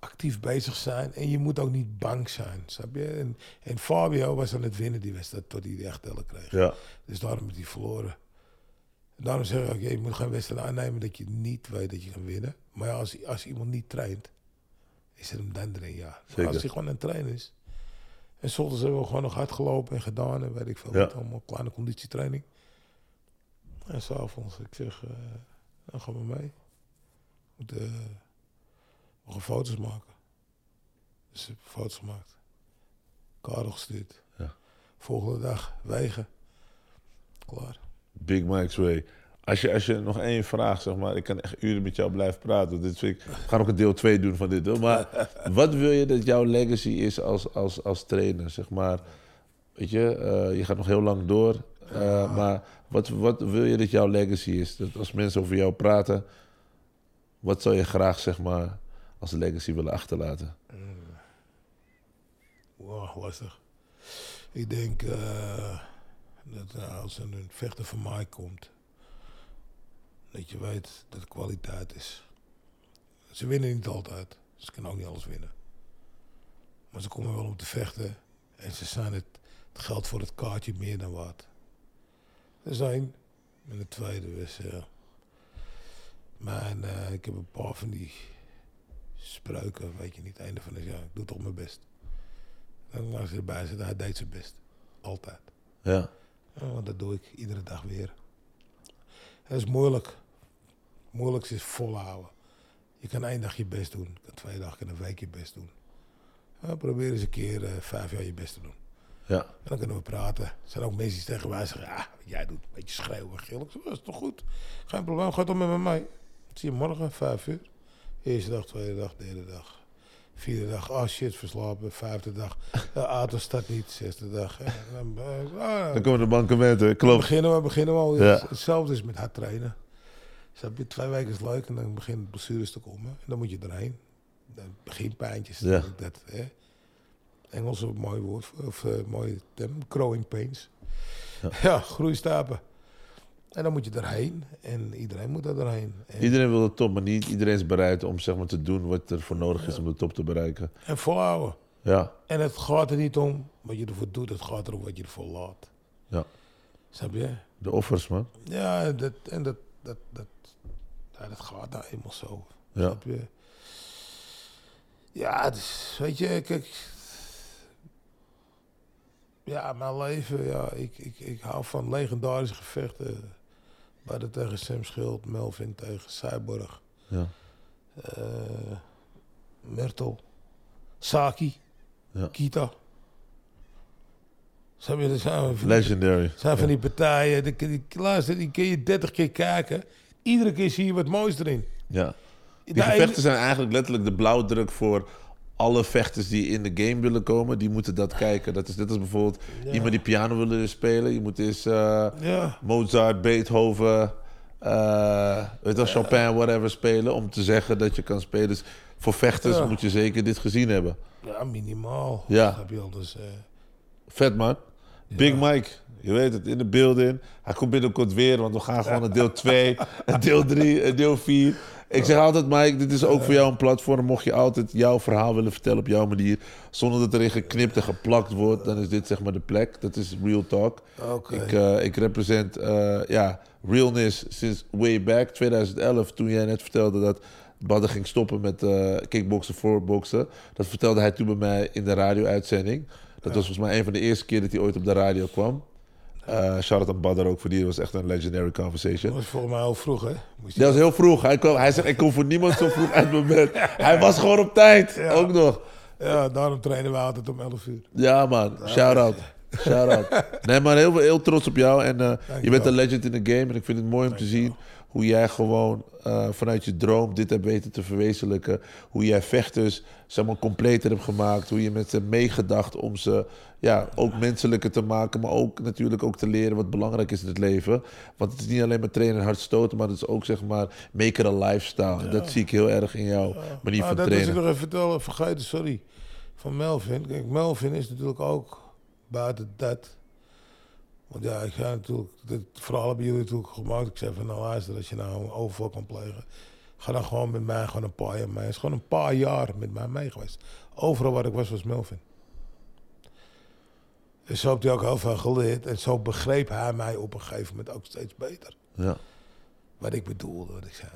Actief bezig zijn. En je moet ook niet bang zijn. Snap je? En, en Fabio was aan het winnen die wedstrijd tot hij de echt tellen kreeg. Ja. Dus daarom heeft hij verloren. En daarom zeg ik ook, je moet geen wedstrijd aannemen dat je niet weet dat je kan winnen. Maar ja, als, als iemand niet traint, is het hem dan erin, ja. Als hij gewoon het trainen is. En soms hebben we gewoon nog hard gelopen en gedaan en weet ik veel. Ja. wat, Allemaal kleine conditietraining. En s'avonds, ik zeg, eh dan gaan we mee. Eh, we gaan foto's maken. Dus ik heb foto's gemaakt. Karel gestuurd. Ja. Volgende dag wegen. Klaar. Big Mike's Way. Als je, als je nog één vraag, zeg maar, ik kan echt uren met jou blijven praten. Dit vind ik, we gaan ook een deel 2 doen van dit. Hoor. Maar <laughs> wat wil je dat jouw legacy is als, als, als trainer? Zeg maar, weet je, eh, je gaat nog heel lang door. eh, maar wat, wat wil je dat jouw legacy is? Dat als mensen over jou praten, wat zou je graag, zeg maar, als legacy willen achterlaten? Wow, lastig. Ik denk eh, dat eh, als een vechter van mij komt, Dat je weet dat het kwaliteit is. Ze winnen niet altijd. Ze kunnen ook niet alles winnen. Maar ze komen wel om te vechten. En ze zijn het, het geld voor het kaartje meer dan waard. Er zijn. En de tweede ja. maar eh, ik heb een paar van die spreuken, weet je niet. Einde van het jaar. Ik doe toch mijn best. En dan als je erbij zit, hij deed zijn best. Altijd. Ja. Ja, want dat doe ik iedere dag weer. Het is moeilijk. Het moeilijkste is volhouden. Je kan één dag je best doen. Je kan twee dagen, een week je best doen. Ja, probeer eens een keer eh, vijf jaar je best te doen. Ja. En dan kunnen we praten. Er zijn ook mensen die tegen mij zeggen, ja, wat jij doet een beetje schreeuwen en gillen. Ik zeg, dat is toch goed? Geen probleem, ga dan met me mee. Zie je morgen, vijf uur. Eerste dag, tweede dag, derde dag. Vierde dag, oh shit, verslapen. Vijfde dag, <laughs> de auto staat niet. Zesde dag, ja, dan, eh, ah, Dan komen de bankementen, klopt. beginnen we, beginnen we al. Ja. Hetzelfde is met hard trainen. Snap je, twee weken is leuk en dan beginnen blessures te komen. En dan moet je erheen. Dan beginpijntjes. Ja. Dat, hè. Engels een mooi woord, of eh mooi term, growing pains. Ja, groeistapen. En dan moet je erheen en iedereen moet er erheen. En, Iedereen wil de top, maar niet iedereen is bereid om zeg maar, te doen wat er voor nodig is om de top te bereiken. en volhouden. Ja, En het gaat er niet om wat je ervoor doet, het gaat erom wat je ervoor laat. ja. Snap je? De offers, man. Ja, en dat, en dat, dat, dat, ja, dat gaat nou eenmaal zo. Ja. Snap je? Ja, dus, weet je, kijk. Ja, mijn leven, ja, ik, ik, ik hou van legendarische gevechten. Tegen Sam Schild, Melvin tegen Cyborg, Ja. eh Mertel, Saki, Ja. Kita. Snap je, dat zijn Legendary. zijn van die partijen, die, die, luister, die kun je 30 keer kijken. Iedere keer zie je wat moois erin. Ja. Die De gevechten zijn eigenlijk letterlijk de blauwdruk voor alle vechters die in de game willen komen. Die moeten dat kijken. Dat is net als bijvoorbeeld iemand die piano wil spelen. Je moet eens eh, Ja, Mozart, Beethoven, eh weet wel, Chopin, whatever spelen. Om te zeggen dat je kan spelen. Dus voor vechters Ja. moet je zeker dit gezien hebben. ja minimaal. Ja. Snap je al, dus, eh, Vet man. Big Mike, je weet het, in de building. Hij komt binnenkort weer, want we gaan gewoon naar deel 2, en <laughs> deel 3 en deel 4. Ik zeg altijd, Mike, dit is ook voor jou een platform. Mocht je altijd jouw verhaal willen vertellen op jouw manier, zonder dat erin geknipt en geplakt wordt, dan is dit zeg maar de plek. Dat is Real Talk. Ik, eh, ik represent eh, ja, realness sinds way back, 2011, toen jij net vertelde dat Badden ging stoppen met eh kickboksen voor boksen. Dat vertelde hij toen bij mij in de radio-uitzending. Dat was volgens mij een van de eerste keer dat hij ooit op de radio kwam. Eh shout-out aan Badder ook voor die. Dat was echt een legendary conversation. dat was volgens mij al vroeg, hè? Moest Dat was heel vroeg. Hij, kwam, hij zegt, ik kom voor niemand zo vroeg uit mijn bed. <laughs> Hij was gewoon op tijd, ook nog. Ja, daarom trainen we altijd om 11 uur. Ja, man. Shout-out. Shout-out. Nee, maar heel, heel trots op jou. En eh, je bent een legend in de game. En ik vind het mooi om te zien hoe jij gewoon eh, vanuit je droom dit hebt weten te verwezenlijken. Hoe jij vechters zeg maar, completer hebt gemaakt. Hoe je met ze meegedacht om ze ja, ook menselijker te maken. Maar ook natuurlijk ook te leren wat belangrijk is in het leven. Want het is niet alleen maar trainen en hard stoten. Maar het is ook zeg maar make it a lifestyle. Dat zie ik heel erg in jouw manier van dat trainen. was ik nog even vertellen, vergeten, sorry. Van Melvin. Kijk, Melvin is natuurlijk ook buiten dat. Want ja, ik ga natuurlijk, dit verhaal hebben jullie natuurlijk gemaakt. Ik zei van nou luister, als je nou een overval kan plegen. Ga dan gewoon met mij gewoon een paar jaar mee. Hij is gewoon een paar jaar met mij mee geweest. Overal waar ik was, was Melvin. En zo heeft hij ook heel veel geleerd. En zo begreep hij mij op een gegeven moment ook steeds beter. Ja. Wat ik bedoelde, wat ik zei.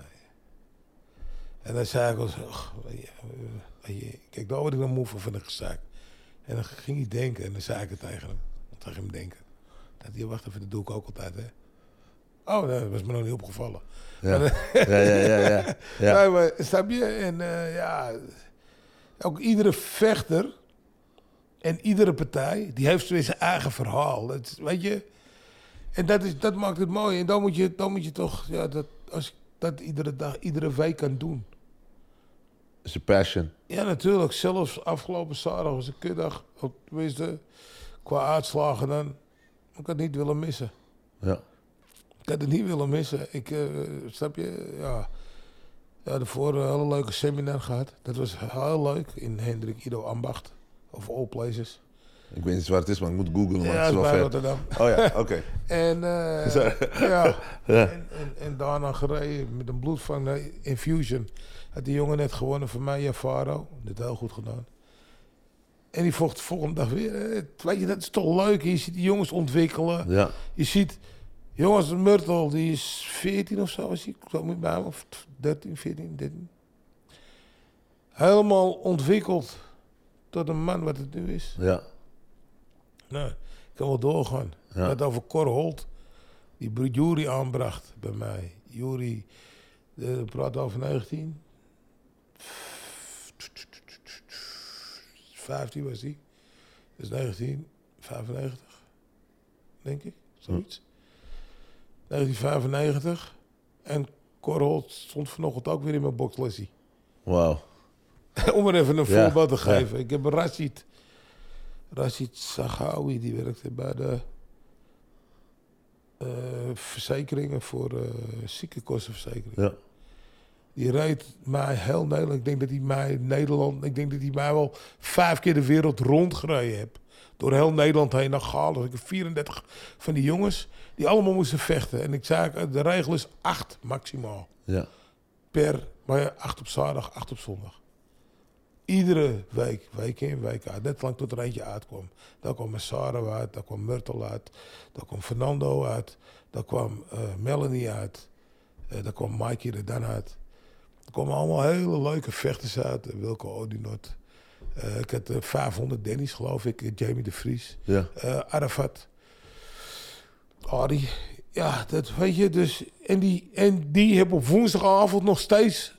En dan zei ik al zo, "Ach, weet je, eh, weet je, kijk, daar word ik dan moe van, van de gezaak. En dan ging hij denken en dan zei ik het tegen hem. Tegen hem denken. Dat hij, wacht even, dat doe ik ook altijd, hè. Oh, dat was me nog niet opgevallen. Ja. ja, ja, ja, ja. ja. <laughs> Nee, maar, snap je? En eh, ja, ook iedere vechter en iedere partij, die heeft weer zijn eigen verhaal. Het, is- weet je? En dat, is, dat maakt het mooi. En dan moet je, dan moet je toch, ja, dat, als ik dat iedere dag, iedere week kan doen. Dat is je passion. Ja, natuurlijk. Zelfs afgelopen zaterdag was een kutdag. Tenminste, qua uitslagen dan. Ik had het niet willen missen. Ja. Ik had het niet willen missen. Ik, eh, snap je, ja. Ja, daarvoor een hele leuke seminar gehad. Dat was heel leuk in Hendrik Ido Ambacht. Of all places. Ik weet niet waar het is, maar ik moet googlen. Maar Ja, het is wel bij. Rotterdam. Oh ja, <laughs> oké. En, eh, <laughs> ja. Ja. En, en, en daarna gereden met een bloedvang Infusion. Had die jongen net gewonnen van mij, Faro. Dit heel goed gedaan. En die vocht de volgende dag weer. Weet je, dat is toch leuk. Je ziet die jongens ontwikkelen. Ja, Je ziet, jongens, Myrtle, die is 14 of zo, is hij? Ik weet niet bij hem, of 13, 14, 13. Helemaal ontwikkeld tot een man wat het nu is. ja, Nou, ik kan wel doorgaan. Ja. Net over Cor Holt, die Jury aanbracht bij mij. Jury, de praat over 19. 15 was hij. Dus 1995, denk ik. Zoiets. 1995. En Cor Holt stond vanochtend ook weer in mijn boxlessie. wauw. <laughs> Om er even een Ja, voorbeeld te geven. Ik heb Rashid. Rashid Saghawi, die werkte bij de eh, verzekeringen voor eh ziekenkostenverzekering. Ja, Die reed mij heel Nederland. Ik denk dat hij mij Nederland, ik denk dat hij mij wel vijf keer de wereld rondgereden heeft. Door heel Nederland heen naar Galen. Ik heb 34 van die jongens die allemaal moesten vechten. En ik zei, de regel is acht maximaal ja, per, maar ja, acht op zaterdag, acht op zondag. Iedere week, week in, week uit. Net lang tot er eentje uitkwam. Daar kwam Sarah uit, daar kwam Myrtle uit, daar kwam Fernando uit, daar kwam eh, Melanie uit, eh, daar kwam Mikey er dan uit. Er kwamen allemaal hele leuke vechters uit. eh, Wilco Odinot. Ik had eh, 500 Dennis, geloof ik. Jamie de Vries. ja, Arafat. Ari. Ja, dat weet je. Dus, en, die, en die hebben op woensdagavond nog steeds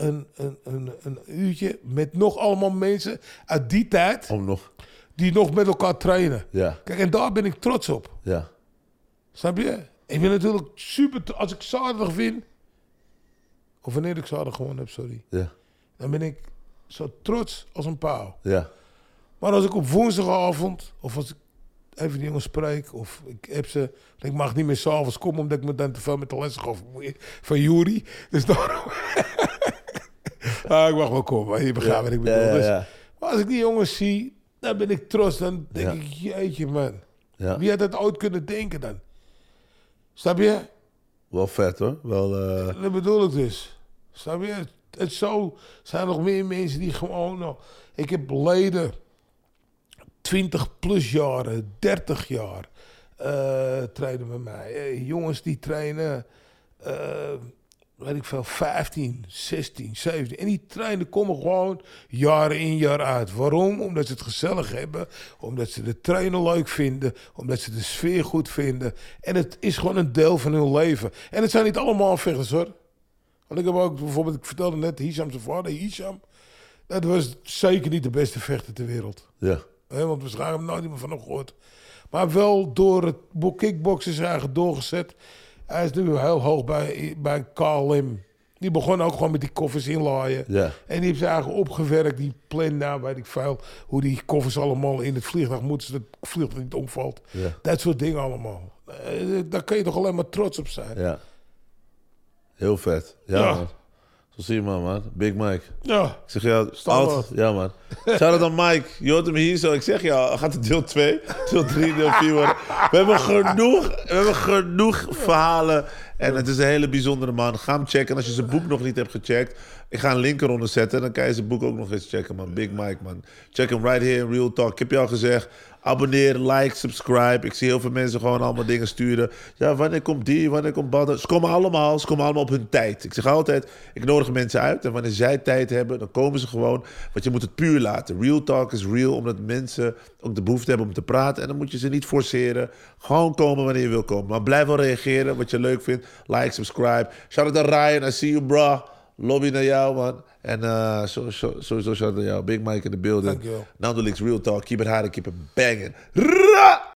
een, een, een, een uurtje met nog allemaal mensen uit die tijd om nog. die nog met elkaar trainen. Ja, Kijk, en daar ben ik trots op. ja, Snap je? Ik ben natuurlijk super... Als ik zaterdag win... Of wanneer ik zaterdag gewonnen heb, sorry. ja, Dan ben ik zo trots als een pauw. ja, Maar als ik op woensdagavond, of als ik even die jongens spreek, of ik heb ze, ik mag niet meer s'avonds komen omdat ik me dan te veel met de lessen ga vermoeien van Jury. Dus daarom. Ah, ik mag wel komen, je begrijpt wat ik bedoel. Dus, maar als ik die jongens zie, dan ben ik trots. Dan denk ik, jeetje man, wie had dat ooit kunnen denken dan? Snap je? Wel vet hoor. Wel, eh, Dat bedoel ik dus. Snap je? Het zo zijn nog meer mensen die gewoon nog... Ik heb leden 20 plus jaren, 30 jaar eh trainen met mij. Eh, jongens die trainen, weet ik veel, 15, 16, 17. En die trainen komen gewoon jaar in jaar uit. Waarom? Omdat ze het gezellig hebben. Omdat ze de trainer leuk vinden. Omdat ze de sfeer goed vinden. En het is gewoon een deel van hun leven. En het zijn niet allemaal vechters hoor. Want ik heb ook bijvoorbeeld, ik vertelde net, Hisham zijn vader, Hisham. Dat was zeker niet de beste vechter ter wereld. ja, Hè, want waarschijnlijk hebben we nooit meer van hem gehoord. Maar wel door het bo- kickboksen zijn eigen doorgezet. Hij is nu heel hoog bij, bij KLM. Die begon ook gewoon met die koffers inlaaien. Ja. En die heeft ze eigen opgewerkt. Die plan nou, weet ik veel. Hoe die koffers allemaal in het vliegtuig moeten. Zodat het vliegtuig niet omvalt. Ja. Dat soort dingen allemaal. Eh, daar kun je toch alleen maar trots op zijn. ja. Heel vet. Ja, Ja. Man. Zie je maar, man. Big Mike. Ja. Ik zeg ja, altijd. Ja, man. Shout-out aan Mike. Je hoort hem hier zo. Ik zeg ja, gaat het deel 2, deel 3, deel 4 worden. We hebben genoeg, we hebben genoeg verhalen. En het is een hele bijzondere man. Ga hem checken. Als je zijn boek nog niet hebt gecheckt. Ik ga een link eronder zetten. Dan kan je zijn boek ook nog eens checken, man. Big Mike, man. Check hem right here in Real Talk. Ik heb je al gezegd. Abonneer, like, subscribe. Ik zie heel veel mensen gewoon allemaal dingen sturen. Ja, wanneer komt die? Wanneer komt dat? Ze komen allemaal, ze komen allemaal op hun tijd. Ik zeg altijd, ik nodig mensen uit. En wanneer zij tijd hebben, dan komen ze gewoon. Want je moet het puur laten. Real talk is real, omdat mensen ook de behoefte hebben om te praten. En dan moet je ze niet forceren. Gewoon komen wanneer je wil komen. Maar blijf wel reageren, wat je leuk vindt. Like, subscribe. Shout out aan Ryan, I see you, bro. Lobby naar jou, man. En zo- sowieso shout out naar jou. Big Mike in the building. Dankjewel. Nando Leaks Real Talk. Keep it hard and keep it banging. Ra!